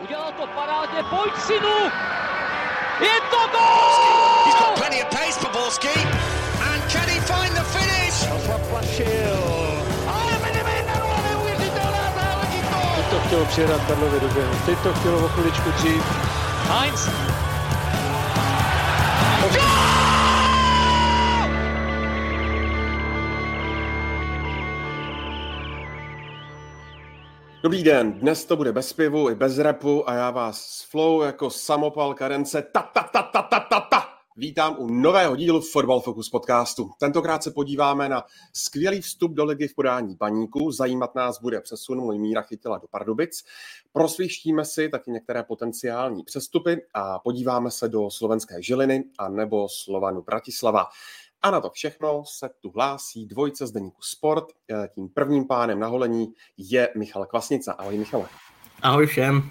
Udělal to parádně, pojď synu! Je to gol! He's got plenty of pace. And can he find the finish? Teď to chtělo přijedat Karlovi do běhu. Teď to chtělo o chviličku dřív. Heinz. Dobrý den, dnes to bude bez pivu i bez repu a já vás s flow jako samopal karence ta ta ta ta ta ta ta Vítám u nového dílu Football Focus podcastu. Tentokrát se podíváme na skvělý vstup do ligy v podání paníku. Zajímat nás bude přesun můj míra chytila do Pardubic. Prosvištíme si taky některé potenciální přestupy a podíváme se do slovenské Žiliny a nebo Slovanu Bratislava. A na to všechno se tu hlásí dvojce z deníku Sport. Tím prvním pánem na holení je Michal Kvasnica. Ahoj Michale. Ahoj všem.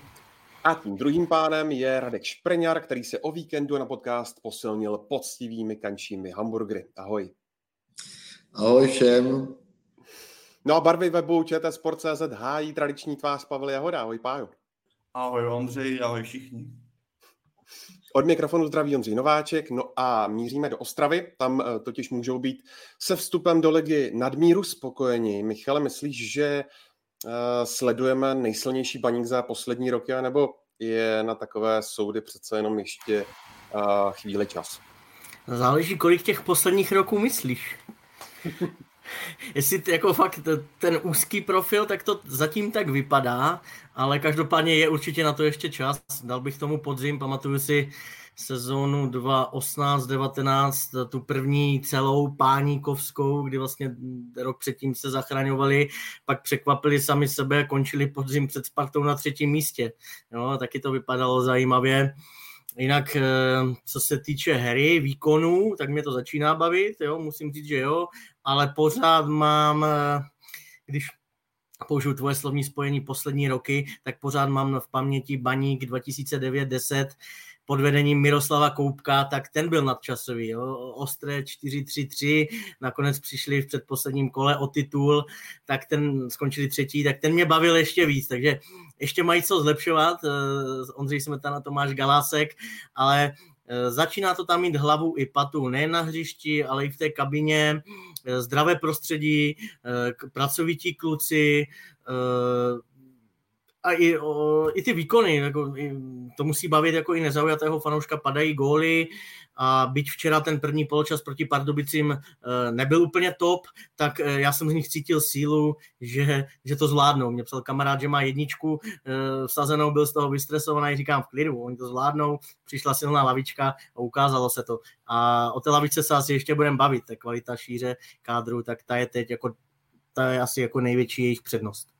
A tím druhým pánem je Radek Špreňar, který se o víkendu na podcast posilnil poctivými kančími hamburgery. Ahoj. Ahoj všem. No a barvy webu ČT Sport.cz hájí tradiční tvář Pavel Jahoda. Ahoj Pájo. Ahoj Ondřej, ahoj všichni. Od mikrofonu zdraví Ondřej Nováček, no a míříme do Ostravy, tam eh, totiž můžou být se vstupem do ligy nadmíru spokojeni. Michale, myslíš, že uh, sledujeme nejsilnější baník za poslední roky, nebo je na takové soudy přece jenom ještě uh, chvíli čas? Záleží, kolik těch posledních roků myslíš. Jestli jako fakt ten úzký profil, tak to zatím tak vypadá, ale každopádně je určitě na to ještě čas. Dal bych tomu podzim, pamatuju si sezónu 2018-19, tu první celou páníkovskou, kdy vlastně rok předtím se zachraňovali, pak překvapili sami sebe, končili podzim před Spartou na třetím místě. Jo, taky to vypadalo zajímavě. Jinak, co se týče hry, výkonů, tak mě to začíná bavit, jo, musím říct, že jo, ale pořád mám, když použiju tvoje slovní spojení poslední roky, tak pořád mám v paměti Baník 2009-10, pod vedením Miroslava Koupka, tak ten byl nadčasový. Jo. Ostré 4-3-3, nakonec přišli v předposledním kole o titul, tak ten skončili třetí, tak ten mě bavil ještě víc, takže ještě mají co zlepšovat. Eh, Ondřej Smetana, Tomáš Galásek, ale eh, začíná to tam mít hlavu i patu, nejen na hřišti, ale i v té kabině, eh, zdravé prostředí, pracovití kluci, a i, o, i ty výkony, jako, i, to musí bavit jako i nezaujatého fanouška, padají góly a byť včera ten první poločas proti Pardubicím e, nebyl úplně top, tak e, já jsem z nich cítil sílu, že, že to zvládnou. Mě psal kamarád, že má jedničku e, vsazenou, byl z toho vystresovaný, říkám v klidu, oni to zvládnou, přišla silná lavička a ukázalo se to. A o té lavičce se asi ještě budeme bavit, ta kvalita šíře kádru, tak ta je teď jako, ta je asi jako největší jejich přednost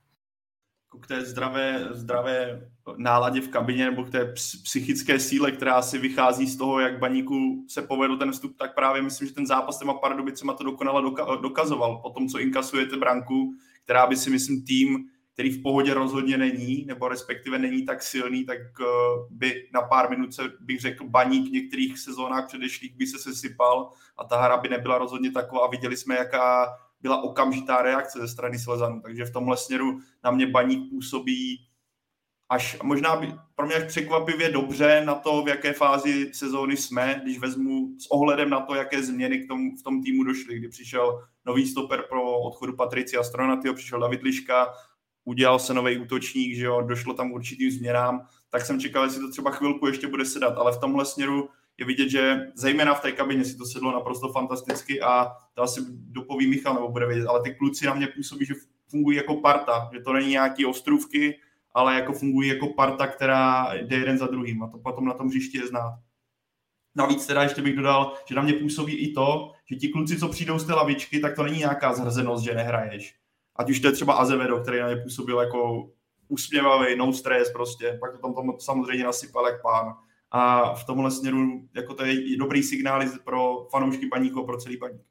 k té zdravé, zdravé náladě v kabině nebo k té psychické síle, která si vychází z toho, jak baníku se povedl ten vstup, tak právě myslím, že ten zápas těma Pardubicema to dokonale dokazoval. Po tom, co inkasujete branku, která by si myslím tým, který v pohodě rozhodně není, nebo respektive není tak silný, tak eh, by na pár minut se, bych řekl, baník v některých sezónách předešlých by se sesypal a ta hra by nebyla rozhodně taková. Viděli jsme, jaká byla okamžitá reakce ze strany Slezanů. Takže v tomhle směru na mě baník působí až možná by, pro mě až překvapivě dobře na to, v jaké fázi sezóny jsme, když vezmu s ohledem na to, jaké změny k tomu, v tom týmu došly, kdy přišel nový stoper pro odchodu Patricia Stronatyho, přišel David Liška, udělal se nový útočník, že jo, došlo tam určitým změnám, tak jsem čekal, jestli to třeba chvilku ještě bude sedat, ale v tomhle směru je vidět, že zejména v té kabině si to sedlo naprosto fantasticky a to asi dopoví Michal nebo bude vědět, ale ty kluci na mě působí, že fungují jako parta, že to není nějaký ostrůvky, ale jako fungují jako parta, která jde jeden za druhým a to potom na tom hřišti je znát. Navíc teda ještě bych dodal, že na mě působí i to, že ti kluci, co přijdou z té lavičky, tak to není nějaká zhrzenost, že nehraješ. Ať už to je třeba Azevedo, který na mě působil jako usměvavý, no stres prostě, pak to tam, tam samozřejmě nasypal jak pán a v tomhle směru jako to je dobrý signál pro fanoušky paníku a pro celý paník.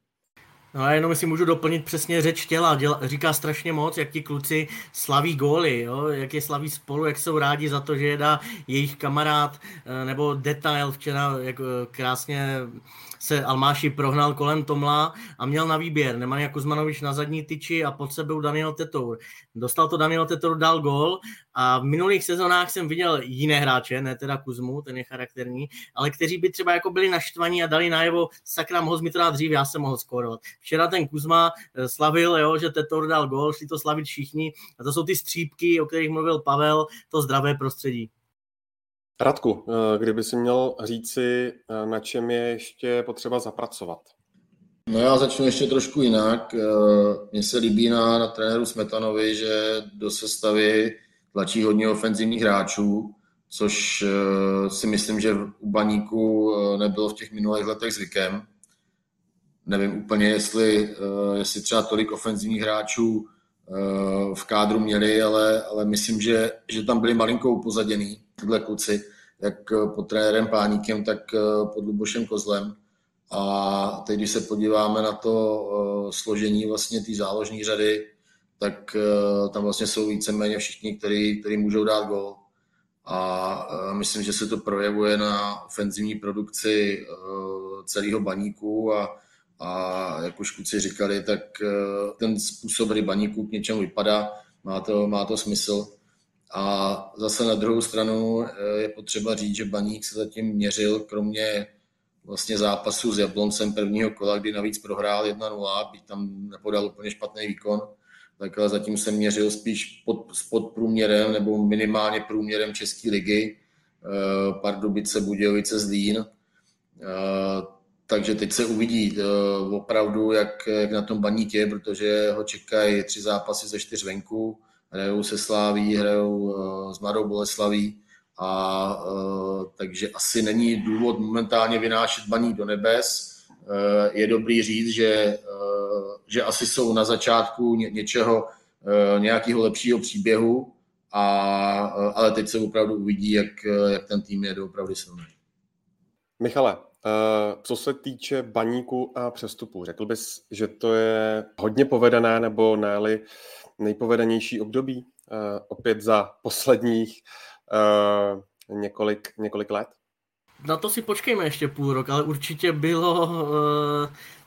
No a jenom si můžu doplnit přesně řeč těla. Děla, říká strašně moc, jak ti kluci slaví góly, jo? jak je slaví spolu, jak jsou rádi za to, že je dá jejich kamarád, eh, nebo detail včera, jak eh, krásně se Almáši prohnal kolem Tomla a měl na výběr Nemanja Kuzmanovič na zadní tyči a pod sebou Daniel Tetour. Dostal to Daniel Tetour, dal gol a v minulých sezónách jsem viděl jiné hráče, ne teda Kuzmu, ten je charakterní, ale kteří by třeba jako byli naštvaní a dali najevo, sakra, mohl mi to dát dřív, já jsem mohl skórovat. Včera ten Kuzma eh, slavil, jo, že Tetour dal gol, šli to slavit všichni a to jsou ty střípky, o kterých mluvil Pavel, to zdravé prostředí. Radku, eh, kdyby si měl říci, eh, na čem je ještě potřeba zapracovat? No já začnu ještě trošku jinak. Eh, mně se líbí na, na trenéru Smetanovi, že do sestavy tlačí hodně ofenzivních hráčů, což si myslím, že u Baníku nebylo v těch minulých letech zvykem. Nevím úplně, jestli, jestli třeba tolik ofenzivních hráčů v kádru měli, ale, ale myslím, že, že tam byli malinko upozaděný tyhle kluci, jak pod trenérem Páníkem, tak pod Lubošem Kozlem. A teď, když se podíváme na to složení vlastně té záložní řady, tak tam vlastně jsou víceméně všichni, který, který můžou dát gol. A myslím, že se to projevuje na ofenzivní produkci celého baníku a, a jak už kluci říkali, tak ten způsob, kdy baníku k něčemu vypadá, má to, má to smysl. A zase na druhou stranu eh, je potřeba říct, že Baník se zatím měřil, kromě vlastně zápasu s Jabloncem prvního kola, kdy navíc prohrál 1-0, byť tam nepodal úplně špatný výkon, tak zatím se měřil spíš pod, pod průměrem nebo minimálně průměrem České ligy. Eh, Pardubice, Budějovice, Zlín. Takže teď se uvidí opravdu, jak, jak na tom baník je, protože ho čekají tři zápasy ze čtyř venku hrajou se Sláví, hrajou uh, s Mladou Boleslaví a uh, takže asi není důvod momentálně vynášet baní do nebes. Uh, je dobrý říct, že, uh, že asi jsou na začátku ně, něčeho, uh, nějakého lepšího příběhu, a, uh, ale teď se opravdu uvidí, jak, jak ten tým je opravdu silný. Michale, co se týče baníku a přestupu, řekl bys, že to je hodně povedené, nebo ne nejpovedenější období uh, opět za posledních uh, několik, několik let? Na to si počkejme ještě půl rok, ale určitě bylo uh,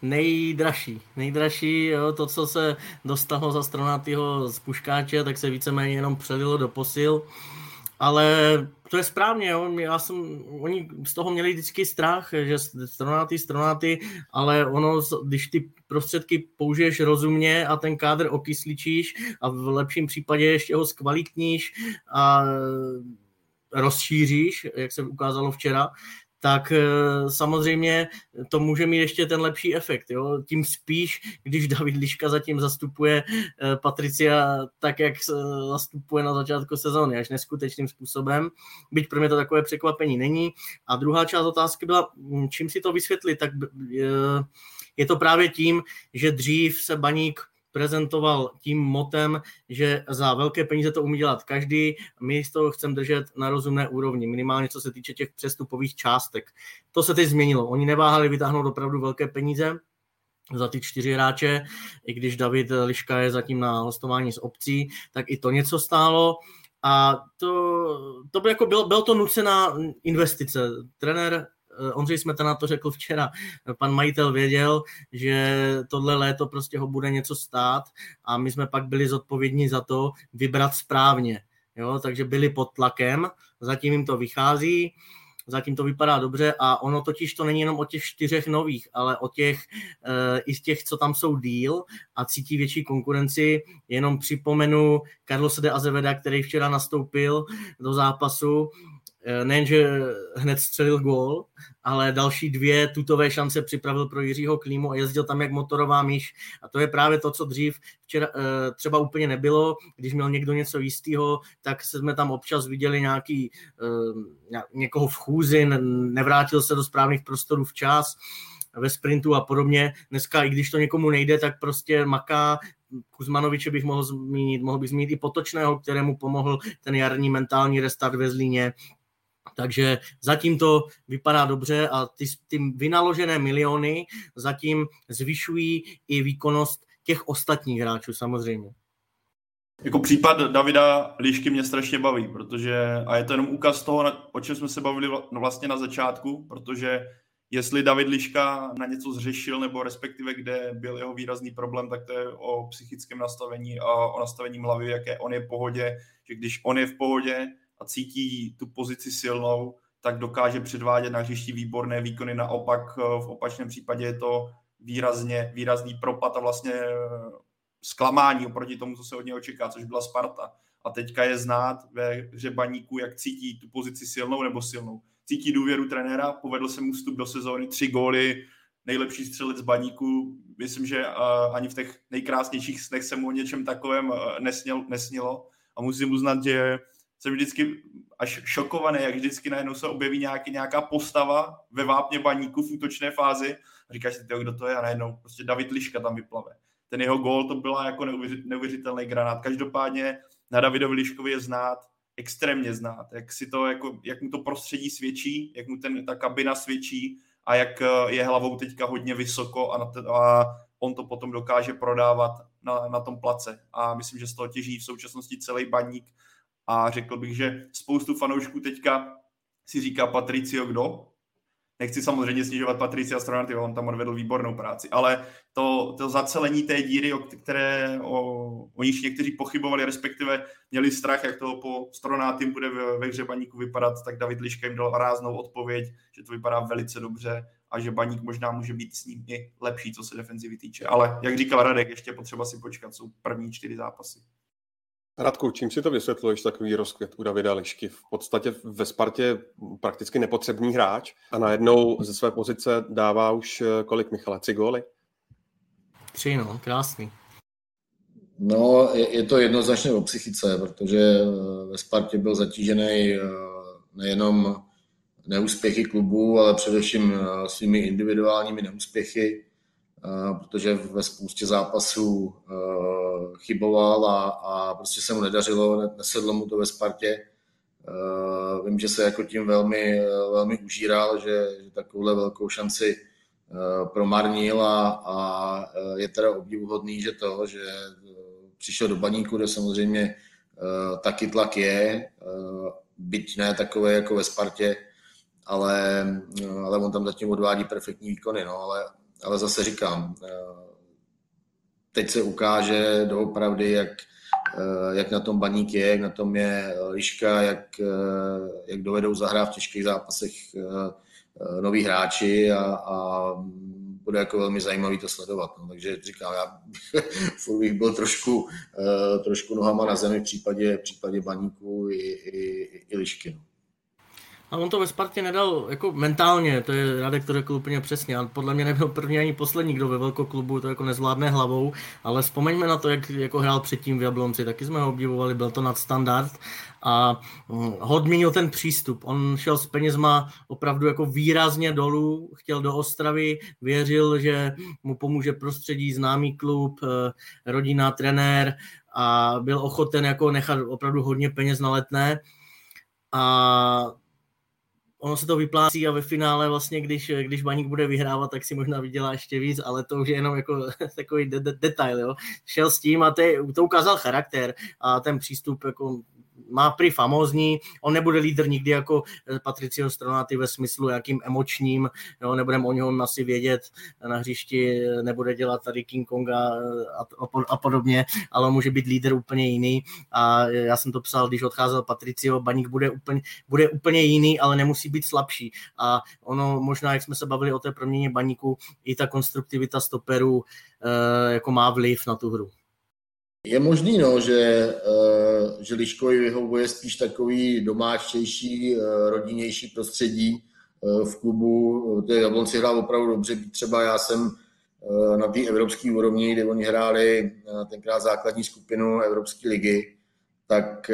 nejdražší. Nejdražší, jo, to, co se dostalo za Stronatýho z Puškáče, tak se víceméně jenom přelilo do posil. Ale to je správně, jo. Já jsem, oni z toho měli vždycky strach, že stronáty, stronáty, ale ono, když ty prostředky použiješ rozumně a ten kádr okysličíš a v lepším případě ještě ho zkvalitníš a rozšíříš, jak se ukázalo včera, tak eh, samozřejmě to může mít ještě ten lepší efekt. Jo? Tím spíš, když David Liška zatím zastupuje eh, Patricia tak, jak zastupuje na začátku sezóny, až neskutečným způsobem. Byť pro mě to takové překvapení není. A druhá část otázky byla, hm, čím si to vysvětlit, tak eh, je to právě tím, že dřív se Baník prezentoval tím motem, že za velké peníze to umí dělat každý, my z toho chceme držet na rozumné úrovni, minimálně co se týče těch přestupových částek. To se teď změnilo. Oni neváhali vytáhnout opravdu velké peníze, za ty čtyři hráče, i když David Liška je zatím na hostování z obcí, tak i to něco stálo. A to, to by jako bylo, bylo to nucená investice. Trenér Ondřej na to řekl včera, pan majitel věděl, že tohle léto prostě ho bude něco stát a my jsme pak byli zodpovědní za to vybrat správně. Jo, takže byli pod tlakem, zatím jim to vychází, zatím to vypadá dobře a ono totiž to není jenom o těch čtyřech nových, ale o těch e, i z těch, co tam jsou díl a cítí větší konkurenci. Jenom připomenu Carlos de Azeveda, který včera nastoupil do zápasu, Eh, nejenže hned střelil gól, ale další dvě tutové šance připravil pro Jiřího Klímu a jezdil tam jak motorová myš. A to je právě to, co dřív včera, eh, třeba úplně nebylo. Když měl někdo něco jistého, tak jsme tam občas viděli nějaký, eh, někoho v chůzi, nevrátil se do správných prostorů včas ve sprintu a podobně. Dneska, i když to někomu nejde, tak prostě maká, Kuzmanoviče bych mohl zmínit, mohl bych zmínit i Potočného, kterému pomohl ten jarní mentální restart ve Zlíně, Takže zatím to vypadá dobře a ty, ty vynaložené miliony zatím zvyšují i výkonnost těch ostatních hráčů samozřejmě. Jako případ Davida Lišky mě strašně baví, protože, a je to jenom úkaz toho, o čem jsme se bavili no vlastně na začátku, protože jestli David Liška na něco zřešil, nebo respektive kde byl jeho výrazný problém, tak to je o psychickém nastavení a o nastavení hlavy, jaké on je v pohodě, že když on je v pohodě a cítí tu pozici silnou, tak dokáže předvádět na hřišti výborné výkony, naopak v opačném případě je to výrazně, výrazný propad a vlastně zklamání oproti tomu, co se od něho čeká, což byla Sparta. A teďka je znát ve hře baníku, jak cítí tu pozici silnou nebo silnou. Cítí důvěru trenéra, povedl se mu vstup do sezóny, tři góly, nejlepší střelec baníku. Myslím, že uh, ani v těch nejkrásnějších snech se mu o něčem takovém nesněl, nesnilo. A musím uznat, že jsem vždycky až šokovaný, jak vždycky najednou se objeví nějaký, nějaká postava ve vápně baníku v útočné fázi a říkáš si, kdo to je a najednou prostě David Liška tam vyplave ten jeho gól to byla jako neuvěřitelný granát. Každopádně na Davidovi Liškovi je znát, extrémně znát, jak, si to, jako, jak mu to prostředí svědčí, jak mu ten, ta kabina svědčí a jak eh, je hlavou teďka hodně vysoko a, na te, a on to potom dokáže prodávat na, na tom place. A myslím, že z toho těží v současnosti celý baník a řekl bych, že spoustu fanoušků teďka si říká Patricio kdo, Nechci samozřejmě snižovat Patricia Stronarty, on tam odvedl výbornou práci, ale to, to zacelení té díry, o které o, o níž někteří pochybovali, respektive měli strach, jak to po Stronátým bude ve, ve hře baníku vypadat, tak David Liška jim dal ráznou odpověď, že to vypadá velice dobře a že baník možná může být s ním i lepší, co se defenzivy týče. Ale jak říkal Radek, ještě potřeba si počkat, jsou první čtyři zápasy. Radku, čím si to vysvětluješ, takový rozkvět u Davida Lišky? V podstatě ve Spartě prakticky nepotřebný hráč a najednou ze své pozice dává už eh, kolik, Michale, tři góly? Tři, no, krásný. No, je, je to jednoznačně o psychice, protože eh, ve Spartě byl zatížený eh, nejenom neúspěchy klubu, ale především svými individuálními neúspěchy protože ve spoustě zápasů uh, chyboval a, a prostě se mu nedařilo, nesedlo mu to ve Spartě. Uh, vím, že se jako tím velmi, velmi užíral, že, že takovouhle velkou šanci promarnil a, a je teda obdivuhodný, že to, že přišel do baníku, kde samozřejmě taky tlak je, byť ne takové jako ve Spartě, ale, ale on tam zatím odvádí perfektní výkony, no, ale ale zase říkám, eh, teď se ukáže doopravdy, jak, eh, jak na tom baník je, jak na tom je Liška, jak, eh, jak dovedou zahrát v těžkých zápasech noví hráči a, a bude jako velmi zajímavý to sledovat. No. Takže říkám, já furt bych byl trošku, trošku nohama na zemi v případě, v případě baníku i, i, i Lišky. No. A on to ve Spartě nedal jako mentálně, to je Radek to řekl úplně přesně. A podle mě nebyl první ani poslední, kdo ve velkoklubu to jako nezvládne hlavou, ale vzpomeňme na to, jak jako hrál předtím v Jablonci, taky jsme ho obdivovali, byl to nadstandard a hm, ho odmínil ten přístup. On šel s penězma opravdu jako výrazně dolů, chtěl do Ostravy, věřil, že mu pomůže prostředí, známý klub, eh, rodina, trenér a byl ochoten jako nechat opravdu hodně peněz na letné. A ono se to vyplácí a ve finále vlastně, když, když Baník bude vyhrávat, tak si možná vydělá ještě víc, ale to už je jenom jako takový de- de- detail, jo. Šel s tím a te, to ukázal charakter a ten přístup jako má prý famózní, on nebude lídr nikdy jako eh, Patricio Stronaty ve smyslu jakým emočním, jo, nebudeme o něm asi vědět na hřišti, nebude dělat tady King Konga eh, a, a podobně, ale on může být lídr úplně jiný a já jsem to psal, když odcházel Patricio, Baník bude úplně, bude úplně jiný, ale nemusí být slabší a ono možná, jak jsme se bavili o té proměně Baníku, i ta konstruktivita stoperů eh, jako má vliv na tu hru. Je možný, no, že, eh, že Liškovi vyhovuje spíš takový domáčtější, eh, rodinnější prostředí eh, v klubu. Ty Jablonci hrál opravdu dobře, třeba já jsem na té evropské úrovni, kde oni hráli tenkrát základní skupinu Evropské ligy, tak,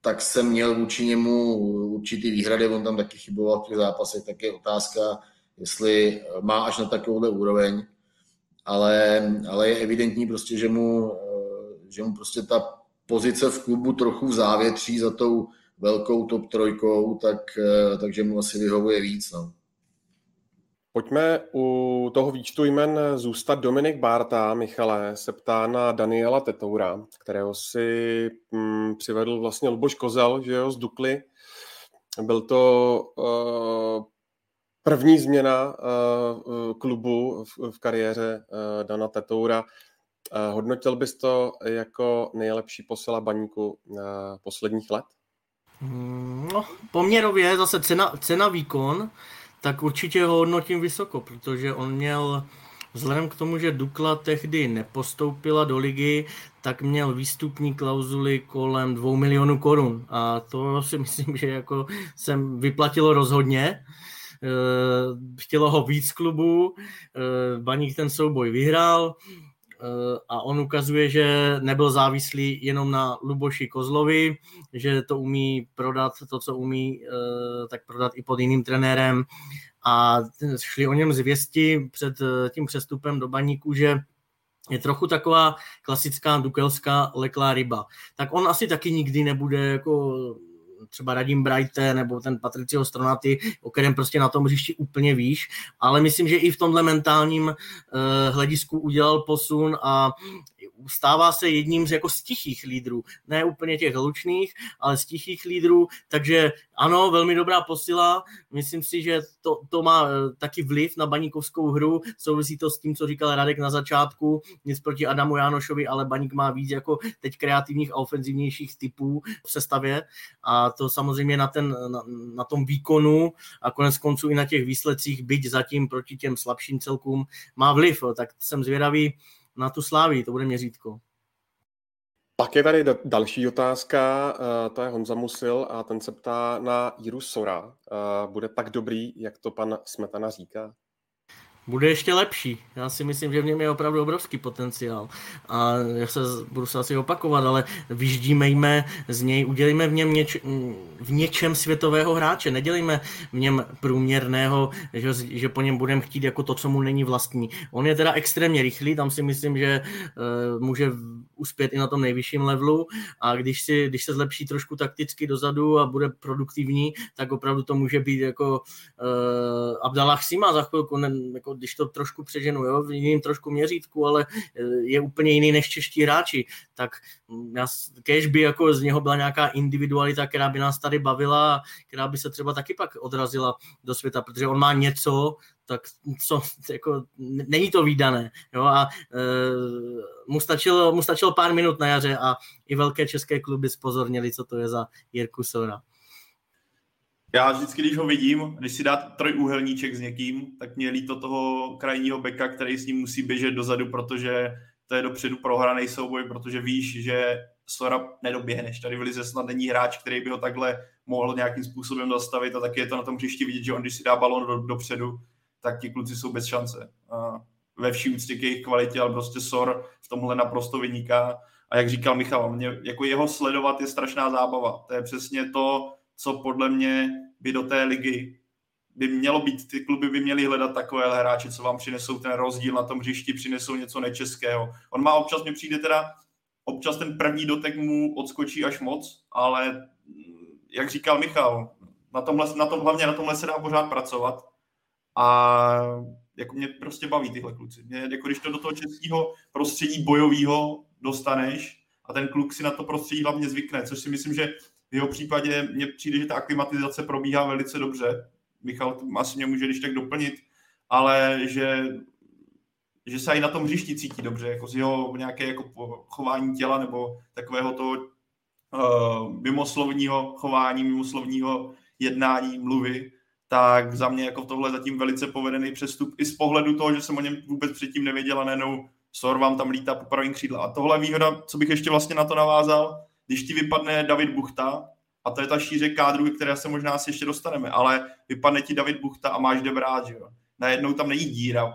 tak jsem měl vůči němu určitý výhrady, on tam taky chyboval v těch zápasech, tak je otázka, jestli má až na takovouhle úroveň ale, ale je evidentní prostě, že mu, že mu prostě ta pozice v klubu trochu v závětří za tou velkou top trojkou, tak, eh, takže mu asi vyhovuje víc. No. Pojďme u toho výčtu jmen zůstat Dominik Bárta, Michale, se ptá na Daniela Tetoura, kterého si hm, přivedl vlastně Luboš Kozel, že jo, z Dukly. Byl to uh, první změna uh, klubu v, v kariéře uh, Dana Tetoura. Uh, hodnotil bys to jako nejlepší posila baníku uh, posledních let? Mm, no, poměrově zase cena, cena výkon, tak určitě ho hodnotím vysoko, protože on měl, vzhledem k tomu, že Dukla tehdy nepostoupila do ligy, tak měl výstupní klauzuly kolem 2 milionů korun a to si myslím, že jako jsem vyplatilo rozhodně. Eh, chtělo ho víc klubů, eh, Baník ten souboj vyhrál, a on ukazuje, že nebyl závislý jenom na Luboši Kozlovi, že to umí prodat, to, co umí, eh, tak prodat i pod jiným trenérem a šli o něm zvěsti před eh, tím přestupem do baníku, že je trochu taková klasická dukelská leklá ryba. Tak on asi taky nikdy nebude jako třeba Radim Brighte nebo ten Patricio Stronaty, o kterém prostě na tom hřišti úplně víš, ale myslím, že i v tomhle mentálním uh, hledisku udělal posun a stává se jedním z jako z tichých lídrů, ne úplně těch hlučných, ale z tichých lídrů, takže ano, velmi dobrá posila, myslím si, že to, to má eh, taky vliv na baníkovskou hru, souvisí to s tím, co říkal Radek na začátku, nic proti Adamu Jánošovi, ale baník má víc jako teď kreativních a ofenzivnějších typů v sestavě. A to samozřejmě na, ten, na, na tom výkonu a konec konců i na těch výsledcích, byť zatím proti těm slabším celkům, má vliv, tak jsem zvědavý, na tu sláví, to bude měřítko. Pak je tady další otázka, eh, to je Honza Musil a ten se ptá na Jiru Sora. Eh, bude tak dobrý, jak to pan Smetana říká? Bude ještě lepší. Já si myslím, že v něm je opravdu obrovský potenciál. A já se budu se asi opakovat, ale vyždímejme z něj, udělejme v něm něč, v něčem světového hráče, nedělejme v něm průměrného, že, že po něm budeme chtít jako to, co mu není vlastní. On je teda extrémně rychlý, tam si myslím, že uh, může uspět i na tom nejvyšším levelu. A když, si, když se zlepší trošku takticky dozadu a bude produktivní, tak opravdu to může být jako uh, Abdallah Sima za chvilku, ne, jako když to trošku přeženu, jo, v jiným trošku měřítku, ale eh, je úplně jiný než čeští hráči, tak mm, já, kež by jako z něho byla nějaká individualita, která by nás tady bavila, která by se třeba taky pak odrazila do světa, protože on má něco, tak co, jako, není to výdané. Jo? A e, mu, stačilo, mu stačilo pár minut na jaře a i velké české kluby spozornili, co to je za Jirku Sora. Já vždycky, když ho vidím, když si dá trojúhelníček s někým, tak mě líto toho krajního beka, který s ním musí běžet dozadu, protože to je dopředu prohraný souboj, protože víš, že Sora nedoběhneš. Tady v Lize snad není hráč, který by ho takhle mohl nějakým způsobem zastavit a taky je to na tom hřišti vidět, že on, když si dá balon do, dopředu, tak ti kluci jsou bez šance. A ve vší úctě k jejich kvalitě, ale prostě Sor v tomhle naprosto vyniká. A jak říkal Michal, mě, jako jeho sledovat je strašná zábava. To je přesně to, co podle mě by do té ligy by mělo být, ty kluby by měly hledat takové hráče, co vám přinesou ten rozdíl na tom hřišti, přinesou něco nečeského. On má občas, mě přijde teda, občas ten první dotek mu odskočí až moc, ale jak říkal Michal, na tomhle, na tom, hlavně na tomhle se dá pořád pracovat a jako mě prostě baví tyhle kluci. Mě, jako když to do toho českého prostředí bojového dostaneš a ten kluk si na to prostředí hlavně zvykne, což si myslím, že v jeho případě mně přijde, že ta aklimatizace probíhá velice dobře. Michal asi mě může když tak doplnit, ale že, že se i na tom hřišti cítí dobře, jako z jeho nějaké jako chování těla nebo takového toho uh, mimoslovního chování, mimoslovního jednání, mluvy, tak za mě jako tohle zatím velice povedený přestup i z pohledu toho, že jsem o něm vůbec předtím nevěděl a nejenom Sor vám tam lítá po pravým křídle. A tohle výhoda, co bych ještě vlastně na to navázal, když ti vypadne David Buchta, a to je ta šíře kádru, které se možná si ještě dostaneme, ale vypadne ti David Buchta a máš kde brát, že jo. Najednou tam není díra,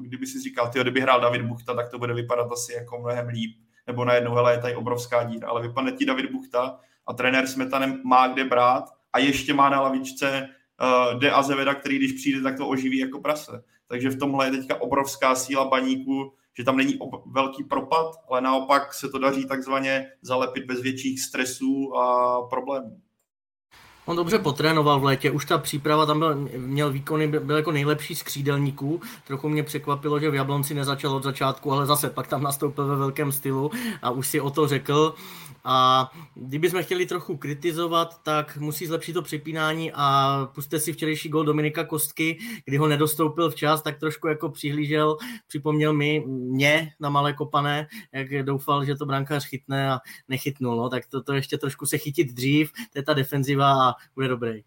kdyby si říkal, ty, kdyby hrál David Buchta, tak to bude vypadat asi jako mnohem líp, nebo najednou, hele, je tady obrovská díra, ale vypadne ti David Buchta a trenér Smetanem má kde brát a ještě má na lavičce uh, De Azeveda, který když přijde, tak to oživí jako prase. Takže v tomhle je teďka obrovská síla baníku, že tam není velký propad, ale naopak se to daří takzvaně zalepit bez větších stresů a problémů. On dobře potrénoval v létě, už ta příprava tam byl, měl výkony, byl jako nejlepší z křídelníků. Trochu mě překvapilo, že v Jablonci nezačal od začátku, ale zase pak tam nastoupil ve velkém stylu a už si o to řekl. A kdybychom chtěli trochu kritizovat, tak musí zlepšit to přepínání a puste si včerejší gol Dominika Kostky, kdy ho nedostoupil včas, tak trošku jako přihlížel, připomněl mi mě na malé kopané, jak doufal, že to brankář chytne a nechytnul. No, tak to, to ještě trošku se chytit dřív, to je ta defenziva a bude dobrý.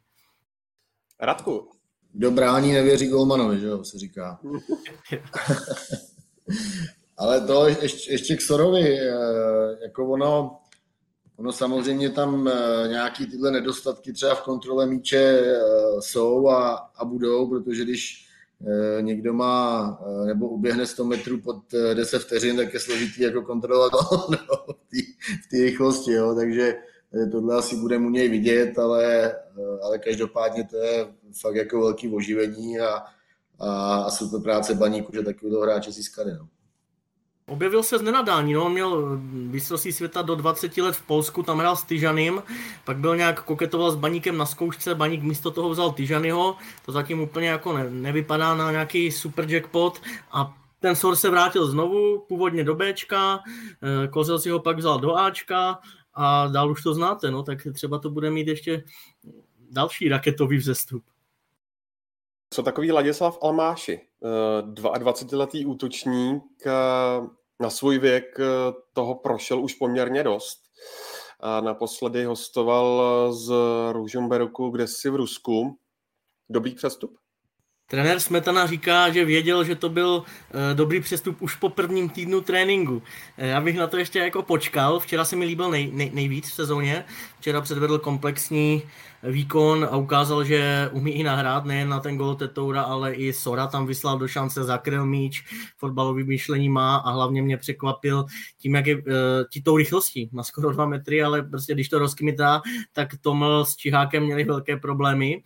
Radku. Kdo brání, nevěří Golmanovi, že jo, se říká. Ale to ještě, ještě k Sorovi, eh, jako ono, Ono samozřejmě tam eh, nějaký tyhle nedostatky třeba v kontrole míče eh, jsou a, a budou, protože když někdo má nebo uběhne 100 metrů pod 10 vteřin, tak je složitý jako kontrolovat no, v té rychlosti, jo, takže tohle asi bude u něj vidět, ale, ale každopádně to je fakt jako velký oživení a, a, a super práce baníku, že takového hráče získali. No. Objevil se z nenadání, no, měl mistrovství světa do 20 let v Polsku, tam hrál s Tyžaným, pak byl nějak koketoval s Baníkem na zkoušce, Baník místo toho vzal Tyžanyho, to zatím úplně jako ne, nevypadá na nějaký super jackpot a ten Sor se vrátil znovu, původně do Bčka, eh, Kozel si ho pak vzal do Ačka a dál už to znáte, no, tak třeba to bude mít ještě další raketový vzestup. Co takový Ladislav Almáši, 22-letý eh, útočník, eh, na svůj věk eh, toho prošel už poměrně dost. A naposledy hostoval z Ružomberuku, kde si v Rusku. Dobrý přestup? Trenér Smetana říká, že věděl, že to byl uh, dobrý přestup už po prvním týdnu tréninku. Já bych na to ještě jako počkal. Včera se mi líbil nej, nej, nejvíc v sezóně. Včera předvedl komplexní výkon a ukázal, že umí i nahrát nejen na ten gol Tetoura, ale i Sora tam vyslal do šance, zakryl míč, fotbalový myšlení má a hlavně mě překvapil tím, jak je uh, tou rychlostí, na skoro dva metry, ale prostě když to rozkmitá, tak Toml s Čihákem měli velké problémy,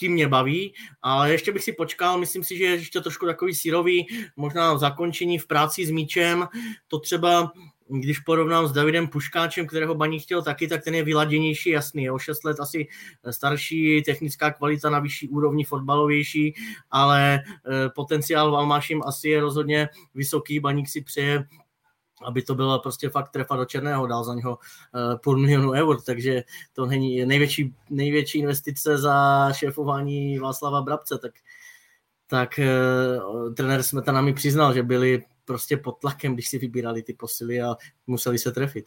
tím mě baví, ale ještě bych si počkal, myslím si, že je ještě trošku takový sírový, možná zakončení v práci s míčem, to třeba když porovnám s Davidem Puškáčem, kterého Baní chtěl taky, tak ten je vyladěnější, jasný, je o 6 let asi starší, technická kvalita na vyšší úrovni, fotbalovější, ale eh, potenciál v Almáším asi je rozhodně vysoký, Baník si přeje aby to byla prostě fakt trefa do černého, dal za něho uh, půl milionu eur, takže to není největší, největší investice za šéfování Václava Brabce, tak, tak uh, trenér Smetana mi přiznal, že byli prostě pod tlakem, když si vybírali ty posily a museli se trefit.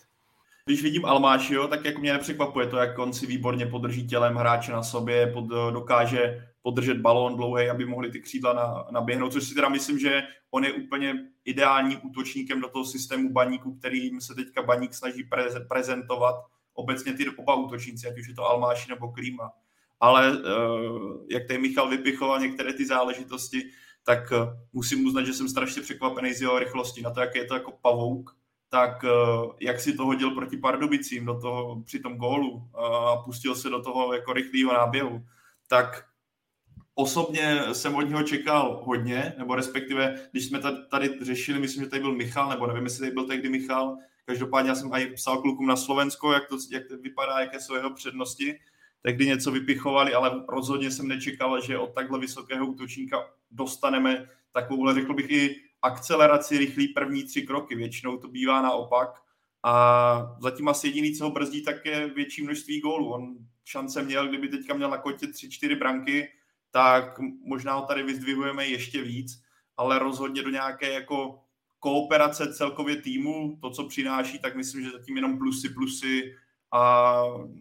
Když vidím Almášio, tak jako mě nepřekvapuje to, jak on si výborně podrží tělem hráče na sobě, pod, dokáže podržet balón dlouhý, aby mohli ty křídla na, naběhnout, což si teda myslím, že on je úplně ideální útočníkem do toho systému baníku, kterým se teďka baník snaží pre- prezentovat obecně ty oba útočníci, ať už je to Almáši nebo Klíma. Ale uh, jak tady Michal vypichoval některé ty záležitosti, tak uh, musím uznat, že jsem strašně překvapený z jeho rychlosti na to, jak je to jako pavouk, tak uh, jak si to hodil proti Pardubicím do toho, při tom gólu a pustil se do toho jako rychlého náběhu, tak Osobně jsem od něho čekal hodně, nebo respektive, když jsme tady, tady řešili, myslím, že tady byl Michal, nebo nevím, jestli tady byl tehdy Michal, každopádně já jsem i psal klukům na Slovensko, jak to, jak to vypadá, jaké jsou jeho přednosti, tehdy něco vypichovali, ale rozhodně jsem nečekal, že od takhle vysokého útočníka dostaneme takovouhle, řekl bych, i akceleraci rychlý první tři kroky. Většinou to bývá naopak. A zatím asi jediný, co ho brzdí, tak je větší množství gólů. On šance měl, kdyby teďka měl na kotě tři, čtyři branky, tak možná ho tady vyzdvihujeme ještě víc, ale rozhodně do nějaké jako kooperace celkově týmu, to, co přináší, tak myslím, že zatím jenom plusy, plusy a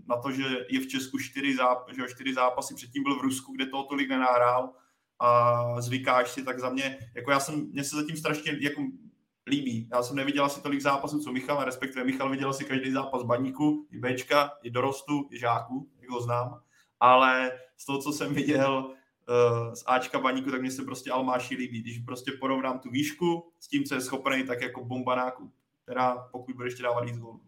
na to, že je v Česku čtyři, záp- že čtyři zápasy, předtím byl v Rusku, kde toho tolik nenahrál a zvykáš si, tak za mě, jako já jsem, mě se zatím strašně jako líbí. Já jsem neviděl asi tolik zápasů, co Michal, respektive Michal viděl si každý zápas baníku, i Bčka, i dorostu, i žáku, jak ho znám, ale z toho, co jsem viděl, z Ačka baníku, tak mě se prostě Almáši líbí. Když prostě porovnám tu výšku s tím, co je schopný, tak jako bombanáku, která pokud bude ještě dávat víc gólů.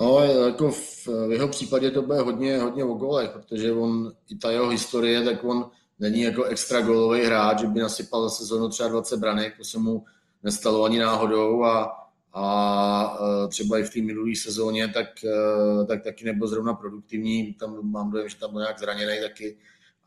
No, jako v, v jeho případě to bude hodně, hodně o golech, protože on, i ta jeho historie, tak on není jako extra golový hráč, že by nasypal za sezonu třeba 20 branek, to se mu nestalo ani náhodou a, a třeba i v té minulé sezóně, tak, tak taky nebyl zrovna produktivní. Tam mám dojem, že tam byl nějak zraněný taky,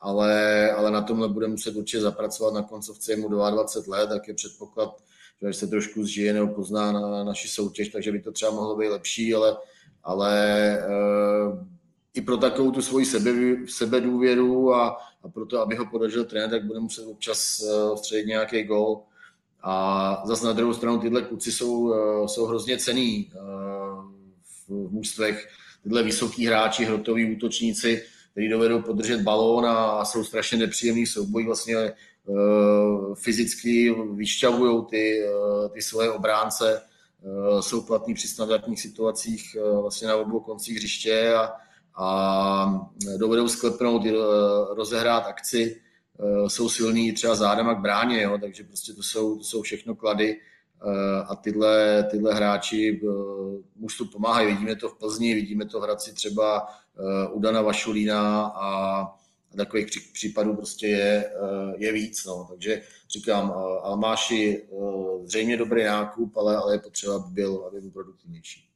ale, ale na tomhle bude muset určitě zapracovat na koncovce mu 22 let, tak je předpoklad, že se trošku zžije nebo pozná na naši soutěž, takže by to třeba mohlo být lepší, ale, ale uh, i pro takovou tu svoji sebe, sebedůvěru a, a pro to, aby ho podařil trenér, tak bude muset občas vstředit nějaký gol. A zase na druhou stranu tyhle kluci jsou, uh, jsou hrozně cený v, v můstvech. Tyhle vysoký hráči, hrotoví útočníci, kteří dovedou podržet balón a, jsou strašně nepříjemný soubojí, vlastně uh, fyzicky vyšťavují ty, uh, ty svoje obránce, uh, jsou platní při standardních situacích vlastně na obou koncích hřiště a, a dovedou sklepnout, rozehrát akci, jsou silní třeba zádem a k bráně, jo, takže prostě to jsou, to jsou všechno klady a tyhle, tyhle hráči mužstvu pomáhají. Vidíme to v Plzni, vidíme to v Hradci třeba u Dana Vašulína a takových případů prostě je, je víc. No. Takže říkám, Almáši zřejmě dobrý nákup, ale, ale je potřeba, aby byl, aby byl produktivnější.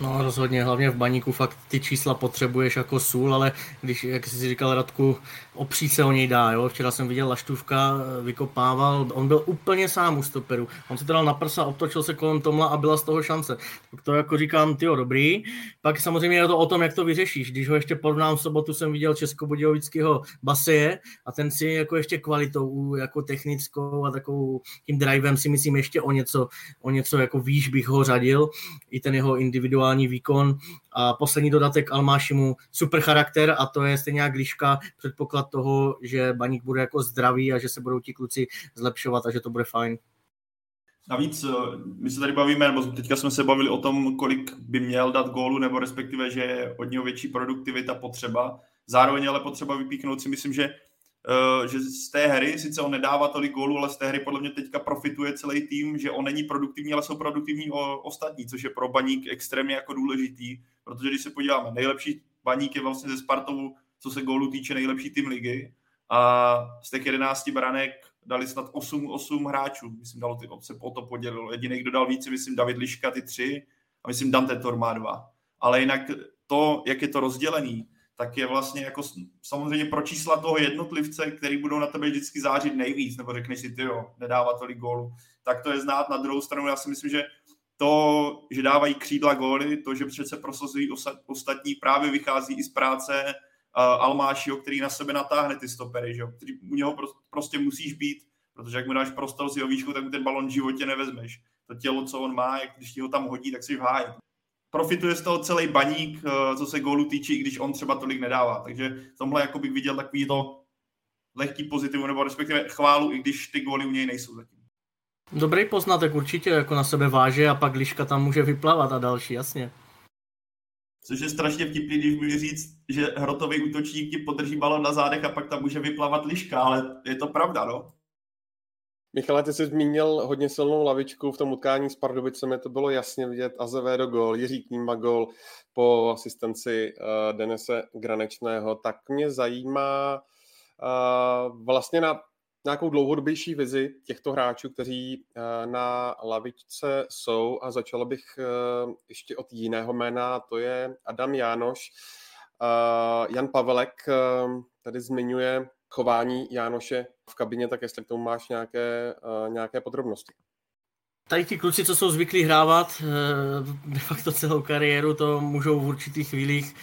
No rozhodně, hlavně v baníku fakt ty čísla potřebuješ jako sůl, ale když, jak jsi říkal Radku, opřít se o něj dá, jo. Včera jsem viděl Laštůvka, eh, vykopával, on byl úplně sám u stoperu. On se teda na prsa, obtočil se kolem Tomla a byla z toho šance. Tak to jako říkám, ty dobrý. Pak samozřejmě je to o tom, jak to vyřešíš. Když ho ještě porovnám v sobotu, jsem viděl Českobudějovického Baseje a ten si jako ještě kvalitou, jako technickou a takovou tím drivem si myslím ještě o něco, o něco jako výš bych ho řadil. I ten jeho individuální výkon a poslední dodatek Almášimu super charakter a to je stejně jak Liška, předpoklad toho, že Baník bude jako zdravý a že se budou ti kluci zlepšovat a že to bude fajn. Navíc eh, my se tady bavíme, nebo teďka jsme se bavili o tom, kolik by měl dát gólu, nebo respektive, že je od něho větší produktivita potřeba. Zároveň ale potřeba vypíchnout si myslím, že že z té hry, sice on nedává tolik gólů, ale z té hry podle mě teďka profituje celý tým, že on není produktivní, ale jsou produktivní o, ostatní, což je pro baník extrémně jako důležitý, protože když se podíváme, nejlepší baník je vlastně ze Spartovu, co se gólů týče nejlepší tým ligy a z těch 11 branek dali snad 8, 8 hráčů, myslím, dalo ty, se o to podělilo. Jediný, kdo dal více, myslím, David Liška, ty tři, a myslím, Dante Tor má dva. Ale jinak to, jak je to rozdělený, tak je vlastně jako samozřejmě pro čísla toho jednotlivce, který budou na tebe vždycky zářit nejvíc, nebo řekneš si, ty jo, nedává tolik gólů, tak to je znát. Na druhou stranu já si myslím, že to, že dávají křídla góly, to, že přece prosazují ostatní, právě vychází i z práce uh, Almášiho, který na sebe natáhne ty stopery, že? který u něho prostě musíš být, protože jak mu dáš prostor s jeho výšku, tak mu ten balon v životě nevezmeš. To tělo, co on má, jak když ti ho tam hodí, tak si v háji profituje z toho celý baník, eh, co se gólu týče, i když on třeba tolik nedává. Takže tomhle jako bych viděl takový to lehký pozitiv, nebo respektive chválu, i když ty góly u něj nejsou zatím. Dobrý poznatek určitě, jako na sebe váže a pak Liška tam může vyplavat a další, jasně. Což je strašně vtipný, když můžu říct, že hrotový útočník ti podrží balon na zádech a pak tam může vyplavat Liška, ale je to pravda, no. Michale, ty jsi zmínil hodně silnou lavičku v tom utkání s Pardubicemi, to bylo jasně vidět. Azevedo gol, Jiří Kníma gol po asistenci uh, Denise Granečného. Tak mě zajímá uh, vlastně na nějakou dlouhodobější vizi těchto hráčů, kteří uh, na lavičce jsou a začala bych ještě od jiného jména, to je Adam Jánoš. Jan Pavelek tady zmiňuje chování Jánoše v kabině, tak jestli k tomu máš nějaké, uh, nějaké podrobnosti. Tady ti kluci, co jsou zvyklí hrávat de facto celou kariéru, to můžou v určitých chvílích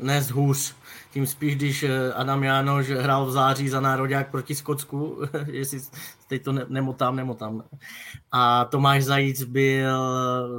nést hůř. Tím spíš, když Adam Jánoš hrál v září za národák proti Skotsku, jestli teď to nemotám, nemotám. A Tomáš Zajíc byl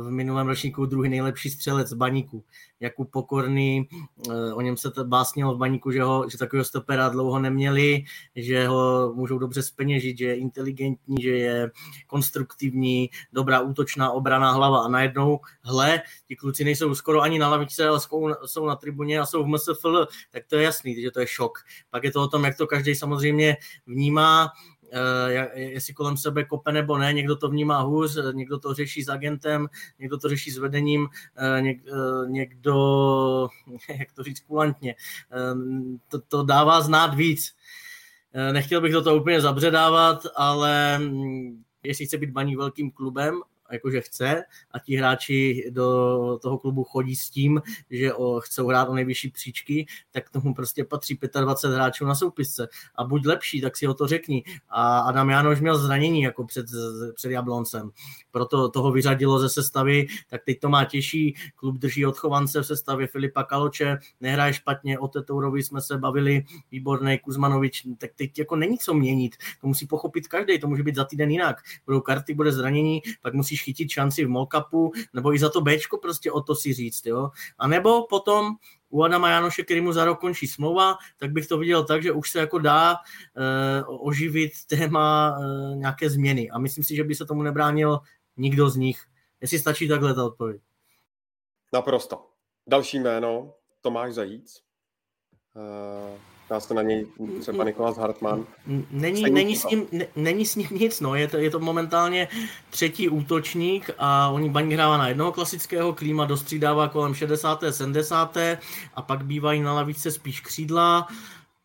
v minulém ročníku druhý nejlepší střelec baníku. Jakub Pokorný, eh, o něm se básnilo v baníku, že, ho, že takového stopera dlouho neměli, že ho můžou dobře speněžit, že je inteligentní, že je konstruktivní, dobrá útočná obraná hlava a najednou, hle, ti kluci nejsou skoro ani na lavičce, ale jsou na tribuně a jsou v MSFL, tak to je jasný, že to je šok. Pak je to o tom, jak to každý samozřejmě vnímá, Eh, jestli kolem sebe kope nebo ne, někdo to vnímá hůř, někdo to řeší s agentem, někdo to řeší s vedením, eh, eh, někdo, jak to říct kulantně, to, to dává znát víc. Nechtěl bych do toho úplně zabředávat, ale mm, jestli chce být baník velkým klubem, jakože chce a ti hráči do toho klubu chodí s tím, že o, chcou hrát o nejvyšší příčky, tak tomu prostě patří 25 hráčů na soupisce. A buď lepší, tak si o to řekni. A Adam Jánoš měl zranění jako před, před Jabloncem, proto toho vyřadilo ze sestavy, tak teď to má těžší, klub drží odchovance v sestavě Filipa Kaloče, nehraje špatně, o Tetourovi jsme se bavili, výborný Kuzmanovič, tak teď jako není co měnit, to musí pochopit každý, to může být za týden jinak, budou karty, bude zranění, pak musíš chytit šanci v molkapu, nebo i za to Bčko prostě o to si říct, jo. A nebo potom u Adama Janoše, který mu za rok končí smlouva, tak bych to viděl tak, že už se jako dá uh, oživit téma uh, nějaké změny. A myslím si, že by se tomu nebránil nikdo z nich. Jestli stačí takhle ta odpověď. Naprosto. Další jméno, Tomáš Zajíc. Uh, dá se na něj třeba Nikolas Hartmann. Není, není, s ním, ne, není s ním nic, no. je, to, je to momentálně třetí útočník a oni baní hrává na jednoho klasického, klíma dostřídává kolem 60. 70. a pak bývají na lavice spíš křídla. Uh,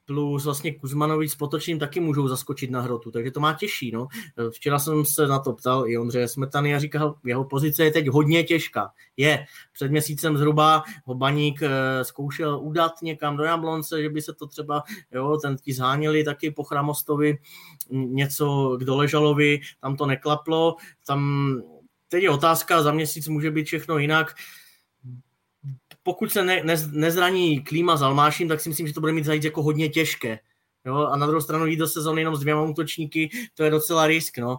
plus vlastně Kuzmanovič s Potočným taky můžou zaskočit na hrotu, takže to má těžší. No. Včera jsem se na to ptal i Ondřeje Smetany a říkal, jeho pozice je teď hodně těžká. Je. Před měsícem zhruba ho Baník eh, zkoušel udat někam do Jablonce, že by se to třeba, jo, ten ti zháněli taky po Chramostovi něco k Doležalovi, tam to neklaplo, tam teď je otázka, za měsíc může být všechno jinak pokud se ne, ne, nezraní klíma s Almáším, tak si myslím, že to bude mít zajít jako hodně těžké. Jo, a na druhou stranu jít do sezóny jenom s dvěma útočníky, to je docela risk. No.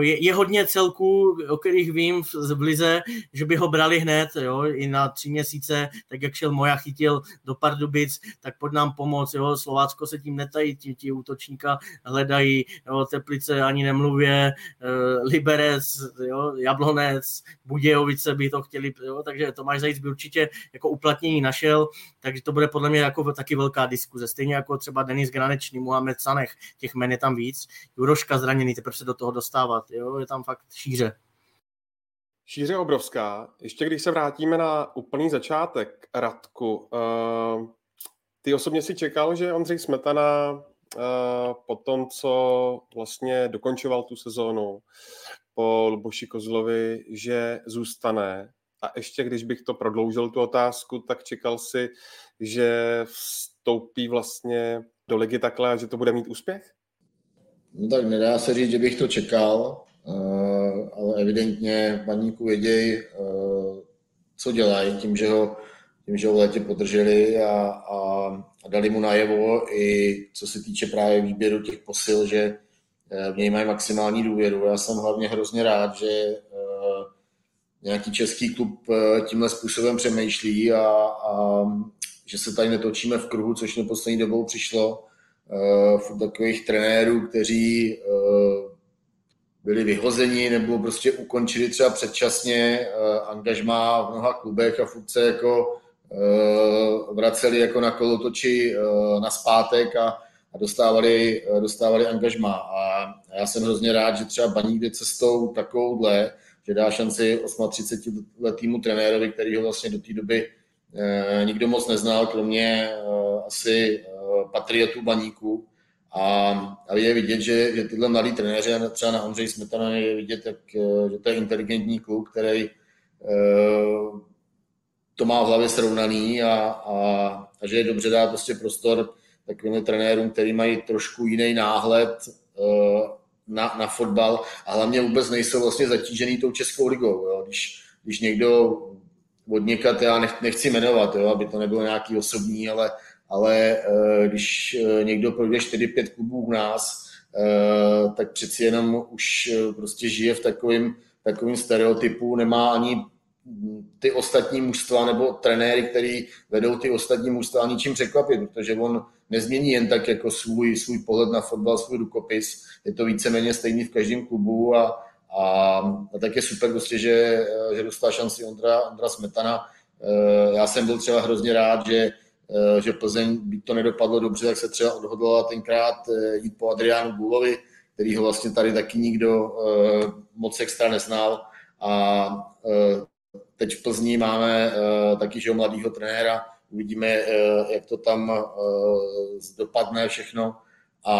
Je, je, hodně celků, o kterých vím v, v Lize, že by ho brali hned, jo, i na tři měsíce, tak jak šel Moja chytil do Pardubic, tak pod nám pomoc. Jo. Slovácko se tím netají, ti, ti útočníka hledají, jo, Teplice ani nemluvě, uh, Liberec, jo, Jablonec, Budějovice by to chtěli, jo, takže Tomáš Zajíc by určitě jako uplatnění našel, takže to bude podle mě jako taky velká diskuze. Stejně jako třeba Denis Gran Tanečný, Mohamed Sanech, těch men je tam víc. Juroška zraněný, teprve se do toho dostávat, jo, je tam fakt šíře. Šíře obrovská. Ještě když se vrátíme na úplný začátek, Radku, uh, ty osobně si čekal, že Ondřej Smetana uh, po tom, co vlastně dokončoval tu sezónu po Luboši Kozlovi, že zůstane. A ještě když bych to prodloužil, tu otázku, tak čekal si, že vstoupí vlastně do ligy takhle a že to bude mít úspěch? No tak nedá se říct, že bych to čekal, eh, ale evidentně paníku vědějí, eh, co dělají tím, že ho, tím, že ho v létě podrželi a, a, a dali mu najevo i co se týče právě výběru těch posil, že eh, v něj mají maximální důvěru. Já jsem hlavně hrozně rád, že nějaký český klub tímhle způsobem přemýšlí a, a že se tady netočíme v kruhu, což na poslední dobou přišlo uh, takových trenérů, kteří uh, byli vyhozeni nebo prostě ukončili třeba předčasně uh, angažmá v mnoha klubech a furt se jako uh, vraceli jako na kolotoči uh, na zpátek a, a dostávali, uh, dostávali angažmá. A já jsem hrozně rád, že třeba Baník jde cestou takovouhle, že dá šanci 38 letýmu trenérovi, který ho vlastně do té doby Eh, nikdo moc neznal, kromě eh, asi eh, patriotů baníků. A, a je vidět, že, že tyhle mladí trenéři, třeba na Ondřej Smetana je vidět, jak, že to je inteligentní kluk, který to má v hlavě srovnaný a, a, a že je dobře dát prostě prostor takovým trenérům, který mají trošku jiný náhled na, na fotbal a hlavně vůbec nejsou vlastně zatížený tou Českou ligou. Jo. Když, když někdo od někat, já nechci jmenovat, jo, aby to nebylo nějaký osobní, ale, ale eh, když eh, někdo projde 4-5 klubů u nás, eh, tak přeci jenom už prostě žije v takovém takovým stereotypu, nemá ani ty ostatní mužstva nebo trenéry, který vedou ty ostatní mužstva ničím překvapit, protože on nezmění jen tak jako svůj, svůj pohled na fotbal, svůj rukopis. Je to víceméně stejný v každém klubu a, a, a tak je super prostě, že, že dostal šanci Ondra, Ondra Smetana. E, já jsem byl třeba hrozně rád, že, e, že Plzeň, by to nedopadlo dobře, tak se třeba odhodlala tenkrát e, jít po Adriánu Gulovi, který ho vlastně tady taky nikdo moc extra neznal. A teď v Plzni máme taky že mladýho trenéra, uvidíme, jak to tam dopadne všechno a,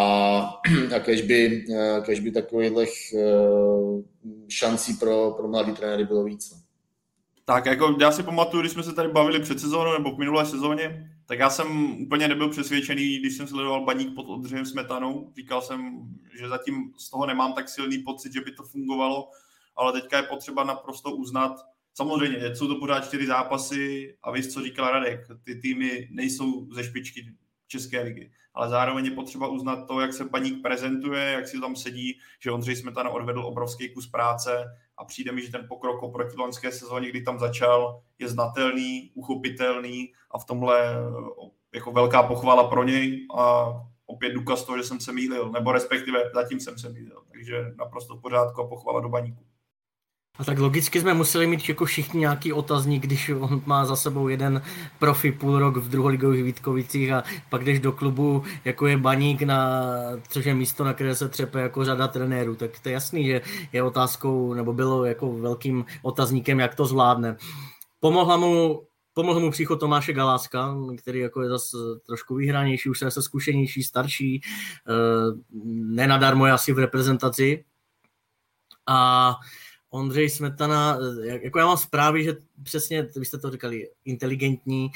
a kež by, kež by takových šancí pro, pro mladý trenéry bylo víc. No. Tak jako já si pamatuju, když jsme se tady bavili před sezónou nebo v minulé sezóně, tak já jsem úplně nebyl přesvědčený, když jsem sledoval baník pod Odřejem Smetanou. Říkal jsem, že zatím z toho nemám tak silný pocit, že by to fungovalo, ale teďka je potřeba naprosto uznat, samozřejmě, jsou to pořád čtyři zápasy a víš, co říkal Radek, ty týmy nejsou ze špičky České ligy, ale zároveň je potřeba uznat to, jak se paník prezentuje, jak si tam sedí, že Ondřej Smetana odvedl obrovský kus práce a přijde mi, že ten pokrok oproti loňské sezóně, kdy tam začal, je znatelný, uchopitelný a v tomhle jako velká pochvala pro něj a opět důkaz toho, že jsem se mýlil, nebo respektive zatím jsem se mýlil, takže naprosto v pořádku a pochvala do baníku. A tak logicky jsme museli mít jako všichni nějaký otazník, když on má za sebou jeden profi půl rok v druholigových Vítkovicích a pak jdeš do klubu, jako je baník, na, což je místo, na které se třepe jako řada trenérů. Tak to je jasný, že je otázkou, nebo bylo jako velkým otazníkem, jak to zvládne. Pomohla mu Pomohl mu příchod Tomáše Galáska, který jako je zase trošku vyhranější, už se zkušenější, starší, eh, nenadarmo je asi v reprezentaci. A Ondřej Smetana, jako já mám zprávy, že přesně, vy jste to říkali, inteligentní,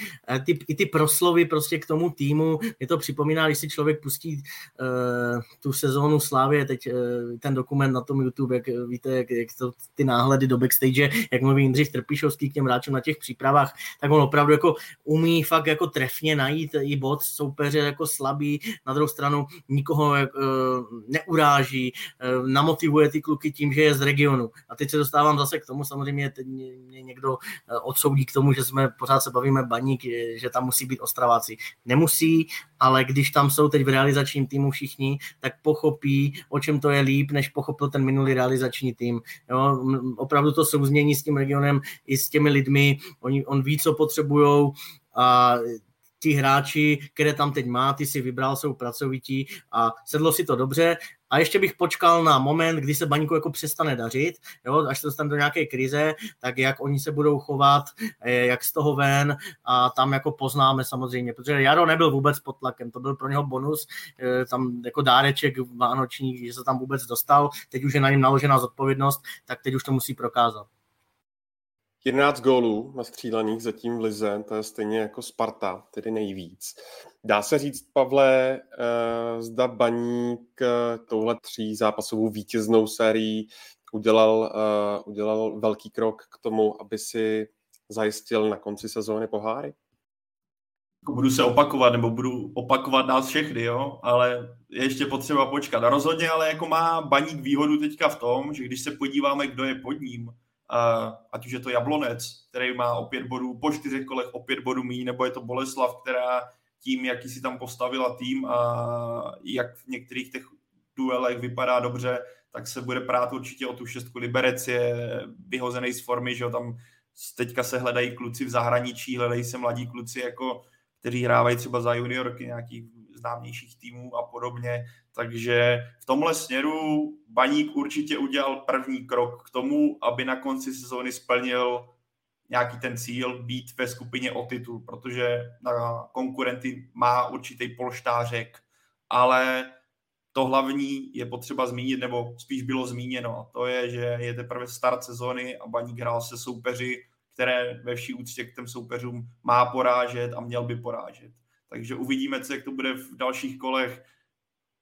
ty, i ty proslovy prostě k tomu týmu, mě to připomíná, když si člověk pustí uh, tu sezónu Slávě, teď uh, ten dokument na tom YouTube, jak víte, jak, jak to, ty náhledy do backstage, jak mluví Jindřich Trpišovský k těm hráčům na těch přípravách, tak on opravdu jako umí fakt jako trefně najít i bod soupeře jako slabý, na druhou stranu nikoho uh, neuráží, uh, namotivuje ty kluky tím, že je z regionu. A teď se dostávám zase k tomu, samozřejmě teď mě, někdo Eh, odsoudí k tomu, že jsme pořád se bavíme baník, že tam musí být Ostraváci. Nemusí, ale když tam jsou teď v realizačním týmu všichni, tak pochopí, o čem to je líp, než pochopil ten minulý realizační tým. Jo, opravdu to souznění s tím regionem i s těmi lidmi, oni, on ví, co potřebujou a ti hráči, které tam teď má, ty si vybral, jsou pracovití a sedlo si to dobře. A ještě bych počkal na moment, kdy se baníku jako přestane dařit, jo, až se dostane do nějaké krize, tak jak oni se budou chovat, eh, jak z toho ven a tam jako poznáme samozřejmě, protože Jaro nebyl vůbec pod tlakem, to byl pro něho bonus, eh, tam jako dáreček vánoční, že se tam vůbec dostal, teď už je na něm naložená zodpovědnost, tak teď už to musí prokázat. 11 gólů na střílených zatím v Lize, to je stejně jako Sparta, tedy nejvíc. Dá se říct, Pavle, uh, zda Baník uh, touhle tří zápasovou vítěznou sérií udělal, uh, udělal velký krok k tomu, aby si zajistil na konci sezóny poháry? Jako budu se opakovat, nebo budu opakovat nás všechny, jo, ale je ještě potřeba počkat. A rozhodně ale jako má Baník výhodu teďka v tom, že když se podíváme, kdo je pod ním, ať už je to Jablonec, který má o pět bodů, po čtyřech kolech o pět bodů míň, nebo je to Boleslav, která tím, jaký si tam postavila tým a jak v některých těch duelech vypadá dobře, tak se bude prát určitě o tu šestku. Liberec je vyhozený z formy, že jo, tam teďka se hledají kluci v zahraničí, hledají se mladí kluci, jako, kteří hrávají třeba za juniorky nějakých známějších týmů a podobně. Takže v tomhle směru Baník určitě udělal první krok k tomu, aby na konci sezóny splnil nějaký ten cíl být ve skupině o titul, protože na konkurenty má určitý polštářek, ale to hlavní je potřeba zmínit, nebo spíš bylo zmíněno, a to je, že je teprve start sezóny a Baník hrál se soupeři, které ve vší úctě k těm soupeřům má porážet a měl by porážet. Takže uvidíme, co jak to bude v dalších kolech.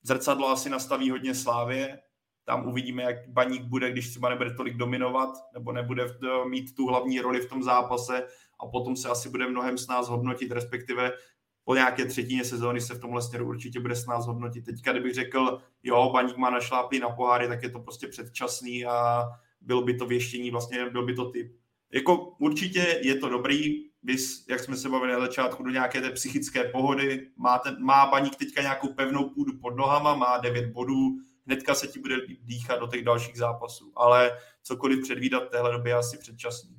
Zrcadlo asi nastaví hodně Slávě, tam uvidíme, jak baník bude, když třeba nebude tolik dominovat, nebo nebude mít tu hlavní roli v tom zápase a potom se asi bude mnohem s nás hodnotit, respektive po nějaké třetině sezóny se v tomhle směru určitě bude s nás hodnotit. Teďka, kdybych řekl, jo, baník má našláplý na poháry, tak je to prostě předčasný a bylo by to věštění, vlastně byl by to typ. Jako určitě je to dobrý, vys, jak jsme se bavili na začátku, do nějaké té psychické pohody. Má, ten, má baník teďka nějakou pevnou půdu pod nohama, má 9 bodů, hnedka se ti bude dýchat do těch dalších zápasů. Ale cokoliv předvídat v téhle době je asi předčasný.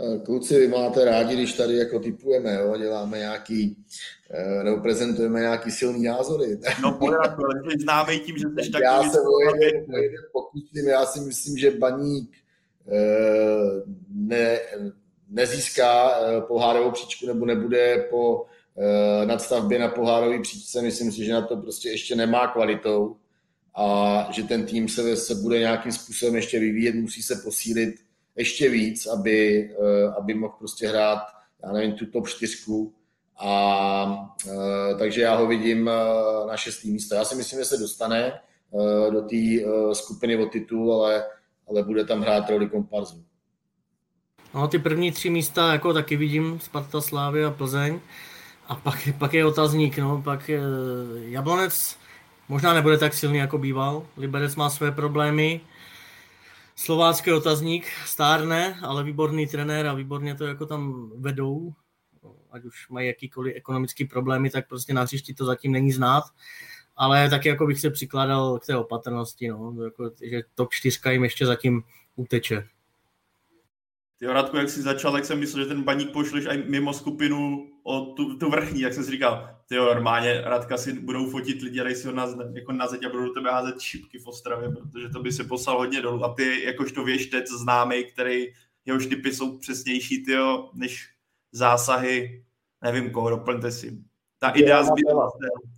Eh, kluci, vy máte rádi, když tady jako typujeme, jo? děláme nějaký, eh, nebo prezentujeme nějaký silný názory. No pořád, ale známe tím, že jsi takový... Já se o jeden, pokusím, já si myslím, že baník eh, ne, nezíská pohárovou příčku nebo nebude po uh, nadstavbě na pohárové příčce. Myslím si, že na to prostě ještě nemá kvalitou a že ten tým se, se bude nějakým způsobem ještě vyvíjet, musí se posílit ještě víc, aby, uh, aby mohl prostě hrát, já nevím, tu top čtyřku. A takže já ho vidím na šestý místo. Já si myslím, že se dostane do té skupiny o titul, ale, ale bude tam hrát roli komparzu. No, ty první tři místa jako taky vidím, Sparta, Slávy a Plzeň. A pak, pak je otazník, no, pak je, Jablonec možná nebude tak silný, jako býval. Liberec má své problémy. Slovácký otazník stárne, ale výborný trenér a výborně to jako tam vedou. Ať už mají jakýkoliv ekonomický problémy, tak prostě na hřišti to zatím není znát. Ale taky jako bych se přikládal k té opatrnosti, no, jako, že top 4 jim ještě zatím uteče. Ty Radku, jak jsi začal, tak jsem myslel, že ten baník pošleš aj mimo skupinu o tu, tu vrchní, jak jsem si říkal, ty normálně Radka si budou fotit lidi a dej si ho na, jako na zeď a budou do tebe házet šipky v Ostravě, protože to by se poslal hodně dolů. A ty jakožto věštec známý, který jehož typy jsou přesnější, tyjo, než zásahy, nevím koho, doplňte si. Ta idea z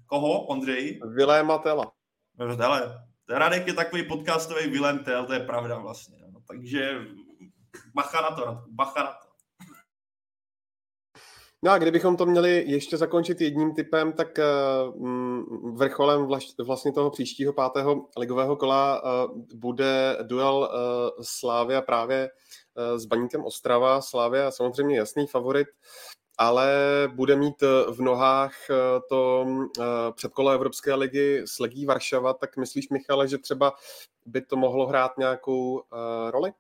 Koho, Ondřej? Viléma Tela. Hele, Radek je takový podcastový Vilém Tel, to je pravda vlastně. No, takže bacha na to, Radku, bacha na to. No a kdybychom to měli ještě zakončit jedním typem, tak uh, vrcholem vlastně toho příštího pátého ligového kola uh, bude duel uh, Slávia právě s Baníkem Ostrava. Slávia samozřejmě jasný favorit, ale bude mít v nohách to předkolo Evropské ligy s Legí Varšava, tak myslíš, Michale, že třeba by to mohlo hrát nějakou roli?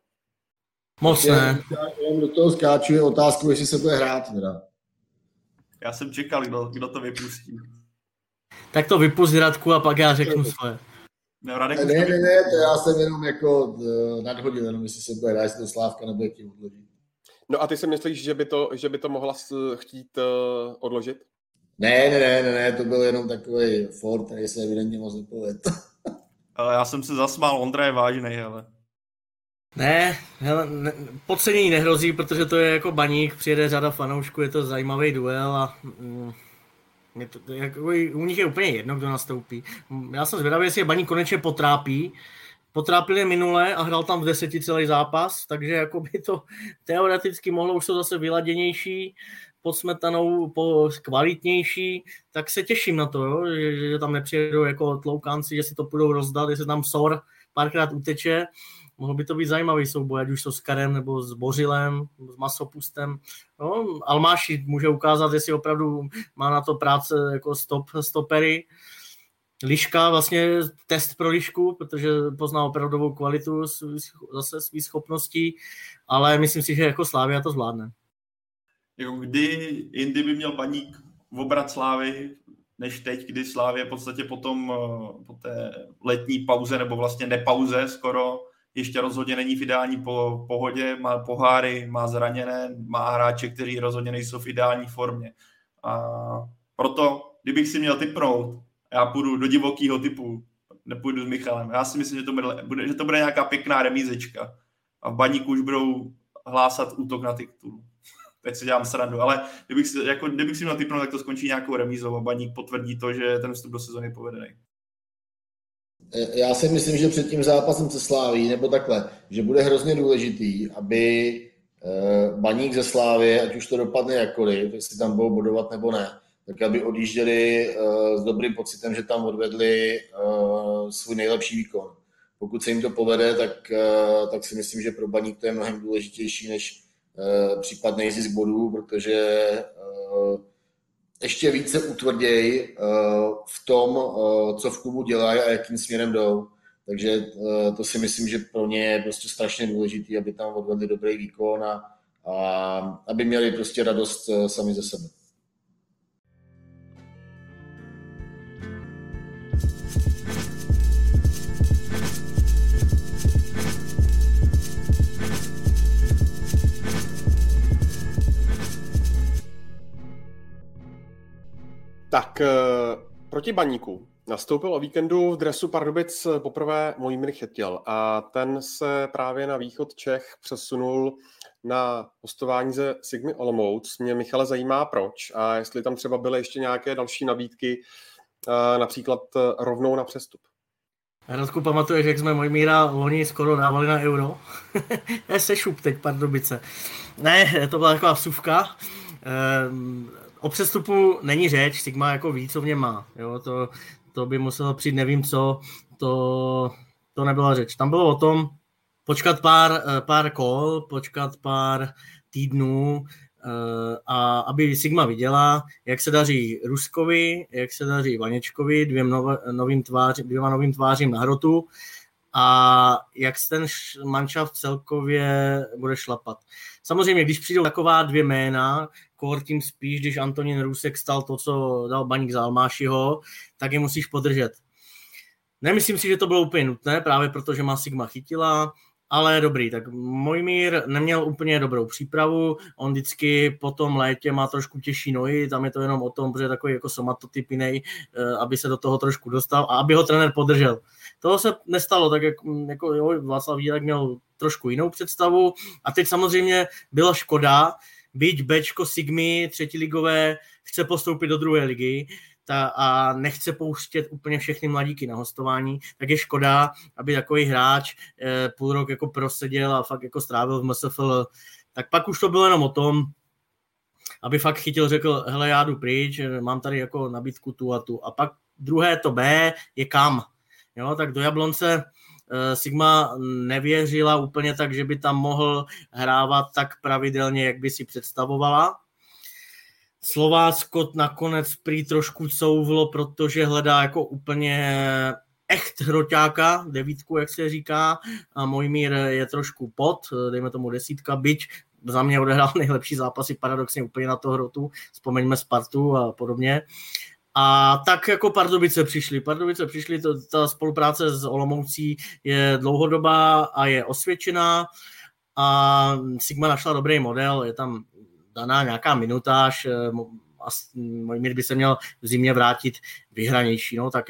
Moc ne. Já do toho skáču je otázku, jestli se bude hrát. Teda. Já jsem čekal, kdo, kdo to vypustí. Tak to vypust Radku a pak já řeknu své. Ne, Radek ne, ne, ne, ne, to já jsem jenom jako uh, nadhodil, jenom jestli se bude hrát, jestli to Slávka nebude chtít odložit. No a ty si myslíš, že by to, že by to mohla chtít uh, odložit? Ne, ne, ne, ne, ne, to byl jenom takový Ford, který se evidentně moc nepovedl. já jsem se zasmál, Ondra je vážný, ale. Ne, hele, ne, podcenění nehrozí, protože to je jako baník, přijede řada fanoušků, je to zajímavý duel a mm, je to, jako, u nich je úplně jedno, kdo nastoupí. Já jsem zvědavý, jestli je baník konečně potrápí. Potrápil je minule a hrál tam v deseti celý zápas, takže jako by to teoreticky mohlo už to zase vyladěnější, pod smetanou, po kvalitnější, tak se těším na to, jo, že, že, tam nepřijedou jako tloukánci, že si to budou rozdat, jestli tam Sor párkrát uteče, mohl by to být zajímavý souboj, ať už to s Karem nebo s Bořilem, s Masopustem. No, Almáši může ukázat, jestli opravdu má na to práce jako stop, stopery. Liška, vlastně test pro Lišku, protože pozná opravdovou kvalitu zase svých schopností, ale myslím si, že jako Slávia to zvládne. Jako kdy jindy by měl baník obrat Slávy, než teď, kdy Slávě v podstatě potom eh, po té letní pauze, nebo vlastně nepauze skoro, ještě rozhodně není v ideální po, pohodě, má poháry, má zraněné, má hráče, kteří rozhodně nejsou v ideální formě. A proto, kdybych si měl typnout, já půjdu do divokého typu, nepůjdu s Michalem. Já si myslím, že to bude, že to bude nějaká pěkná remízečka. A v baníku už budou hlásat útok na titul. Teď si dělám srandu, ale kdybych si, jako, kdybych si měl typnout, tak to skončí nějakou remízou a baník potvrdí to, že ten vstup do sezóny povedený. Já si myslím, že před tím zápasem se Sláví, nebo takhle, že bude hrozně důležitý, aby eh, baník ze Slávy, ať už to dopadne jakkoliv, jestli tam budou bodovat nebo ne, tak aby odjížděli uh, s dobrým pocitem, že tam odvedli svůj nejlepší výkon. Pokud se jim to povede, tak, tak si myslím, že pro baník to je mnohem důležitější než případný zisk bodů, protože ještě více utvrděj uh, v tom, uh, co v klubu dělají a jakým směrem jdou. Takže uh, to si myslím, že pro ně je prostě strašně důležité, aby tam odvedli dobrý výkon a, a aby měli prostě radost sami ze sebe. Tak eh, proti baníku Nastoupil o víkendu v dresu Pardubic poprvé Mojmír Chytil a ten se právě na východ Čech přesunul na hostování ze Sigmy Olomouc. Mě Michale zajímá proč a jestli tam třeba byly ještě nějaké další nabídky, například rovnou na přestup. Radku, pamatuješ, jak jsme Mojmíra loni skoro dávali na euro? sešup teď Pardubice. Ne, to byla taková vsuvka. Ehm, o přestupu není řeč, Sigma jako ví, co v něm má. Jo, to, to by muselo přijít nevím co, to, to nebyla řeč. Tam bylo o tom počkat pár, eh, pár kol, počkat pár týdnů, eh, a aby Sigma viděla, jak se daří Ruskovi, jak se daří Vaněčkovi, dvěm novým tváři, dvěma novým tvářím na hrotu a jak ten manšaft celkově bude šlapat. Samozřejmě, když přijdou taková dvě jména, kor tím spíš, když Antonín Rusek stal to, co dal Baník za Almášiho, tak je musíš podržet. Nemyslím si, že to bylo úplně nutné, právě protože má Sigma chytila, ale dobrý, tak Mojmír neměl úplně dobrou přípravu, on vždycky po tom létě má trošku těžší nohy, tam je to jenom o tom, že je takový jako somatotypinej, eh, aby se do toho trošku dostal a aby ho trenér podržel. Toho se nestalo, tak jak, jako jo, Václav Vílek měl trošku jinou představu a teď samozřejmě byla škoda, byť Bčko Sigmy třetí ligové chce postoupit do druhé ligy, ta, a nechce pouštět úplně všechny mladíky na hostování, tak je škoda, aby takový hráč eh, půl rok jako proseděl a fakt jako strávil v MSFL. Tak pak už to bylo jenom o tom, aby fakt chytil, řekl, hele, já jdu pryč, mám tady jako nabídku tu a tu. A pak druhé to B je kam. Jo, tak do Jablonce eh, Sigma nevěřila úplně tak, že by tam mohl hrávat tak pravidelně, jak by si představovala. Slovácko nakonec prý trošku couvlo, protože hledá jako úplně echt hroťáka, devítku, jak se říká, a Mojmír je trošku pod, dejme tomu desítka, byť za mě odehrál nejlepší zápasy paradoxně úplně na to hrotu, vzpomeňme Spartu a podobně. A tak jako Pardubice přišli. Pardubice přišli, to, ta spolupráce s Olomoucí je dlouhodobá a je osvědčená a Sigma našla dobrý model, je tam daná nějaká minutáž, eh, Mojmír by se měl v zimě vrátit vyhranější, no, tak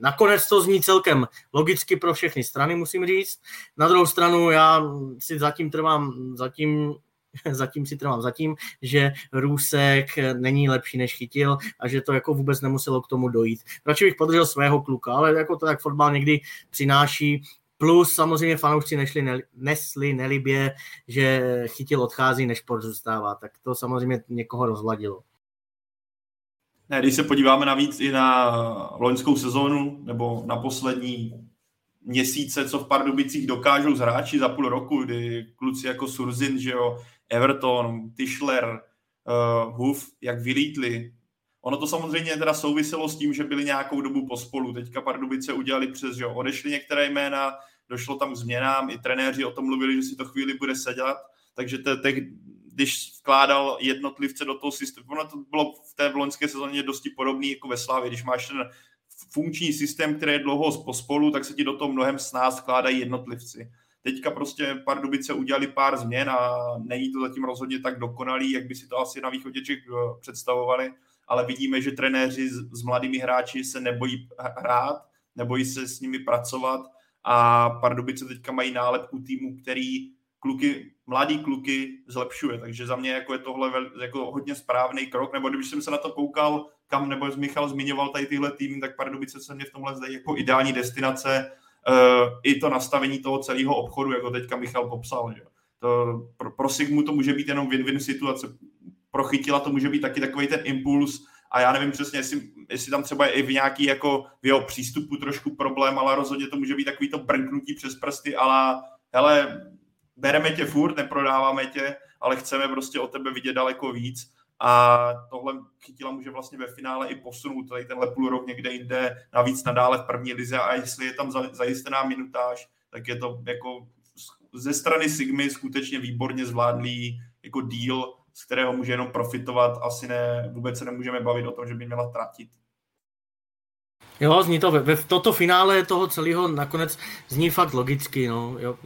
nakonec to zní celkem logicky pro všechny strany, musím říct. Na druhou stranu já si zatím trvám, zatím zatím si trvám zatím, že Růsek není lepší než chytil a že to jako vůbec nemuselo k tomu dojít. Radši bych podržel svého kluka, ale jako to tak fotbal někdy přináší, Plus samozřejmě fanoušci nešli, ne, nesli nelibě, že chytil odchází, než sport zůstává. Tak to samozřejmě někoho rozvladilo. Ne, když se podíváme navíc i na loňskou sezónu nebo na poslední měsíce, co v Pardubicích dokážou z hráči za půl roku, kdy kluci jako Surzin, že jo, Everton, Tischler, uh, Huf, jak vylítli. Ono to samozřejmě teda souviselo s tím, že byli nějakou dobu pospolu. Teďka Pardubice udělali přes, že odešli některé jména, došlo tam k změnám, i trenéři o tom mluvili, že si to chvíli bude sedět, takže te, te, když vkládal jednotlivce do toho systému, ono to bylo v té loňské sezóně dosti podobný jako ve Slávě, když máš ten funkční systém, který je dlouho pospolu, tak se ti do toho mnohem s nás vkládají jednotlivci. Teďka prostě Pardubice udělali pár změn a není to zatím rozhodně tak dokonalý, jak by si to asi na východě Čech eh, představovali, ale vidíme, že trenéři s, mladými hráči se nebojí hrát, nebojí se s nimi pracovat a Pardubice teďka mají nálepku týmu, který kluky, mladý kluky zlepšuje, takže za mě jako je tohle jako hodně správný krok, nebo když jsem se na to koukal, kam, nebo Michal zmiňoval tady tyhle týmy, tak Pardubice se mě v tomhle zdají jako ideální destinace, i to nastavení toho celého obchodu, jako teďka Michal popsal, že? To, pro, pro Sigmu to může být jenom win-win situace, pro Chytila to může být taky takový ten impuls, a já nevím přesně, jestli, jestli tam třeba je i v nějaký jako v jeho přístupu trošku problém, ale rozhodně to může být takový to brnknutí přes prsty, ale hele, bereme tě furt, neprodáváme tě, ale chceme prostě o tebe vidět daleko víc a tohle chytila může vlastně ve finále i posunout tady tenhle půl rok někde jinde, navíc nadále v první lize a jestli je tam zajistená minutáž, tak je to jako ze strany Sigmy skutečně výborně zvládlý jako deal, z kterého může jenom profitovat, asi ne, vůbec se nemůžeme bavit o tom, že by měla tratit. Jo, zní to, ve, ve toto finále toho celého nakonec zní fakt logicky, no, jo.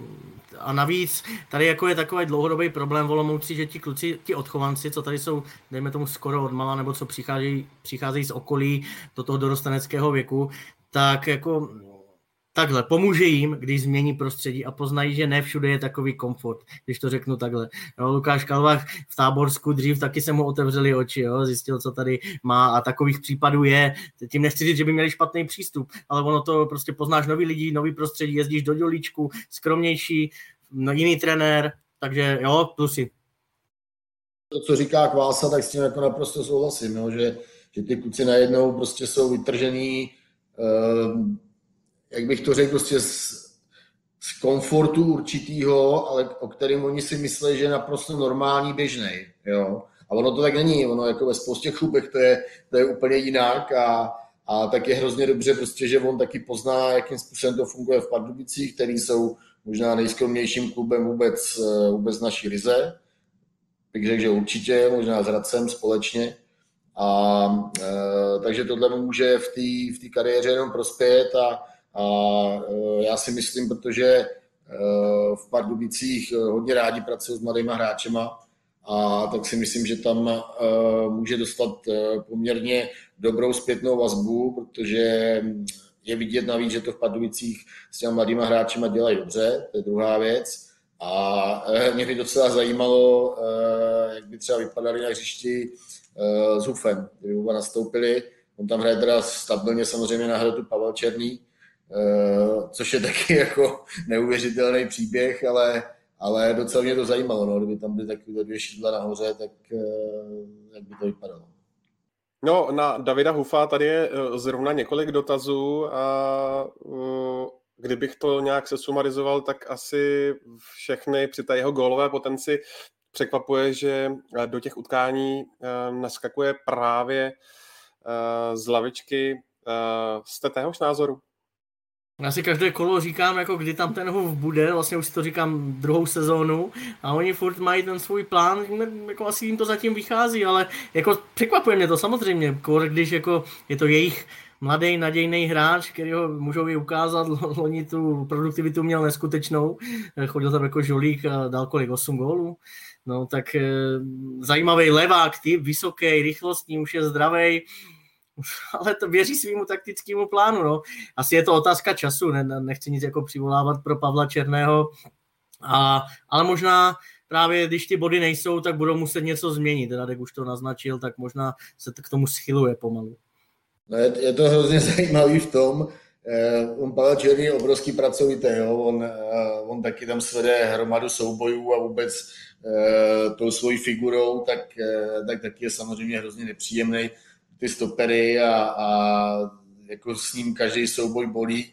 A navíc tady jako je takový dlouhodobý problém v Olomouci, že ti kluci, ti odchovanci, co tady jsou, dejme tomu skoro od mala, nebo co přicházejí, přicházejí z okolí do toho dorosteneckého věku, tak jako takhle, pomůže jim, když změní prostředí a poznají, že ne všude je takový komfort, když to řeknu takhle. Jo, Lukáš Kalvach v Táborsku dřív taky se mu otevřeli oči, jo, zjistil, co tady má a takových případů je. Tím nechci říct, že by měli špatný přístup, ale ono to prostě poznáš nový lidi, nový prostředí, jezdíš do dělíčku, skromnější, no, jiný trenér, takže jo, plusy. To, co říká Kvása, tak s tím jako naprosto souhlasím, jo, že, že ty kluci najednou prostě jsou vytržený uh, jak bych to řekl, prostě z, z komfortu určitýho, ale o kterém oni si myslí, že je naprosto normální, běžný. Jo? A ono to tak není, ono jako ve spoustě klubech to je, to je úplně jinak a, a tak je hrozně dobře prostě, že on taky pozná, jakým způsobem to funguje v Pardubicích, který jsou možná nejskromnějším klubem vůbec, eh, vůbec naší lize. Bych řekl, že určitě, možná s Radcem společně. A e, takže tohle může v té v kariéře jenom prospět a, a e, já si myslím, protože e, v Pardubicích e, hodně rádi pracují s mladýma hráčema, a tak si myslím, že tam může dostat poměrně dobrou zpětnou vazbu, protože je vidět navíc, že to v Pardubicích s těmi mladýma hráčima dělají dobře, to je druhá věc. A mě by docela zajímalo, jak by třeba vypadali na hřišti s Hufem, kdyby oba nastoupili. On tam hraje teda stabilně samozřejmě na hradu Pavel Černý, Eh, což je taky jako neuvěřitelný příběh, ale, ale docela mě to zajímalo, no, kdyby tam byly takové dvě šídla nahoře, tak eh, jak by to vypadalo. No, na Davida Hufa tady je eh, zrovna několik dotazů a kdybych to nějak sesumarizoval, tak asi všechny při té jeho gólové potenci překvapuje, že do těch utkání naskakuje právě z lavičky. Jste téhož názoru? Já si každé kolo říkám, jako kdy tam ten hův bude, vlastně už si to říkám druhou sezónu a oni furt mají ten svůj plán, jako asi jim to zatím vychází, ale jako překvapuje mě to samozřejmě, když jako je to jejich mladý, nadějný hráč, který ho můžou i ukázat, loni tu produktivitu měl neskutečnou, chodil tam jako žolík a dal kolik, 8 gólů, no tak e, zajímavý levák, typ, vysoký, rychlostní, už je zdravý, ale to věří svýmu taktickému plánu. No. Asi je to otázka času, ne, nechci nic jako přivolávat pro Pavla Černého, a, ale možná právě když ty body nejsou, tak budou muset něco změnit. Radek už to naznačil, tak možná se k tomu schyluje pomalu. No je, je to hrozně zajímavý v tom, eh, on Pavel Černý je obrovský pracovitý, jo? On, eh, on taky tam svede hromadu soubojů a vůbec eh, tou svojí figurou, tak, eh, tak taky je samozřejmě hrozně nepříjemný ty stopery a, a jako s ním každý souboj bolí.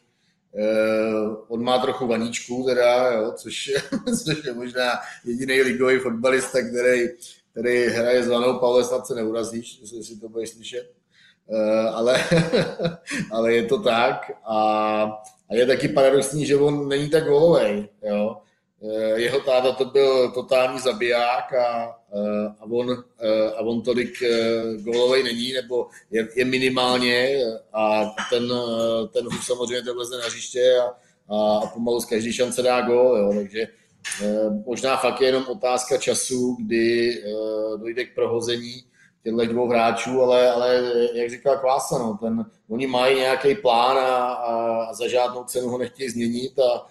Uh, on má trochu vaníčku, teda, jo, což, je, což je možná jediný ligový fotbalista, který, který hraje s vanou, Pavle, snad se neurazíš, jestli to budeš slyšet. Uh, ale, ale je to tak a, a je taky paradoxní, že on není tak golový. Jo. Eh, jeho táta to byl totální zabiják a, eh, a, on, eh, a on tolik golovej není, nebo je, je minimálně a ten, ten Huf samozřejmě to vleze na hřiště a, a, pomalu z každé šance dá gol, jo, takže možná fakt je jenom otázka času, kdy dojde k prohození těchto dvou hráčů, ale, ale jak říkal Kvása, no, ten, oni mají nějaký plán a, a za žádnou cenu ho nechtějí změnit a,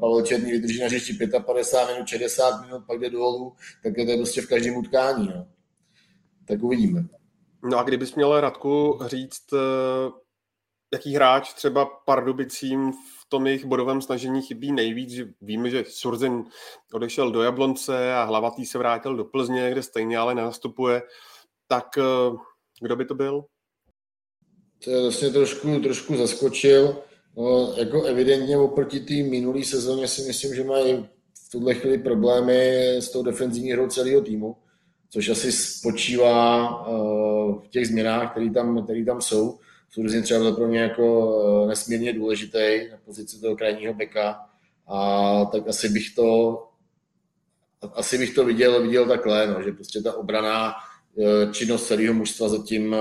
Pavel Černý vydrží na hřišti 55 minut, 60 minut, pak jde dolů, tak je to prostě v každém utkání. No. Tak uvidíme. No a kdybys měl Radku říct, eh, jaký hráč třeba Pardubicím v tom jejich bodovém snažení chybí nejvíc, že víme, že Surzin odešel do Jablonce a Hlavatý se vrátil do Plzně, kde stejně ale nenastupuje, tak eh, kdo by to byl? To je vlastně trošku, trošku zaskočil. No, jako evidentně oproti té minulé sezóně si myslím, že mají v tuhle chvíli problémy s tou defenzivní hrou celého týmu, což asi spočívá uh, v těch změnách, které tam, který tam jsou. Surzin třeba byl pro mě jako uh, nesmírně důležitý na pozici toho krajního beka a tak asi bych to asi bych to viděl, viděl takhle, no, že prostě ta obraná uh, činnost celého mužstva zatím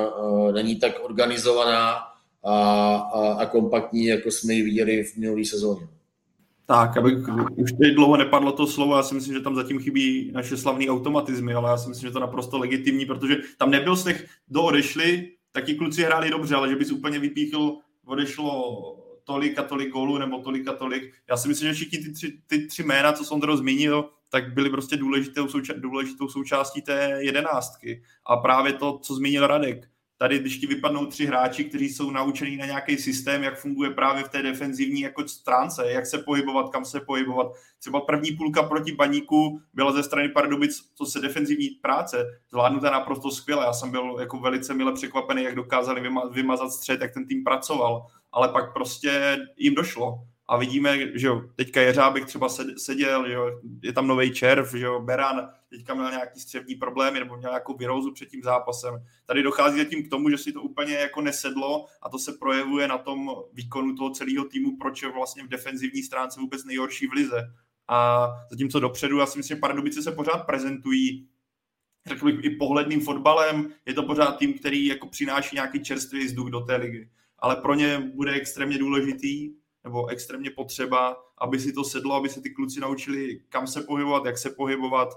není tak organizovaná, a, a, a kompaktní, jako jsme ji viděli v minulé sezóně. Tak, abych, už teď dlouho nepadlo to slovo, já si myslím, že tam zatím chybí naše slavné automatizmy, ale já si myslím, že to je naprosto legitimní, protože tam nebyl z těch, kdo odešli, tak ti kluci hráli dobře, ale že bys úplně vypíchl, odešlo tolik a tolik gólů nebo tolik a tolik. Já si myslím, že všichni ty tři, ty tři jména, co to zmínil, tak byly prostě důležitou, souča- důležitou součástí té jedenáctky. A právě to, co zmínil Radek, tady, když ti vypadnou tři hráči, kteří jsou naučení na nějaký systém, jak funguje právě v té defenzivní jako stránce, jak se pohybovat, kam se pohybovat. Třeba první půlka proti baníku byla ze strany Pardubic, co se defenzivní práce, zvládnuté naprosto skvěle. Já jsem byl jako velice mile překvapený, jak dokázali vymazat střed, jak ten tým pracoval, ale pak prostě jim došlo a vidíme, že jo, teďka Jeřábek třeba seděl, že jo, je tam nový červ, že jo, Beran teďka měl nějaký střevní problémy nebo měl nějakou virózu před tím zápasem. Tady dochází zatím k tomu, že si to úplně jako nesedlo a to se projevuje na tom výkonu toho celého týmu, proč je vlastně v defenzivní stránce vůbec nejhorší v lize. A zatímco dopředu, já si myslím, že Pardubice se pořád prezentují řekl bych i pohledným fotbalem, je to pořád tým, který jako přináší nějaký čerstvý vzduch do té ligy. Ale pro ně bude extrémně důležitý, nebo extrémně potřeba, aby si to sedlo, aby se ty kluci naučili, kam se pohybovat, jak se pohybovat,